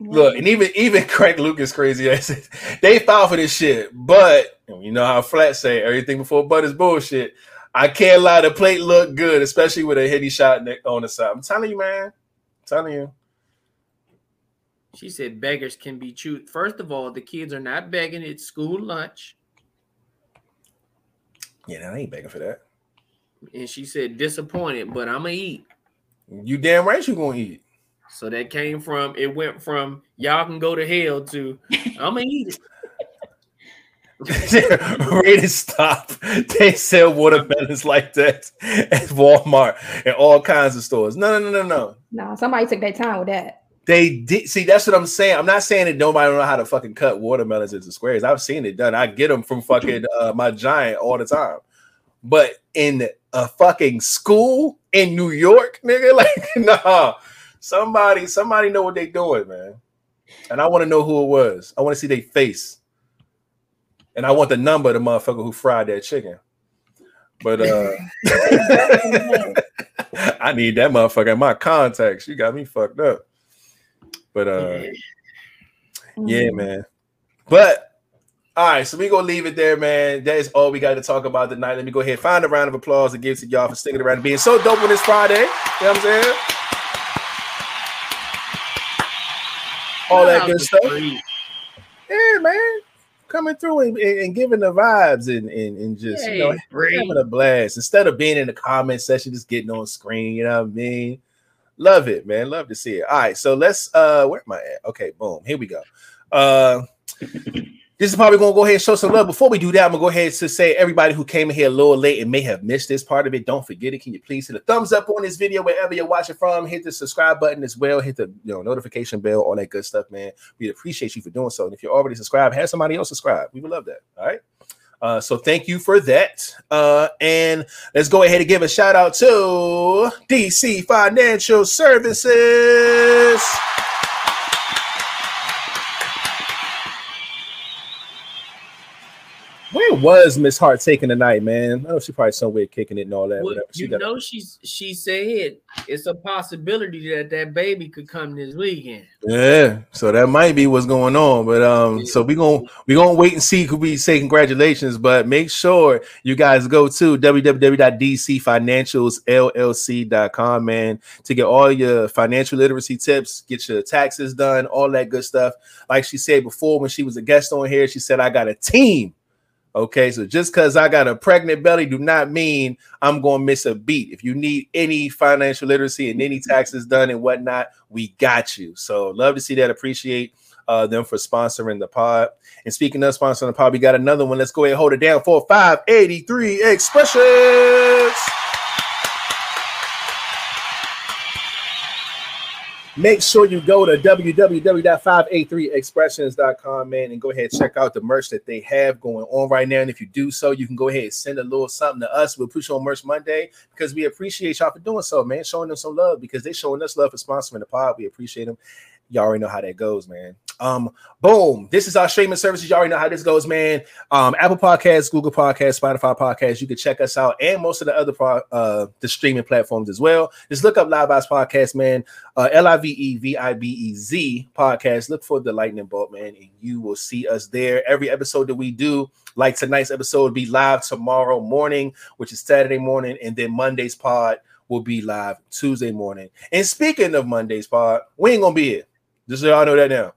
Speaker 2: Look, and even even Craig Lucas crazy ass, they filed for this shit. But you know how flat say everything before butt is bullshit. I can't lie, the plate looked good, especially with a hitty shot on the side. I'm telling you, man. I'm telling you.
Speaker 1: She said beggars can be chewed. First of all, the kids are not begging. It's school lunch.
Speaker 2: Yeah, I ain't begging for that.
Speaker 1: And she said disappointed, but I'm gonna eat.
Speaker 2: You damn right you gonna eat.
Speaker 1: So that came from it went from y'all can go to hell to I'm gonna eat it.
Speaker 2: Rated stop. They sell watermelons like that at Walmart and all kinds of stores. No, no, no, no, no.
Speaker 3: No, somebody took their time with that.
Speaker 2: They did see. That's what I'm saying. I'm not saying that nobody know how to fucking cut watermelons into squares. I've seen it done. I get them from fucking uh, my giant all the time. But in a fucking school in New York, nigga, like nah. Somebody, somebody know what they doing, man. And I want to know who it was. I want to see their face. And I want the number of the motherfucker who fried that chicken. But uh I need that motherfucker in my contacts. You got me fucked up. But uh yeah,
Speaker 3: Mm.
Speaker 2: man. But all right, so we gonna leave it there, man. That is all we got to talk about tonight. Let me go ahead find a round of applause to give to y'all for sticking around and being so dope on this Friday. You know what I'm saying? All that good stuff. Yeah, man. Coming through and, and, and giving the vibes and, and, and just you know having a blast instead of being in the comment section, just getting on screen. You know what I mean? Love it, man. Love to see it. All right, so let's uh where am I at? Okay, boom. Here we go. Uh this is probably gonna go ahead and show some love. Before we do that, I'm gonna go ahead to say everybody who came in here a little late and may have missed this part of it, don't forget it. Can you please hit a thumbs up on this video wherever you're watching from? Hit the subscribe button as well, hit the you know notification bell, all that good stuff, man. We appreciate you for doing so. And if you're already subscribed, have somebody else subscribe. We would love that. All right. Uh, so thank you for that. Uh, and let's go ahead and give a shout out to DC Financial Services. Where was Miss Hart taking the night, man? I know she probably somewhere kicking it and all that.
Speaker 1: Well,
Speaker 2: whatever. She
Speaker 1: you
Speaker 2: got
Speaker 1: know, she's she said it's a possibility that that baby could come this weekend.
Speaker 2: Yeah, so that might be what's going on. But um, so we gonna we gonna wait and see. Could we say congratulations? But make sure you guys go to www.dcfinancialsllc.com, man, to get all your financial literacy tips, get your taxes done, all that good stuff. Like she said before, when she was a guest on here, she said, "I got a team." Okay, so just because I got a pregnant belly, do not mean I'm going to miss a beat. If you need any financial literacy and any taxes done and whatnot, we got you. So love to see that. Appreciate uh, them for sponsoring the pod. And speaking of sponsoring the pod, we got another one. Let's go ahead and hold it down for 583 expressions. Make sure you go to www.583expressions.com, man, and go ahead and check out the merch that they have going on right now. And if you do so, you can go ahead and send a little something to us. We'll push on Merch Monday because we appreciate y'all for doing so, man. Showing them some love because they showing us love for sponsoring the pod. We appreciate them. Y'all already know how that goes, man. Um, boom. This is our streaming services. Y'all already know how this goes, man. Um, Apple Podcasts, Google Podcasts, Spotify Podcasts. You can check us out and most of the other pro- uh the streaming platforms as well. Just look up Live Vibes Podcast, man. Uh, L I V E V I B E Z podcast. Look for the lightning bolt, man, and you will see us there. Every episode that we do, like tonight's episode, will be live tomorrow morning, which is Saturday morning, and then Monday's pod will be live Tuesday morning. And speaking of Monday's pod, we ain't gonna be here. Just so y'all know that now.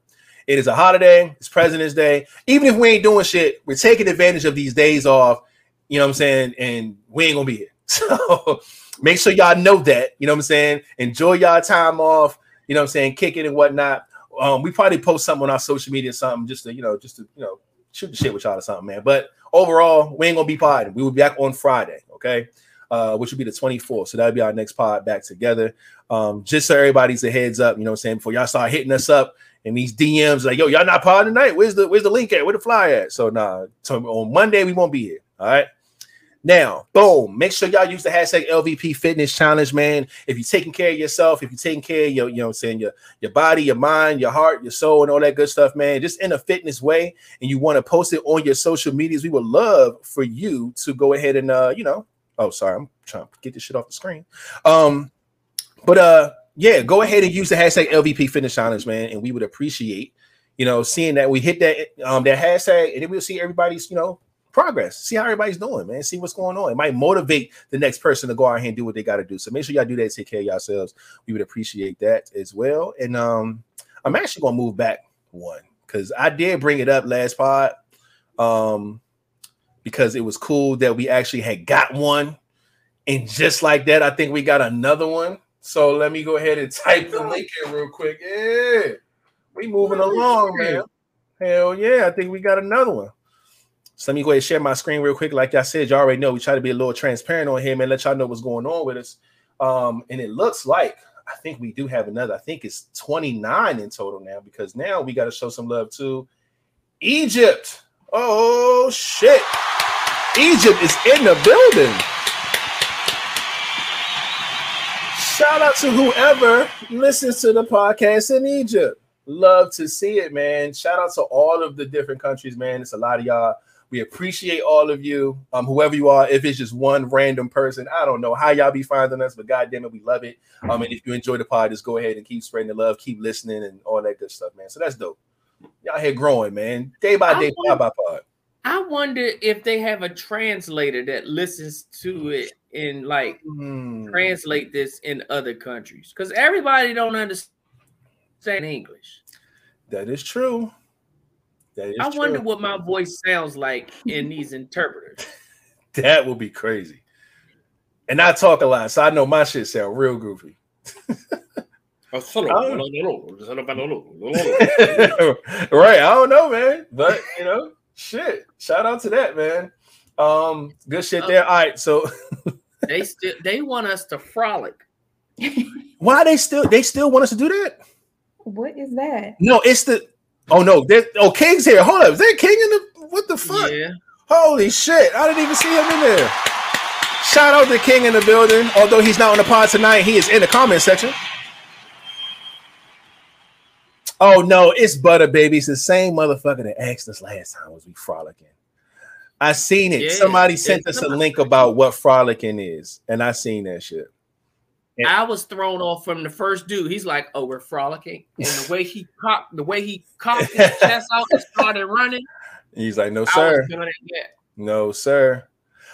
Speaker 2: It is a holiday, it's President's Day. Even if we ain't doing shit, we're taking advantage of these days off, you know what I'm saying? And we ain't gonna be here. So make sure y'all know that, you know what I'm saying? Enjoy y'all time off, you know what I'm saying? Kick it and whatnot. Um, we probably post something on our social media, something just to, you know, just to, you know, shoot the shit with y'all or something, man. But overall, we ain't gonna be potting. We will be back on Friday, okay? Uh, which would be the 24th. So that'll be our next pod back together. Um, just so everybody's a heads up, you know what I'm saying? Before y'all start hitting us up and these DMs like, yo, y'all not pod tonight. Where's the where's the link at? Where the fly at? So nah, on Monday we won't be here. All right. Now, boom, make sure y'all use the hashtag LVP Fitness Challenge, man. If you're taking care of yourself, if you're taking care of your, you know, I'm saying your your body, your mind, your heart, your soul, and all that good stuff, man, just in a fitness way, and you want to post it on your social medias, we would love for you to go ahead and uh, you know, oh, sorry, I'm trying to get this shit off the screen. Um, but uh, yeah, go ahead and use the hashtag LVP Fitness Challenge, man, and we would appreciate, you know, seeing that we hit that um that hashtag, and then we'll see everybody's, you know, progress. See how everybody's doing, man. See what's going on. It might motivate the next person to go out here and do what they got to do. So make sure y'all do that. Take care of yourselves. We would appreciate that as well. And um, I'm actually gonna move back one because I did bring it up last pod. Um, because it was cool that we actually had got one, and just like that, I think we got another one. So let me go ahead and type the link in real quick. Yeah, we moving along, man. Hell yeah, I think we got another one. So let me go ahead and share my screen real quick. Like I said, y'all already know we try to be a little transparent on here, man. Let y'all know what's going on with us. Um, and it looks like I think we do have another. I think it's 29 in total now because now we got to show some love to Egypt. Oh shit. Egypt is in the building. Shout out to whoever listens to the podcast in Egypt. Love to see it, man. Shout out to all of the different countries, man. It's a lot of y'all. We appreciate all of you, um, whoever you are. If it's just one random person, I don't know how y'all be finding us, but goddamn it, we love it. Um, and if you enjoy the pod, just go ahead and keep spreading the love, keep listening, and all that good stuff, man. So that's dope. Y'all here growing, man, day by day, pod by pod.
Speaker 1: I wonder if they have a translator that listens to it and like
Speaker 2: Hmm.
Speaker 1: translate this in other countries because everybody don't understand English.
Speaker 2: That is true. That is
Speaker 1: I
Speaker 2: true.
Speaker 1: wonder what my voice sounds like in these interpreters.
Speaker 2: that would be crazy. And I talk a lot, so I know my shit sound real goofy. right. I don't know, man. But you know, shit. Shout out to that, man. Um, good shit there. All right, so
Speaker 1: They still they want us to frolic.
Speaker 2: why they still they still want us to do that?
Speaker 3: What is that?
Speaker 2: No, it's the oh no, there, oh King's here. Hold up, is there King in the what the fuck?
Speaker 1: Yeah.
Speaker 2: Holy shit, I didn't even see him in there. Shout out to King in the building. Although he's not on the pod tonight, he is in the comment section. Oh no, it's Butter Baby. It's the same motherfucker that asked us last time was we frolicking. I seen it.
Speaker 1: Yeah,
Speaker 2: Somebody sent us a link about what frolicking is, and I seen that shit.
Speaker 1: I was thrown off from the first dude. He's like, "Oh, we're frolicking," and the way he cocked, the way he cocked his chest out and started running,
Speaker 2: He's like, no, sir.
Speaker 1: was doing it. Yeah.
Speaker 2: No, sir.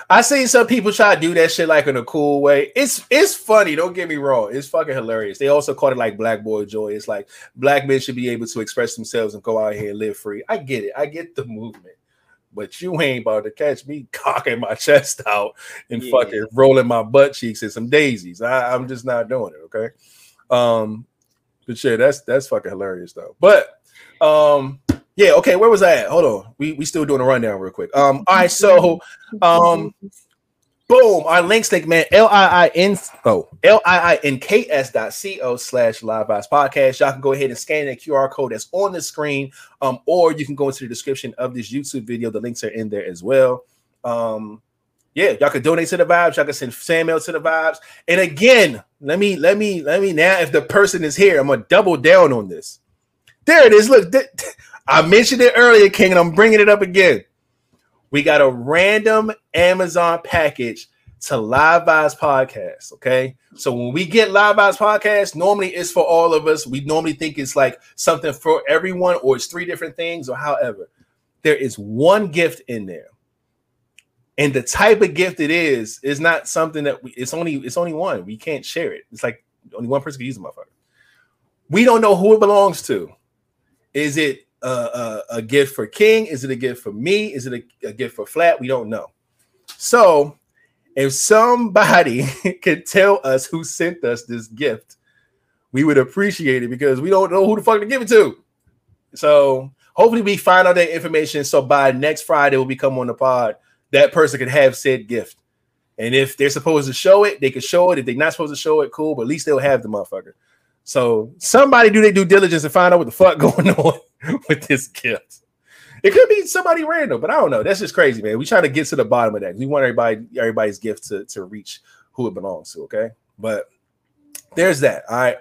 Speaker 2: I seen some people try to do that shit like in a cool way. It's it's funny. Don't get me wrong. It's fucking hilarious. They also call it like black boy joy. It's like black men should be able to express themselves and go out here and live free. I get it. I get the movement. But you ain't about to catch me cocking my chest out and
Speaker 1: Yeah.
Speaker 2: fucking rolling my butt cheeks and some daisies. I, I'm just not doing it. Okay. Um, but shit, that's that's fucking hilarious though. But um, yeah, okay, where was I at? Hold on. We we still doing a rundown real quick. Um, all right, so um, boom, our link link, man. L-I-I-N oh L-I-I-N-K-S dot C-O slash live podcast. Y'all can go ahead and scan that QR code that's on the screen. Um, or you can go into the description of this YouTube video. The links are in there as well. Um, yeah, y'all can donate to the vibes, y'all can send mail to the vibes. And again, let me let me let me now. If the person is here, I'm gonna double down on this. There it is. Look, th- I mentioned it earlier, King, and I'm bringing it up again. We got a random Amazon package to Live Vibes Podcast. Okay. So when we get Live Vibes Podcast, normally it's for all of us. We normally think it's like something for everyone, or it's three different things, or however. There is one gift in there. And the type of gift it is is not something that we it's only it's only one. We can't share it. It's like only one person can use the motherfucker. We don't know who it belongs to. Is it a, a, a gift for King? Is it a gift for me? Is it a, a gift for Flat? We don't know. So, if somebody could tell us who sent us this gift, we would appreciate it because we don't know who the fuck to give it to. So, hopefully, we find out that information. So, by next Friday, when we come on the pod, that person could have said gift And if they're supposed to show it, they can show it. If they're not supposed to show it, cool. But at least they'll have the motherfucker. So somebody do their due diligence and find out what the fuck going on with this gift. It could be somebody random, but I don't know. That's just crazy, man. We try to get to the bottom of that. We want everybody, everybody's gift to, to reach who it belongs to. Okay, but there's that. All right.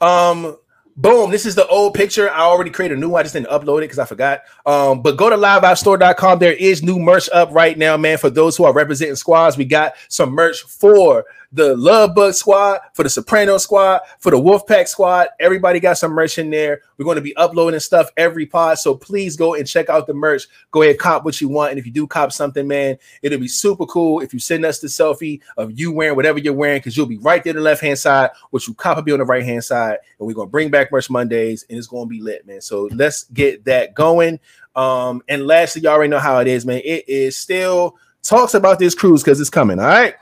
Speaker 2: Um, boom. This is the old picture. I already created a new one. I just didn't upload it because I forgot. Um, but go to liveoutstore.com. There is new merch up right now, man. For those who are representing squads, we got some merch for the Love Bug squad, for the Soprano squad, for the Wolfpack squad. Everybody got some merch in there. We're going to be uploading stuff every pod. So please go and check out the merch. Go ahead, cop what you want. And if you do cop something, man, it'll be super cool if you send us the selfie of you wearing whatever you're wearing, because you'll be right there on the left hand side, which you cop will be on the right hand side. And we're going to bring back merch Mondays and it's going to be lit, man. So let's get that going. Um, and lastly, y'all already know how it is, man. It is still talks about this cruise because it's coming. All right.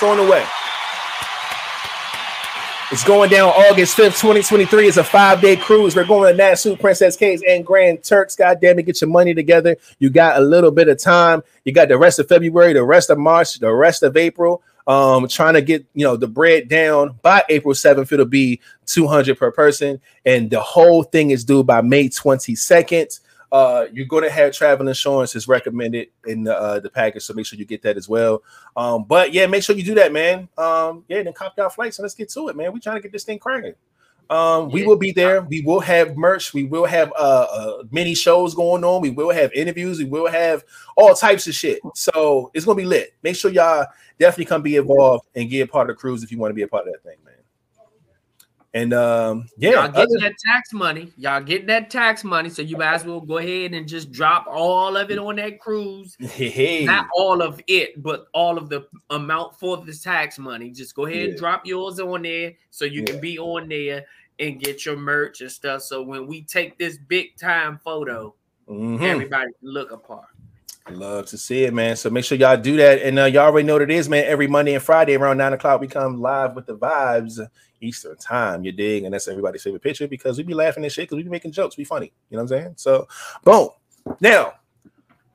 Speaker 2: It's on the way. It's going down August 5th, 2023. It's a five-day cruise. We're going to Nassau, Princess Cays, and Grand Turks. God damn it, get your money together. You got a little bit of time. You got the rest of February, the rest of March, the rest of April. Um, trying to get you know the bread down by April 7th. It'll be 200 per person, and the whole thing is due by May 22nd. Uh, you're going to have travel insurance is recommended in the uh, the package, so make sure you get that as well. Um, but yeah, make sure you do that, man. Um, yeah, then copy our flights and let's get to it, man. We're trying to get this thing cranking. Um, we
Speaker 1: Yeah.
Speaker 2: will be there. We will have merch. We will have uh, uh mini shows going on. We will have interviews. We will have all types of shit. So it's gonna be lit. Make sure y'all definitely come be involved and get a part of the cruise if you want to be a part of that thing. And um, yeah,
Speaker 1: Y'all getting
Speaker 2: other-
Speaker 1: that tax money. Y'all getting that tax money. So you might as well go ahead and just drop all of it on that cruise.
Speaker 2: hey,
Speaker 1: Not all of it, but all of the amount for the tax money. Just go ahead
Speaker 2: Yeah.
Speaker 1: and drop yours on there so you
Speaker 2: Yeah.
Speaker 1: can be on there and get your merch and stuff. So when we take this big time photo,
Speaker 2: Mhm.
Speaker 1: everybody can look apart.
Speaker 2: Love to see it, man. So make sure y'all do that. And uh, y'all already know what it is, man. Every Monday and Friday around nine o'clock, we come live with the vibes Eastern time. You dig? And that's everybody's favorite picture because we be laughing and shit because we be making jokes. We funny. You know what I'm saying? So, boom. Now,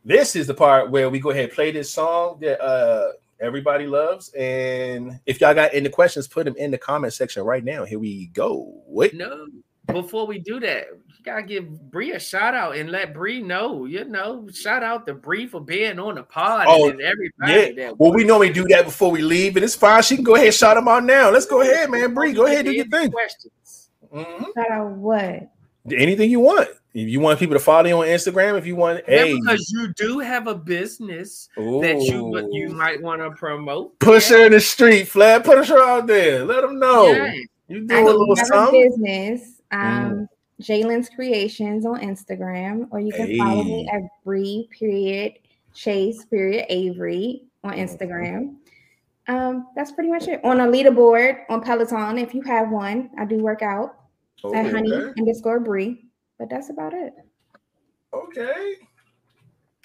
Speaker 2: this is the part where we go ahead and play this song that uh everybody loves. And if y'all got any questions, put them in the comment section right now. Here we go. Wait.
Speaker 1: No, before we do that, gotta give Bree a shout out and let Bree know. You know, shout out to Bree for being on the pod
Speaker 2: Oh,
Speaker 1: and everybody
Speaker 2: Yeah.
Speaker 1: that
Speaker 2: Well, we normally do that before we leave, and it's fine. She can go ahead and shout them out now. Let's go ahead, man. Bree, go ahead, do your thing.
Speaker 1: Questions.
Speaker 2: Mhm.
Speaker 3: Shout out what?
Speaker 2: anything you want. If you want people to follow you on Instagram, if you want,
Speaker 1: Yeah,
Speaker 2: hey,
Speaker 1: because you do have a business that you you might want to promote.
Speaker 2: push her in the street, Flat. Push her out there. Let them know
Speaker 1: Yeah.
Speaker 2: you do a little
Speaker 3: have a
Speaker 2: something.
Speaker 3: business. Um, Jalen's Creations on Instagram, or you can follow me at Bree period Chase period Avery on Instagram. Um, that's pretty much it. On a leaderboard on Peloton, if you have one, I do work out
Speaker 2: Oh,
Speaker 3: at honey
Speaker 2: okay.
Speaker 3: underscore Bree. But that's about it.
Speaker 2: okay.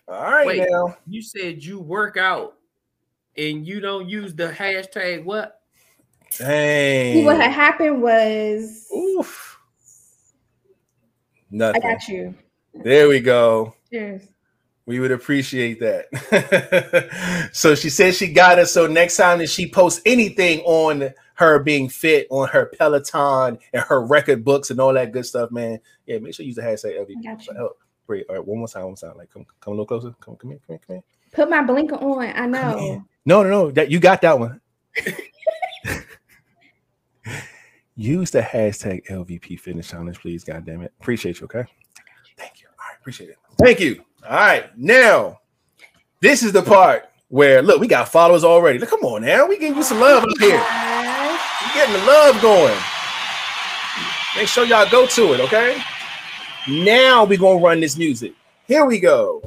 Speaker 2: All right
Speaker 1: Wait.
Speaker 2: now.
Speaker 1: You said you work out and you don't use the hashtag what?
Speaker 2: Dang.
Speaker 3: See, what had happened was
Speaker 2: Oof.
Speaker 3: I
Speaker 2: Nothing.
Speaker 3: got you.
Speaker 2: There we go.
Speaker 3: Cheers.
Speaker 2: We would appreciate that. so she says she got us. So next time that she posts anything on her being fit, on her Peloton and her record books and all that good stuff, man. Yeah, make sure you use the hashtag
Speaker 3: I
Speaker 2: LVP.
Speaker 3: got you.
Speaker 2: Oh, Help. Great. All right, one more time, one more time. Like, come, come a little closer. Come, come here, come here, come here.
Speaker 3: Put my blinker on. I know.
Speaker 2: No, no, no. That you got that one. Use the hashtag LVP Fitness Challenge, please. God damn it. Appreciate you. Okay. Thank you. All right. Appreciate it. Thank you. All right. Now, this is the part where look, we got followers already. Look, come on now. We getting you some love up here. We getting the love going. Make sure y'all go to it, okay? Now we gonna run this music. Here we go.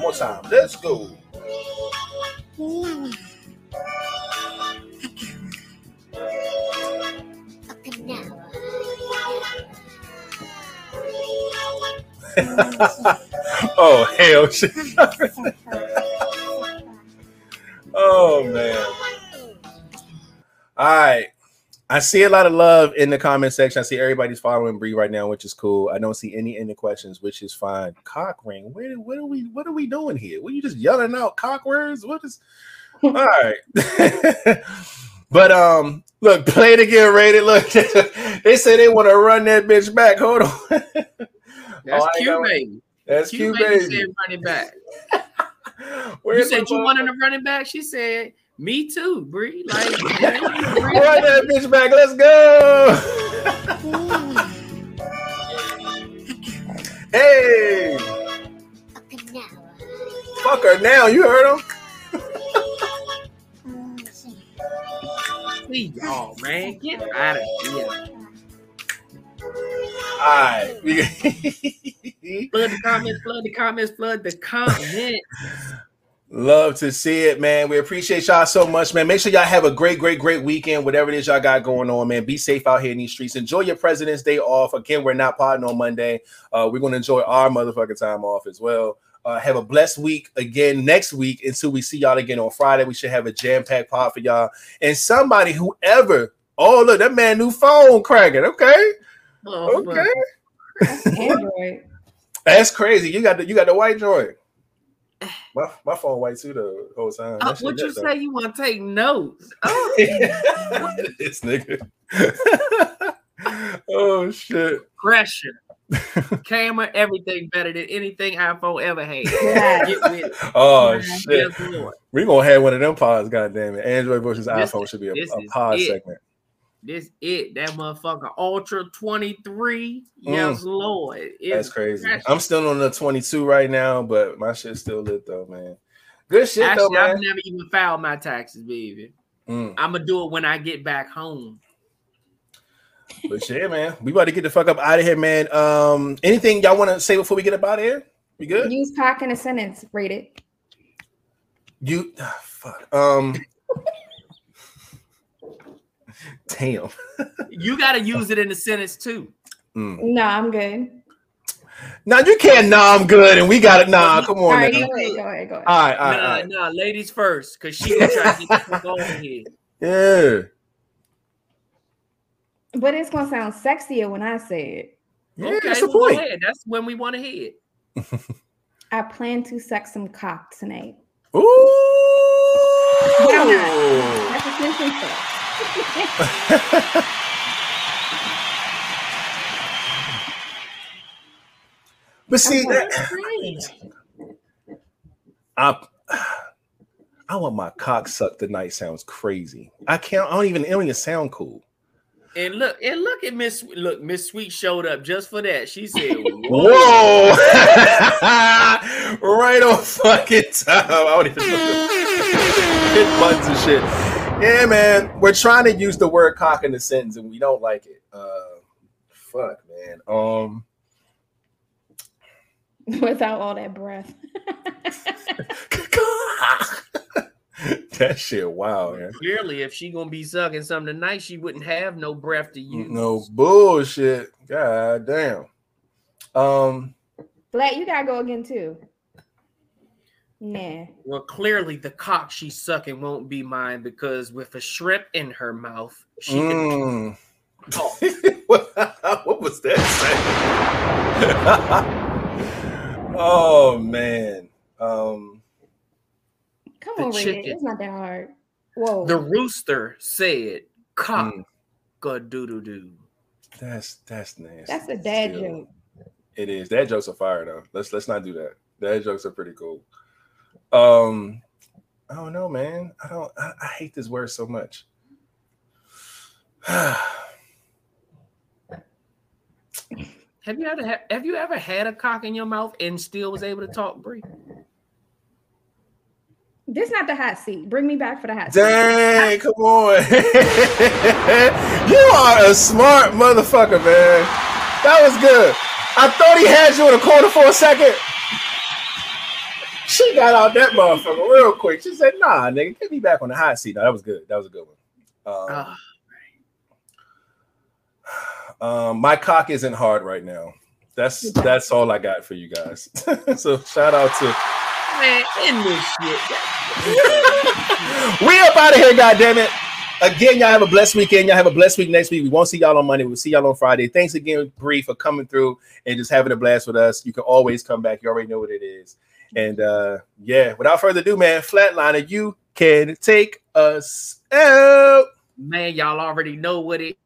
Speaker 2: One more time. Let's go. oh hell shit. oh man. All right. I see a lot of love in the comment section. I see everybody's following Bree right now, which is cool. I don't see any any questions, which is fine. Cock ring. What, what are we what are we doing here? What are you just yelling out cock words? What is all right? but um, look, play it again, rated. Look, they say they want to run that bitch back. Hold on.
Speaker 1: That's
Speaker 2: Oh,
Speaker 1: cute, baby.
Speaker 2: That's
Speaker 1: Cute, baby
Speaker 2: baby.
Speaker 1: said running back. You said you wanted a running back. She said, "Me too, Bree." Like, Bree.
Speaker 2: Run that bitch back. Let's go. hey, fuck her now. You heard him.
Speaker 1: Please, oh man, get out of here.
Speaker 2: All right. We-
Speaker 1: Flood the comments, flood the comments, flood the comments.
Speaker 2: Love to see it, man. We appreciate y'all so much, man. Make sure y'all have a great, great, great weekend, whatever it is y'all got going on, man. Be safe out here in these streets. Enjoy your President's Day off. Again, we're not potting on Monday. Uh, we're going to enjoy our motherfucking time off as well. Uh, have a blessed week again next week until we see y'all again on Friday. We should have a jam packed pod for y'all. And somebody, whoever, oh, look, that man, new phone cracking. Okay.
Speaker 1: Oh,
Speaker 2: Okay.
Speaker 3: That's Android.
Speaker 2: That's crazy. You got the you got the white joint. My, my phone white too the whole time.
Speaker 1: Uh, what you
Speaker 2: lit, though.
Speaker 1: say? You want to take notes? Oh,
Speaker 2: this nigga. oh shit.
Speaker 1: pressure. Camera, everything better than anything iPhone ever had.
Speaker 3: Yeah.
Speaker 1: Get with it.
Speaker 2: Oh
Speaker 1: Yes,
Speaker 2: shit. We're gonna have one of them pods, goddamn it. Android versus
Speaker 1: This-
Speaker 2: iPhone should be a, a pod
Speaker 1: it.
Speaker 2: segment.
Speaker 1: This it. That motherfucker Ultra 23. Yes, Lord.
Speaker 2: Mm. That's
Speaker 1: It's
Speaker 2: crazy.
Speaker 1: pressure.
Speaker 2: I'm still on the 22 right now, but my shit's still lit though, man. Good shit though,
Speaker 1: Actually, I've never even filed my taxes, baby.
Speaker 2: Mm.
Speaker 1: I'm gonna do it when I get back home.
Speaker 2: But shit, man. We about to get the fuck up out of here, man. Um, anything y'all want to say before we get up out of here? We good?
Speaker 3: Use cock in a sentence. Rate it.
Speaker 2: You ah, fuck. Um Damn.
Speaker 1: You gotta use it in the sentence too.
Speaker 2: Mm.
Speaker 3: No, I'm good.
Speaker 2: Now you can't. Nah, I'm good, and we got it. Nah, come on.
Speaker 3: right,
Speaker 2: now.
Speaker 3: go ahead, go ahead, go ahead.
Speaker 2: All right, all right,
Speaker 1: nah,
Speaker 2: all right.
Speaker 1: nah, ladies first, cause she gonna try to get the fuck on here.
Speaker 2: Yeah.
Speaker 3: But it's gonna sound sexier when I say it.
Speaker 2: Yeah,
Speaker 1: okay,
Speaker 2: that's the
Speaker 1: well, go
Speaker 2: point.
Speaker 1: ahead. That's when we want to hear it.
Speaker 3: I plan to suck some cock tonight.
Speaker 2: Ooh.
Speaker 3: That's a sentence. Though.
Speaker 2: But see, that. I, I want my cock sucked tonight. Sounds crazy. I can't. I don't even. It don't even sound cool.
Speaker 1: And look, and look at Miss. Look, Miss Sweet showed up just for that. She said,
Speaker 2: Whoa! right on fucking time. I don't even hit buttons and shit. Yeah, man. We're trying to use the word cock in the sentence and we don't like it. Uh fuck, man. Um
Speaker 3: Without all that breath.
Speaker 2: that shit wow, man.
Speaker 1: Clearly, if she gonna be sucking something tonight, she wouldn't have no breath to use.
Speaker 2: No bullshit. God damn. Um
Speaker 3: Black, you gotta go again too. Nah.
Speaker 1: Well, clearly the cock she's sucking won't be mine because with a shrimp in her mouth, she can
Speaker 2: mm.
Speaker 1: talk.
Speaker 2: what, what was that saying? oh man. Um
Speaker 3: Come on,
Speaker 1: chicken.
Speaker 3: It's not that hard. Whoa.
Speaker 1: The rooster said, "Cock
Speaker 2: mm,
Speaker 1: a doodle doo."
Speaker 2: that's that's nasty.
Speaker 3: That's a dad
Speaker 2: Still.
Speaker 3: joke.
Speaker 2: It is. That jokes are fire though. Let's let's not do that. That jokes are pretty cool. Um, I don't know, man. I don't. I, I hate this word so much.
Speaker 1: Have you ever ha- have you ever had a cock in your mouth and still was able to talk, Bree?
Speaker 3: This not the hot seat. Bring me back for the hot seat.
Speaker 2: Dang, come on. you are a smart motherfucker, man. That was good. I thought he had you in a corner for a second. She got out that motherfucker real quick. She said, nah, nigga, get me back on the hot seat. No, that was good. That was a good one. Um,
Speaker 1: Ah,
Speaker 2: Um, my cock isn't hard right now. That's that's all I got for you guys. so shout out to
Speaker 1: Man, in this shit.
Speaker 2: we up out of here, goddammit. Again, y'all have a blessed weekend. Y'all have a blessed week next week. We won't see y'all on Monday. We'll see y'all on Friday. Thanks again, Bree, for coming through and just having a blast with us. You can always come back. You already know what it is. And uh yeah, without further ado, man, Flatliner, you can take us out.
Speaker 1: Man, y'all already know what it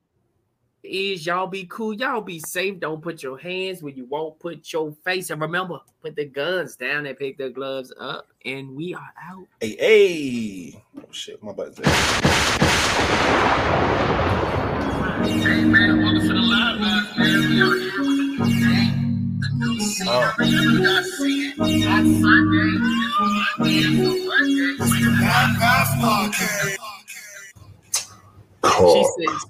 Speaker 1: is. Y'all be cool. Y'all be safe. Don't put your hands where you won't put your face. And remember, put the guns down and pick the gloves up. And we are out.
Speaker 2: Hey, hey. Oh shit, my butt's there.
Speaker 5: Hey man, welcome to the live guys, man.
Speaker 1: She says,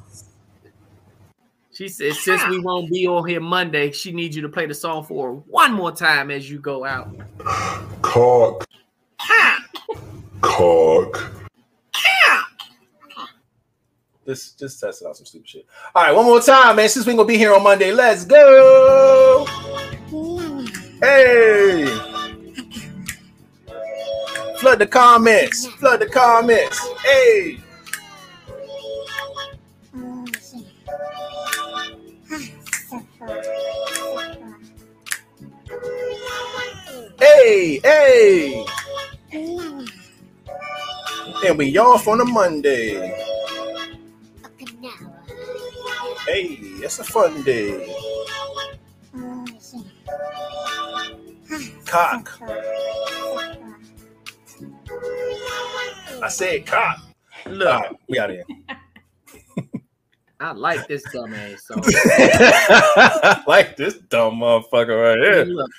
Speaker 1: she says, since we won't be on here Monday, she needs you to play the song for her one more time as you go out.
Speaker 4: Cock. Cock. Cock.
Speaker 2: Just just testing out some stupid shit. All right, one more time, man. Since we gonna be here on Monday, let's go. Hey. Flood the comments. Flood the comments. Hey. Hey, hey. And we off on a Monday. Hey, it's a fun day. Cock. I said cock.
Speaker 1: Look,
Speaker 2: All right, we out of here.
Speaker 1: I like this dumbass song.
Speaker 2: like this dumb motherfucker right here.
Speaker 1: Look,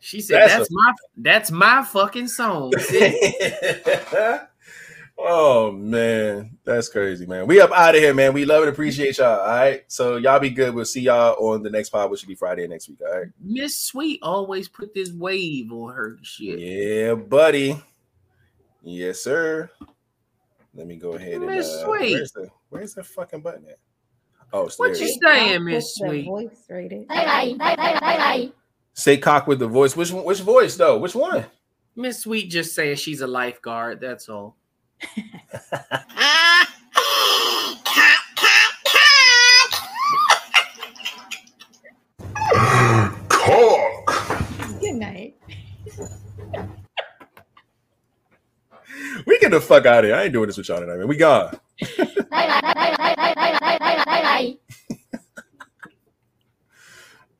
Speaker 1: she said
Speaker 2: That's
Speaker 1: that's,
Speaker 2: a-
Speaker 1: my that's my fucking song. sis."
Speaker 2: oh man, that's crazy, man. We up out of here, man. We love and appreciate y'all. All right, so y'all be good. We'll see y'all on the next pod, which will be Friday next week. All right.
Speaker 1: Miss Sweet always put this wave on her shit.
Speaker 2: Yeah, buddy. Yes, sir. Let me go ahead and
Speaker 1: Miss
Speaker 2: uh,
Speaker 1: Sweet.
Speaker 2: where's the where's the fucking button at? Oh, it's
Speaker 1: What you
Speaker 2: it is.
Speaker 1: saying, Miss Sweet?
Speaker 3: voice rated.
Speaker 2: Say cock with the voice. Which which voice though? Which one?
Speaker 1: Miss Sweet just saying she's a lifeguard. That's all.
Speaker 4: Cock.
Speaker 3: Good night.
Speaker 2: We get the fuck out of here. I ain't doing this with y'all tonight, man. We gone.